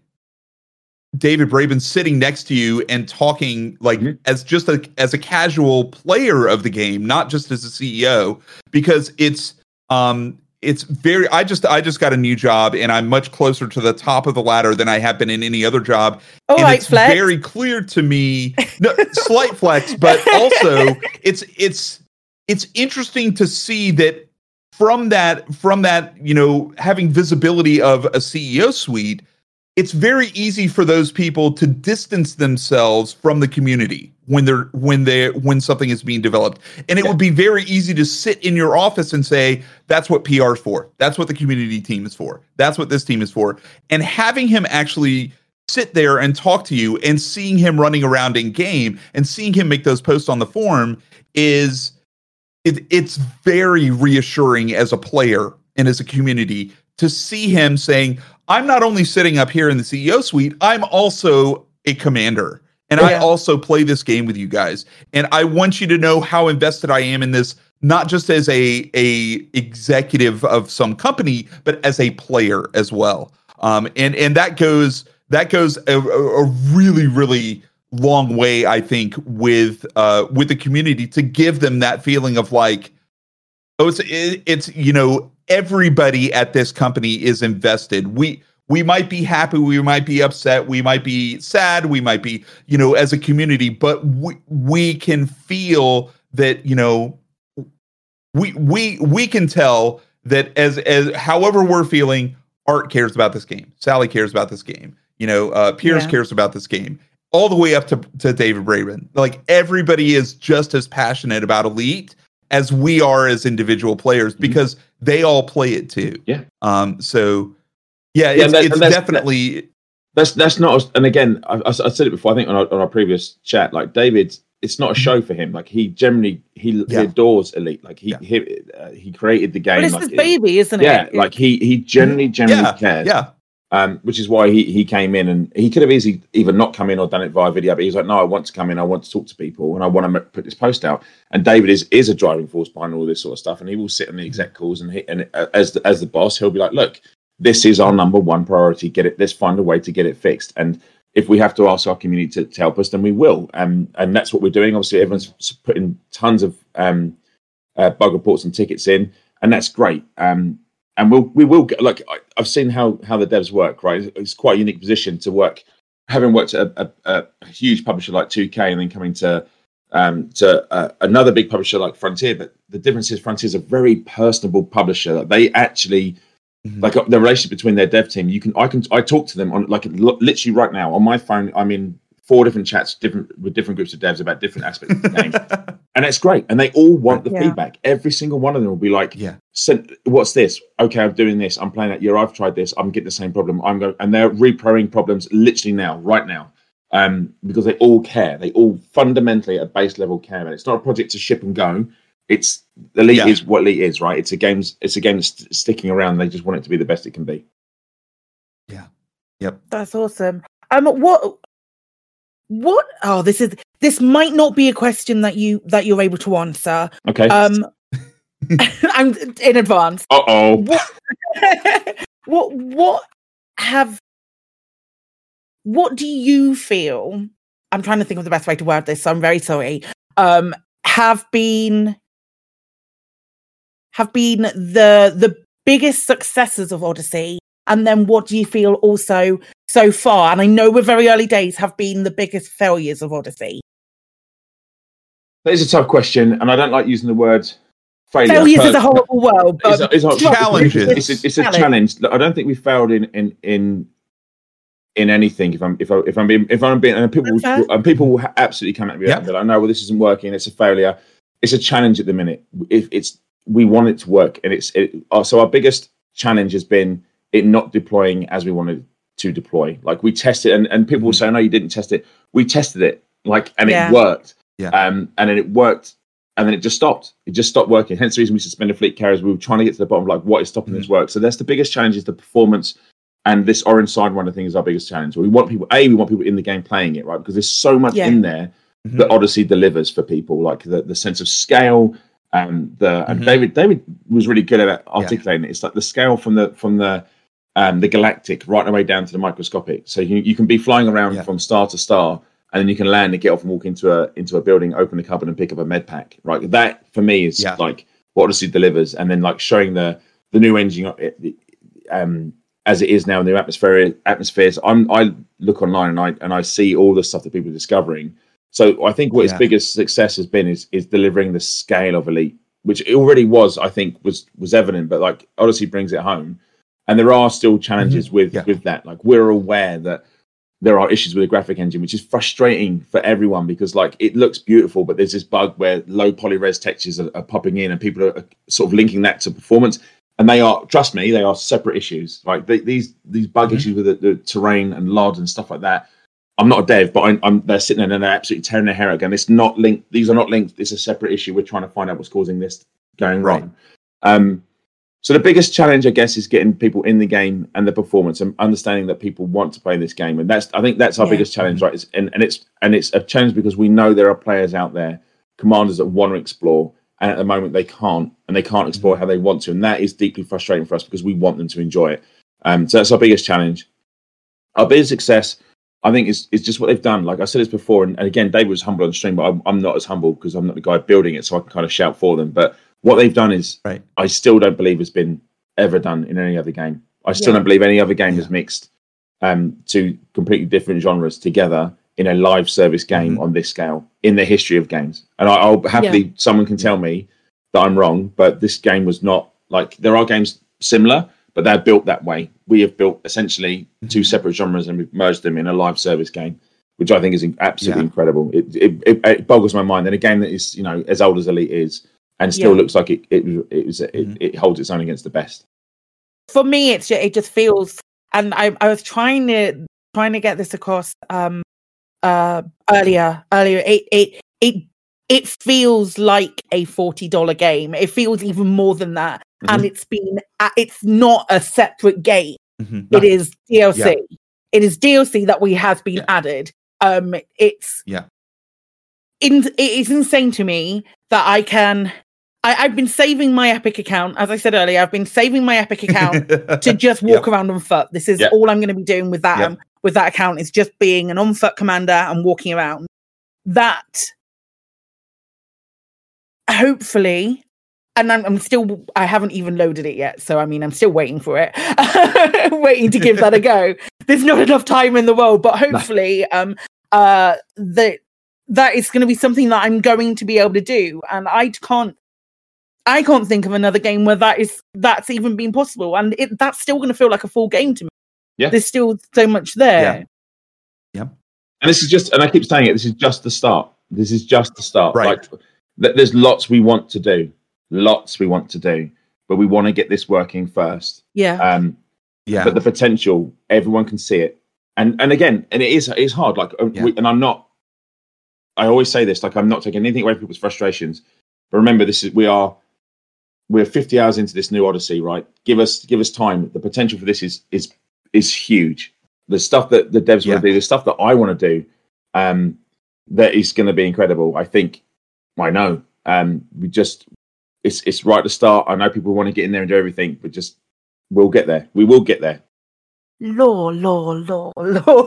David Braben sitting next to you and talking like Mhm. as just a as a casual player of the game, not just as a CEO, because it's um it's very I just I just got a new job and I'm much closer to the top of the ladder than I have been in any other job. All and right, it's Flex. very clear to me no, *laughs* slight flex, but *laughs* also it's it's it's interesting to see that from that from that you know having visibility of a CEO suite, it's very easy for those people to distance themselves from the community when they're when they when something is being developed. And it Yeah. would be very easy to sit in your office and say that's what PR is for. That's what the community team is for. That's what this team is for. And having him actually sit there and talk to you and seeing him running around in game and seeing him make those posts on the forum is it, it's very reassuring as a player and as a community to see him saying i'm not only sitting up here in the ceo suite i'm also a commander and i also play this game with you guys. And i want you to know how invested i am in this not just as a a executive of some company but as a player as well. Um and and that goes that goes a, a a really really long way i think with uh with the community to give them that feeling of like oh it's it, it's you know everybody at this company is invested we we might be happy we might be upset we might be sad we might be you know as a community but we we can feel that you know we we we can tell that as as however we're feeling art cares about this game sally cares about this game you know uh pierce Yeah. cares about this game all the way up to to david braben like everybody is just as passionate about elite as we are as individual players because they all play it too Mm-hmm. Yeah. um so yeah, Yeah, it's, that- it's that's- definitely That's that's not. And again, I, I I said it before. I think on our, on our previous chat, like David, it's not a show for him. Like he generally he, he adores Elite. Like he Yeah. he, uh, he created the game. But it's like, his baby, isn't it? yeah, like he he generally generally yeah cares. yeah Um, which is why he, he came in and he could have easily either not come in or done it via video, but he was like, no, I want to come in, I want to talk to people, and I want to put this post out. And David is is a driving force behind all this sort of stuff, and he will sit on the exec calls and he, and uh, as the, as the boss, he'll be like, look, this is our number one priority. Get it. Let's find a way to get it fixed. And if we have to ask our community to, to help us, then we will. Um, and that's what we're doing. Obviously, everyone's putting tons of um, uh, bug reports and tickets in, and that's great. Um, and we'll we will get like I, have seen how how the devs work. Right, it's quite a unique position to work, having worked at a, a, a huge publisher like 2K, and then coming to um, to uh, another big publisher like Frontier. But the difference is Frontier is a very personable publisher. They actually Mm-hmm. Like uh, the relationship between their dev team, you can I can I talk to them on like literally right now on my phone. I'm in four different chats, different with different groups of devs about different aspects of the game, *laughs* and it's great. And they all want the yeah. feedback. Every single one of them will be like, "Yeah, what's this? Okay, I'm doing this. I'm playing that. Yeah, I've tried this. I'm getting the same problem. I'm going." And they're reproing problems literally now, right now, um, because they all care. They all fundamentally at base level care. And It's not a project to ship and go it's elite yeah. is what elite is, right? It's a game's it's a game that's sticking around. They just want it to be the best it can be. Yeah. Yep. That's awesome. Um, what what? Oh, this is this might not be a question that you that you're able to answer. Okay. Um, *laughs* *laughs* I'm in advance. Uh oh. What, *laughs* what what have what do you feel? I'm trying to think of the best way to word this, so I'm very sorry. Um, have been have been the the biggest successes of Odyssey? And then what do you feel also so far? And I know we're very early days, have been the biggest failures of Odyssey. That is a tough question, and I don't like using the word failure. Failures is a horrible word. But it's, a, it's a challenges. It's, a, it's a challenge. I don't think we failed in in in in anything. If I'm if I if I'm being if I'm being and people okay. and people will absolutely come at me yeah. and be like, "No, well, this isn't working. It's a failure." It's a challenge at the minute. If it's we want it to work, and it's it, uh, so our biggest challenge has been it not deploying as we wanted to deploy. Like we tested, and and people will say, "No, you didn't test it." We tested it, like, and yeah. it worked. Yeah. Um, and then it worked, and then it just stopped. It just stopped working. Hence the reason we suspended fleet carriers. We were trying to get to the bottom of like what is stopping mm-hmm. this work. So that's the biggest challenge: is the performance. And this orange side one, I think, is our biggest challenge. We want people, a, we want people in the game playing it, right? Because there's so much yeah. in there mm-hmm. that Odyssey delivers for people, like the, the sense of scale, and the mm-hmm. and David David was really good at articulating yeah. it. It's like the scale from the from the um, the galactic right the way down to the microscopic. So you you can be flying around yeah. from star to star, and then you can land and get off and walk into a into a building, open the cupboard, and pick up a med pack. Right, that for me is yeah. like what Odyssey delivers, and then like showing the the new engine um, as it is now in the atmosphere atmospheres. I'm I look online and I and I see all the stuff that people are discovering so I think what yeah. his biggest success has been is is delivering the scale of Elite, which it already was, I think, was was evident, but like Odyssey brings it home. And there are still challenges mm-hmm. with yeah. with that. Like we're aware that there are issues with the graphic engine, which is frustrating for everyone because like it looks beautiful, but there's this bug where low poly res textures are, are popping in, and people are sort of linking that to performance. And they are, trust me, they are separate issues. Like they, these these bug mm-hmm. issues with the, the terrain and LOD and stuff like that I'm not a dev, but I'm, I'm, they're sitting there and they're absolutely tearing their hair out. Again, it's not linked. These are not linked. It's a separate issue. We're trying to find out what's causing this going right. wrong. Um, so the biggest challenge, I guess, is getting people in the game and the performance, and understanding that people want to play this game. And that's, I think, that's our yeah. biggest challenge, right? It's, and, and it's and it's a challenge because we know there are players out there, commanders that want to explore, and at the moment they can't, and they can't explore how they want to, and that is deeply frustrating for us because we want them to enjoy it. Um, so that's our biggest challenge. Our biggest success I think is it's just what they've done. Like I said this before, and, and again, David was humble on the stream, but I'm, I'm, not as humble because I'm not the guy building it, so I can kind of shout for them. But what they've done is, right. I still don't believe has been ever done in any other game. I still yeah. don't believe any other game yeah. has mixed um, two completely different genres together in a live service game mm-hmm. on this scale in the history of games. And I, will happily, yeah. someone can tell me that I'm wrong, but this game was not like there are games similar, but they're built that way. We have built essentially two mm-hmm. separate genres and we've merged them in a live service game, which I think is absolutely yeah. incredible. It, it, it, it, boggles my mind. And a game that is, you know, as old as Elite is and still yeah. looks like it it, it, was, mm-hmm. it, holds its own against the best. For me, it's just, it just feels, and I, I was trying to trying to get this across um uh earlier earlier it it it it feels like a $40 game. It feels even more than that. Mm-hmm. And it's been, it's not a separate game. Mhm. It is DLC. It is DLC that we has been added. Um, it's Yeah. In, it is insane to me that I can. I, I've been saving my Epic account, as I said earlier. I've been saving my Epic account *laughs* to just walk around on foot. This is Yep. all I'm going to be doing with that Yep. um, with that account. Is just being an on foot commander and walking around. That hopefully, and I'm, I'm still I haven't even loaded it yet. So I mean I'm still waiting for it, *laughs* waiting to give that a go. *laughs* There's not enough time in the world, but hopefully, um, uh, that that is going to be something that I'm going to be able to do, and I can't. I can't think of another game where that is that's even been possible, and it, that's still going to feel like a full game to me. Yeah. there's still so much there. Yeah. And this is just, and I keep saying it, this is just the start. This is just the start. Right. Like, th- there's lots we want to do, lots we want to do, but we want to get this working first. Yeah, Um, yeah. but the potential, everyone can see it. And and again, and it is it is hard. Like, uh, Yeah. we, and I'm not. I always say this, like I'm not taking anything away from people's frustrations, but remember, this is we are we're 50 hours into this new odyssey, right? Give us give us time. The potential for this is is is huge. The stuff that the devs Yeah. want to do, the stuff that I want to do, um, that is going to be incredible. I think, I know. Um, we just it's it's right to start. I know people want to get in there and do everything, but just we'll get there. We will get there. law, law, law, law.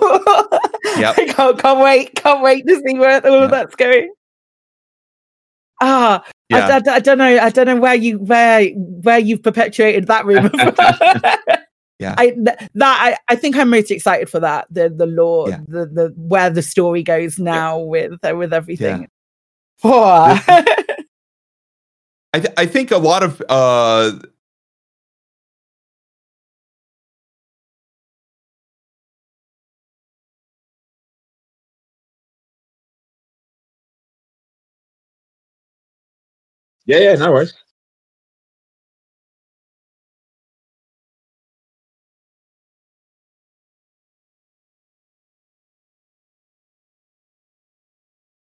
Yep. I *laughs* can't, can't wait, can't wait to see where all Yeah. of that's going. Ah, I, yeah. I, I don't know. I don't know where you where where you've perpetuated that *laughs* rumor. *laughs* Yeah. I th- that I, I think I'm most excited for that. The the law, Yeah. the the where the story goes now with uh, with everything. Yeah. *laughs* Oh. I, th- I think a lot of uh Yeah, yeah, no worries.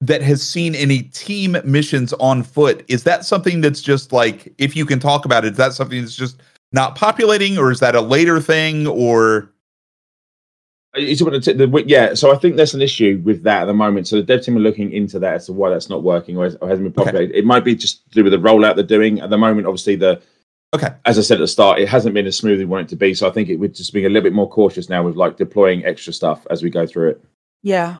that has seen any team missions on foot is that something that's just like if you can talk about it is that something that's just not populating or is that a later thing or It's about the, the, yeah, so I think there's an issue with that at the moment. So the dev team are looking into that as to why that's not working or, has, or hasn't been Okay. populated. It might be just to do with the rollout they're doing at the moment. Obviously, the okay as I said at the start, it hasn't been as smooth as we want it to be. So I think it would just be a little bit more cautious now with like deploying extra stuff as we go through it. yeah.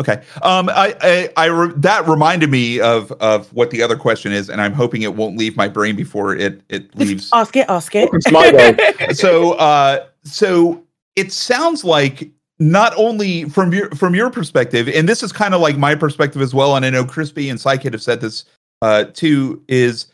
okay um i i, I re- that reminded me of of what the other question is and i'm hoping it won't leave my brain before it it leaves Ask it, ask it. It's my go. *laughs* so uh so it sounds like not only from your from your perspective and this is kind of like my perspective as well and i know crispy and psychic have said this uh too is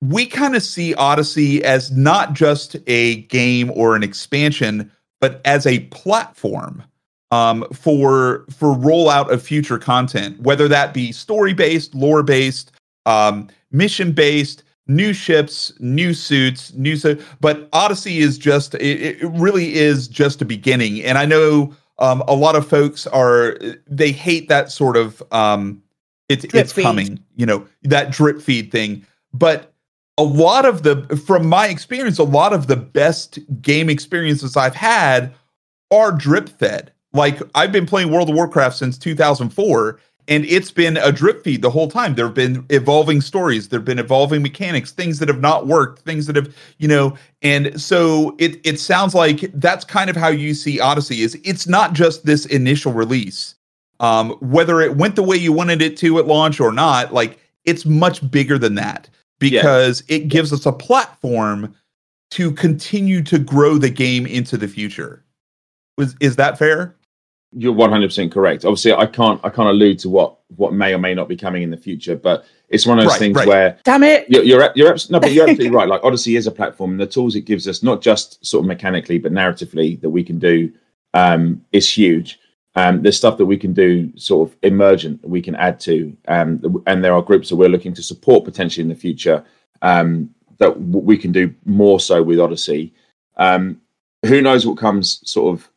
we kind of see odyssey as not just a game or an expansion but as a platform um, for for rollout of future content, whether that be story based, lore based, um, mission based, new ships, new suits, new so. But Odyssey is just it, it really is just a beginning, and I know um, a lot of folks are they hate that sort of um, it's Drip it's feed. coming, you know, that drip feed thing, but. A lot of the, from my experience, a lot of the best game experiences I've had are drip fed. Like I've been playing World of Warcraft since 2004 and it's been a drip feed the whole time. There've been evolving stories, there've been evolving mechanics, things that have not worked, things that have, you know, and so it it sounds like that's kind of how you see Odyssey is it's not just this initial release. Um whether it went the way you wanted it to at launch or not, like it's much bigger than that because it gives us a platform to continue to grow the game into the future. Was is that fair? You're 100 percent correct. Obviously, I can't I can't allude to what what may or may not be coming in the future, but it's one of those Right, things right. where Damn it. You're, you're, you're abs- no, but you're *laughs* absolutely right. Like Odyssey is a platform, and the tools it gives us, not just sort of mechanically, but narratively, that we can do, um, is huge. Um, there's stuff that we can do, sort of emergent, that we can add to, um, and there are groups that we're looking to support potentially in the future um, that w- we can do more so with Odyssey. Um, who knows what comes sort of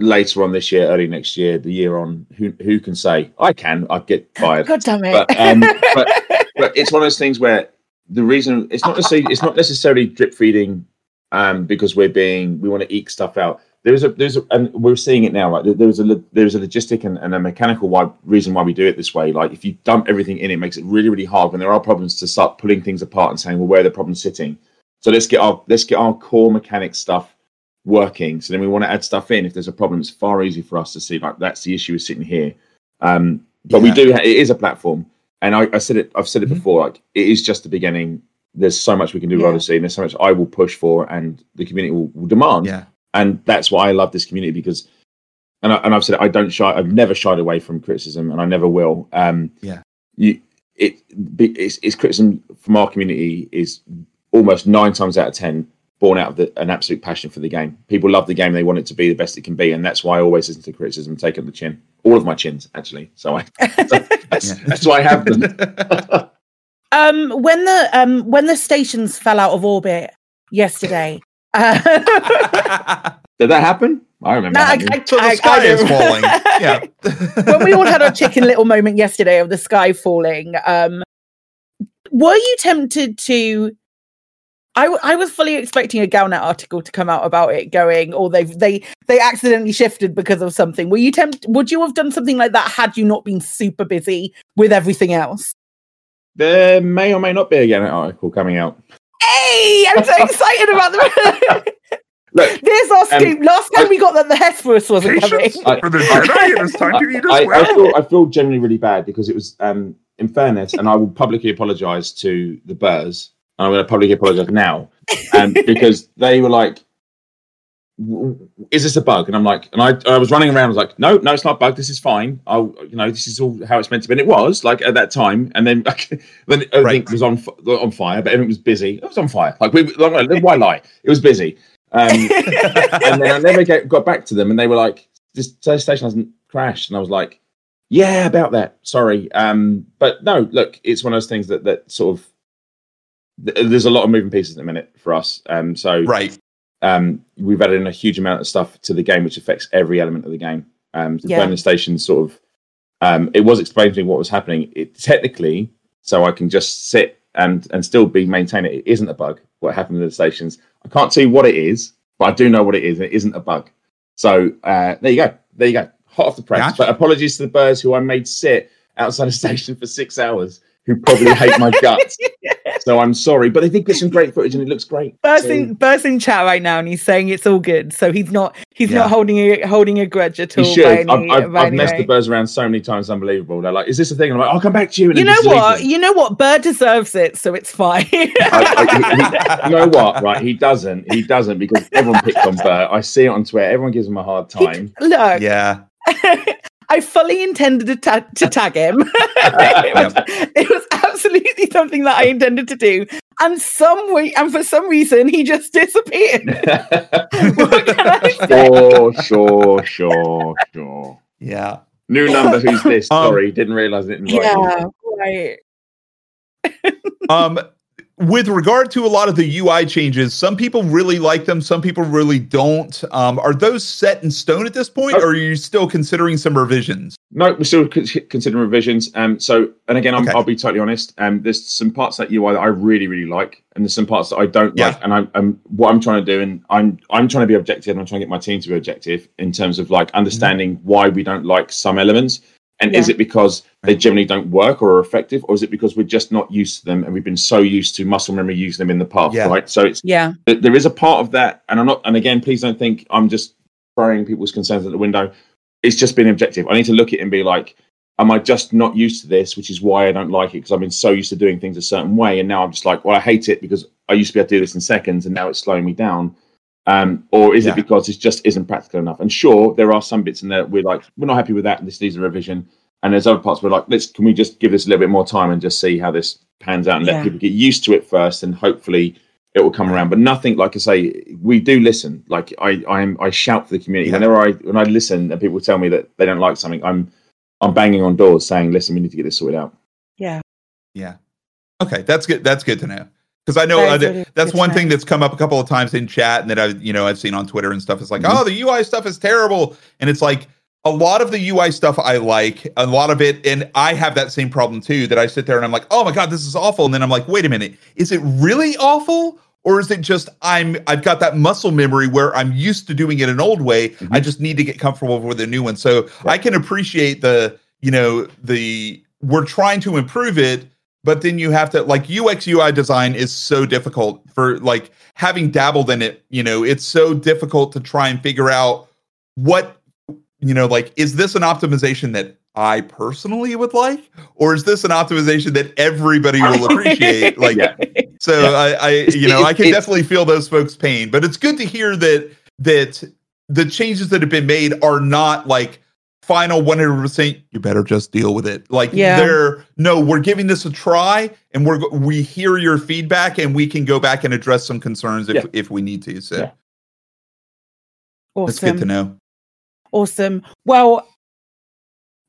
later on this year, early next year, the year on? Who who can say? I can. I get fired God damn it. But, um, *laughs* but- but it's one of those things where the reason it's not necessarily it's not necessarily drip feeding um, because we're being we want to eke stuff out. There's a there's a, and we're seeing it now, right? There- There's a there's a logistic and, and a mechanical why, reason why we do it this way. Like if you dump everything in, it makes it really really hard when there are problems to start pulling things apart and saying, well, where are the problems sitting? So let's get our let's get our core mechanic stuff working. So then we want to add stuff in. If there's a problem, it's far easier for us to see like that's the issue is sitting here. Um, but we do. It is a platform, and I, I said it. I've said it Mhm. before. Like it is just the beginning. There's so much we can do with Yeah. Odyssey, and there's so much I will push for, and the community will, will demand. Yeah. And that's why I love this community because, and I, and I've said it, I don't shy. I've never shied away from criticism, and I never will. Um, Yeah. You it it's, it's criticism from our community is almost nine times out of ten born out of the, an absolute passion for the game. People love the game; they want it to be the best it can be, and that's why I always listen to criticism, take it on the chin. All of my chins, actually. So I, *laughs* that's, Yeah. that's why I have them. *laughs* Um, when the um when the stations fell out of orbit yesterday. Uh, *laughs* Did that happen? I remember. no, I. I, so the I- sky I is falling. Yeah. when we all had our chicken little moment yesterday of the sky falling, um, were you tempted to? I, w- I was fully expecting a Galnet article to come out about it, going, or they they they accidentally shifted because of something. Were you tempted? Would you have done something like that had you not been super busy with everything else? there may or may not be a Galnet article coming out. Hey, I'm so excited about the. *laughs* Look, There's our um. Last time I- we got that the Hesperus wasn't coming. I- for the Jedi. It is time to eat as I, I feel I feel genuinely really bad because it was um in fairness, and I will publicly apologise to the Buurs, and I'm going to publicly apologise now, um, *laughs* because they were like, "Is this a bug?" And I'm like, and I I was running around, I was like, "No, no, it's not a bug. This is fine. I'll you know this is all how it's meant to be." And it was like at that time, and then *laughs* then everything Right. was on on fire, but everything was busy. It was on fire. Like we like, why lie? It was busy. Um, *laughs* and then I never get, got back to them, and they were like, "This station hasn't crashed," and I was like, "Yeah, about that. Sorry." Um, but no, look, it's one of those things that that sort of th- there's a lot of moving pieces at the minute for us. Um, so right. um, we've added in a huge amount of stuff to the game, which affects every element of the game. Um, so Yeah. when the station sort of, um, it was explained to me what was happening. It technically, so I can just sit and and still be maintain it. It isn't a bug. What happened to the stations? I can't see what it is, but I do know what it is. It isn't a bug. So uh, there you go. There you go. Hot off the press. Gotcha. But apologies to the Buurs who I made sit outside a *laughs* station for six hours, who probably hate my *laughs* guts. So I'm sorry, but they did get some great footage and it looks great. Buur's So- in, Buur's in chat right now, and he's saying it's all good. So he's not he's Yeah. not holding a holding a grudge at You all. should. by I've, I've, by I've any messed the way. Buurs around so many times, it's unbelievable. They're like, "Is this a thing?" And I'm like, "I'll come back to you." And You know what? them. You know what? Buur deserves it, so it's fine. I- I- he- he- *laughs* you know what? Right? He doesn't. He doesn't because everyone picked on Buur. I see it on Twitter. Everyone gives him a hard time. Look, Yeah. *laughs* I fully intended to, ta- to tag him. *laughs* it, was, it was absolutely something that I intended to do, and some way, and for some reason, he just disappeared. *laughs* *laughs* What can I say? sure, sure, sure, sure. Yeah. New number. Who's this? Um, Sorry, didn't realize it. Invite Yeah, right. Um, with regard to a lot of the UI changes, some people really like them, some people really don't. Um, are those set in stone at this point, Oh. or are you still considering some revisions? No, we're still considering revisions. Um, so, and again, I'm, Okay. I'll be totally honest. Um, there's some parts that UI that I really, really like, and there's some parts that I don't Yeah. like. And I'm, I'm what I'm trying to do, and I'm, I'm trying to be objective, and I'm trying to get my team to be objective in terms of like understanding why we don't like some elements. And is it because they generally don't work or are effective, or is it because we're just not used to them and we've been so used to muscle memory using them in the past, Yeah. right? So it's Yeah, there is a part of that, and I'm not. And again, please don't think I'm just throwing people's concerns at the window. It's just being objective. I need to look at it and be like, am I just not used to this, which is why I don't like it because I've been so used to doing things a certain way, and now I'm just like, well, I hate it because I used to be able to do this in seconds, and now it's slowing me down. Um, or is Yeah. it because it just isn't practical enough? And sure, there are some bits in there that we're like, we're not happy with that, and this needs a revision. And there's other parts where like, let's can we just give this a little bit more time and just see how this pans out and let people get used to it first, and hopefully it will come around. But nothing, like I say, we do listen. Like I, I am, I shout for the community Yeah. whenever I when I listen and people tell me that they don't like something. I'm, I'm banging on doors saying, listen, we need to get this sorted out. yeah. Yeah. Okay, that's good. That's good to know. Because I know uh, th- that's one thing that's come up a couple of times in chat, and that I, you know, I've seen on Twitter and stuff. It's like, Mhm. oh, the UI stuff is terrible, and it's like a lot of the UI stuff I like, a lot of it, and I have that same problem too. That I sit there and I'm like, oh my god, this is awful, and then I'm like, wait a minute, is it really awful, or is it just I'm I've got that muscle memory where I'm used to doing it an old way. Mhm. I just need to get comfortable with a new one. So I can appreciate the you know the we're trying to improve it, but then you have to like UX UI design is so difficult for like having dabbled in it. You know, it's so difficult to try and figure out what you know like is this an optimization that I personally would like, or is this an optimization that everybody will *laughs* appreciate? Like, Yeah. so Yeah. I, I, you know, I can definitely feel those folks' pain, but it's good to hear that that the changes that have been made are not like final 100%. You better just deal with it. Like, Yeah. they're no, we're giving this a try, and we're we hear your feedback, and we can go back and address some concerns if Yeah. if we need to. So Yeah. that's good to know. Awesome. Well,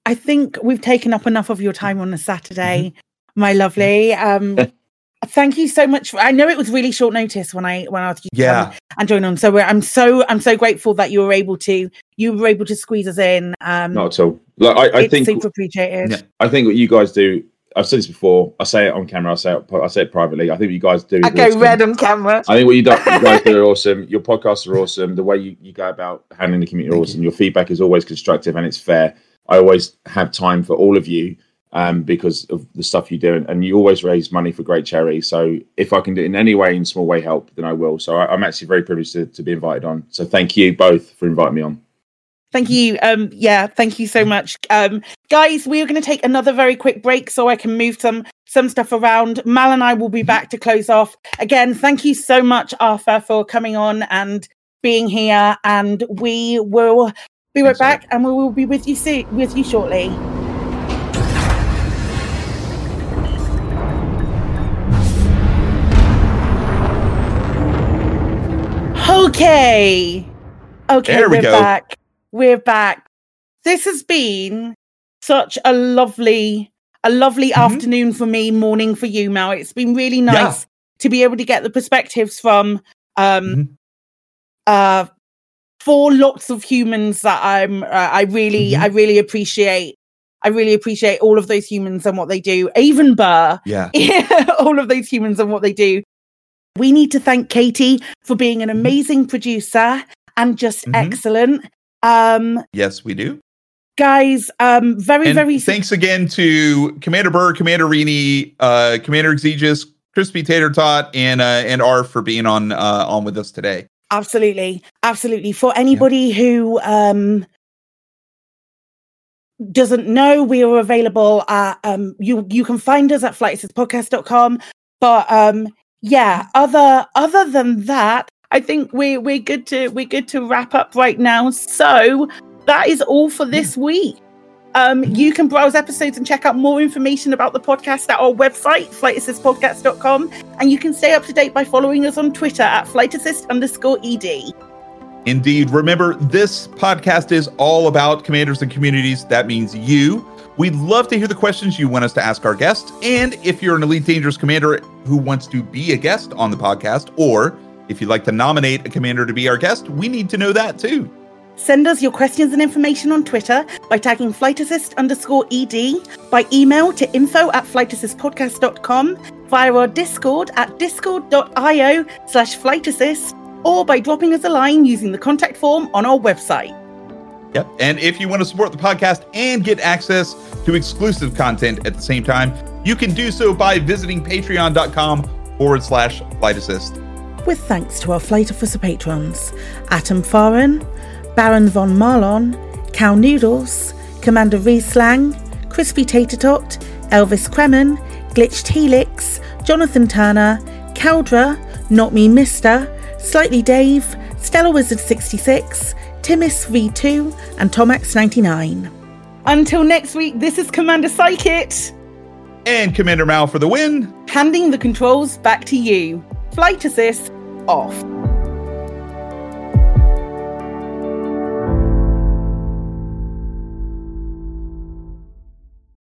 I think we've taken up enough of your time on a Saturday, my lovely. Um, *laughs* thank you so much. For, I know it was really short notice when I when I asked you to come Yeah, and join on. So we're, I'm so I'm so grateful that you were able to you were able to squeeze us in. Um, Not at all. Like I, I it's think super appreciated. Yeah. I think what you guys do. I've said this before. I say it on camera. I say it. I say it privately. I think what you guys do. I go awesome. red on camera. I think what you, do, you guys do are *laughs* awesome. Your podcasts are awesome. The way you, you go about handling the community are Thank awesome. Your feedback is always constructive and it's fair. I always have time for all of you um, because of the stuff you do, and, and you always raise money for great charity. So if I can do it in any way, in small way, help, then I will. So I, I'm actually very privileged to, to be invited on. So thank you both for inviting me on. Thank you. Um, yeah, thank you so much. Um, guys, we are going to take another very quick break so I can move some some stuff around. Mal and I will be back to close off. Again, thank you so much, Arthur, for coming on and being here. And we will be right back, and we will be with you soon, with you shortly. Okay. Okay, There we we're go. back. We're back. This has been such a lovely, a lovely Mhm. afternoon for me, morning for you, Mel. It's been really Yeah. nice to be able to get the perspectives from um Mhm. uh for lots of humans that I'm uh, I really Mhm. I really appreciate I really appreciate all of those humans and what they do. Even Buur, Yeah. *laughs* all of those humans and what they do. We need to thank Katie for being an Mm-hmm. amazing producer and just Mhm. excellent. Um, Yes, we do. guys, um, very, And very thanks again to Commander Buur, Commander Rini, uh, Commander Exigeous, Crispy Tater Tot, and uh, and R for being on uh, on with us today. absolutely, absolutely. For anybody who um doesn't know, we are available at um you you can find us at flightspodcast.com. But um yeah, other other than that, I think we're we're good to we're good to wrap up right now. So that is all for this week. Um, you can browse episodes and check out more information about the podcast at our website, flightassistpodcast.com, and you can stay up to date by following us on Twitter at flightassist underscore ed. Indeed. Remember, this podcast is all about commanders and communities. That means you. We'd love to hear the questions you want us to ask our guests. And if you're an Elite Dangerous commander who wants to be a guest on the podcast, or if you'd like to nominate a commander to be our guest, we need to know that too. Send us your questions and information on Twitter by tagging flightassist underscore ed, by email to info at flightassistpodcast.com, via our Discord at discord.io slash flightassist, or by dropping us a line using the contact form on our website. Yep. And if you want to support the podcast and get access to exclusive content at the same time, you can do so by visiting patreon.com forward slash flight assist. With thanks to our Flight Officer patrons Atom Farin, Baron von Marlon, Cow Noodles, Commander Rieslang, Crispy Tater Tot, Elvis Kremen, Glitched Helix, Jonathan Turner, Caldra, Not Me Mister, Slightly Dave, Stella Wizard 66, Timis V2, and Tomax 99. Until next week, this is Commander Psychit, And Commander Mal for the win. handing the controls back to you. Flight Assist off.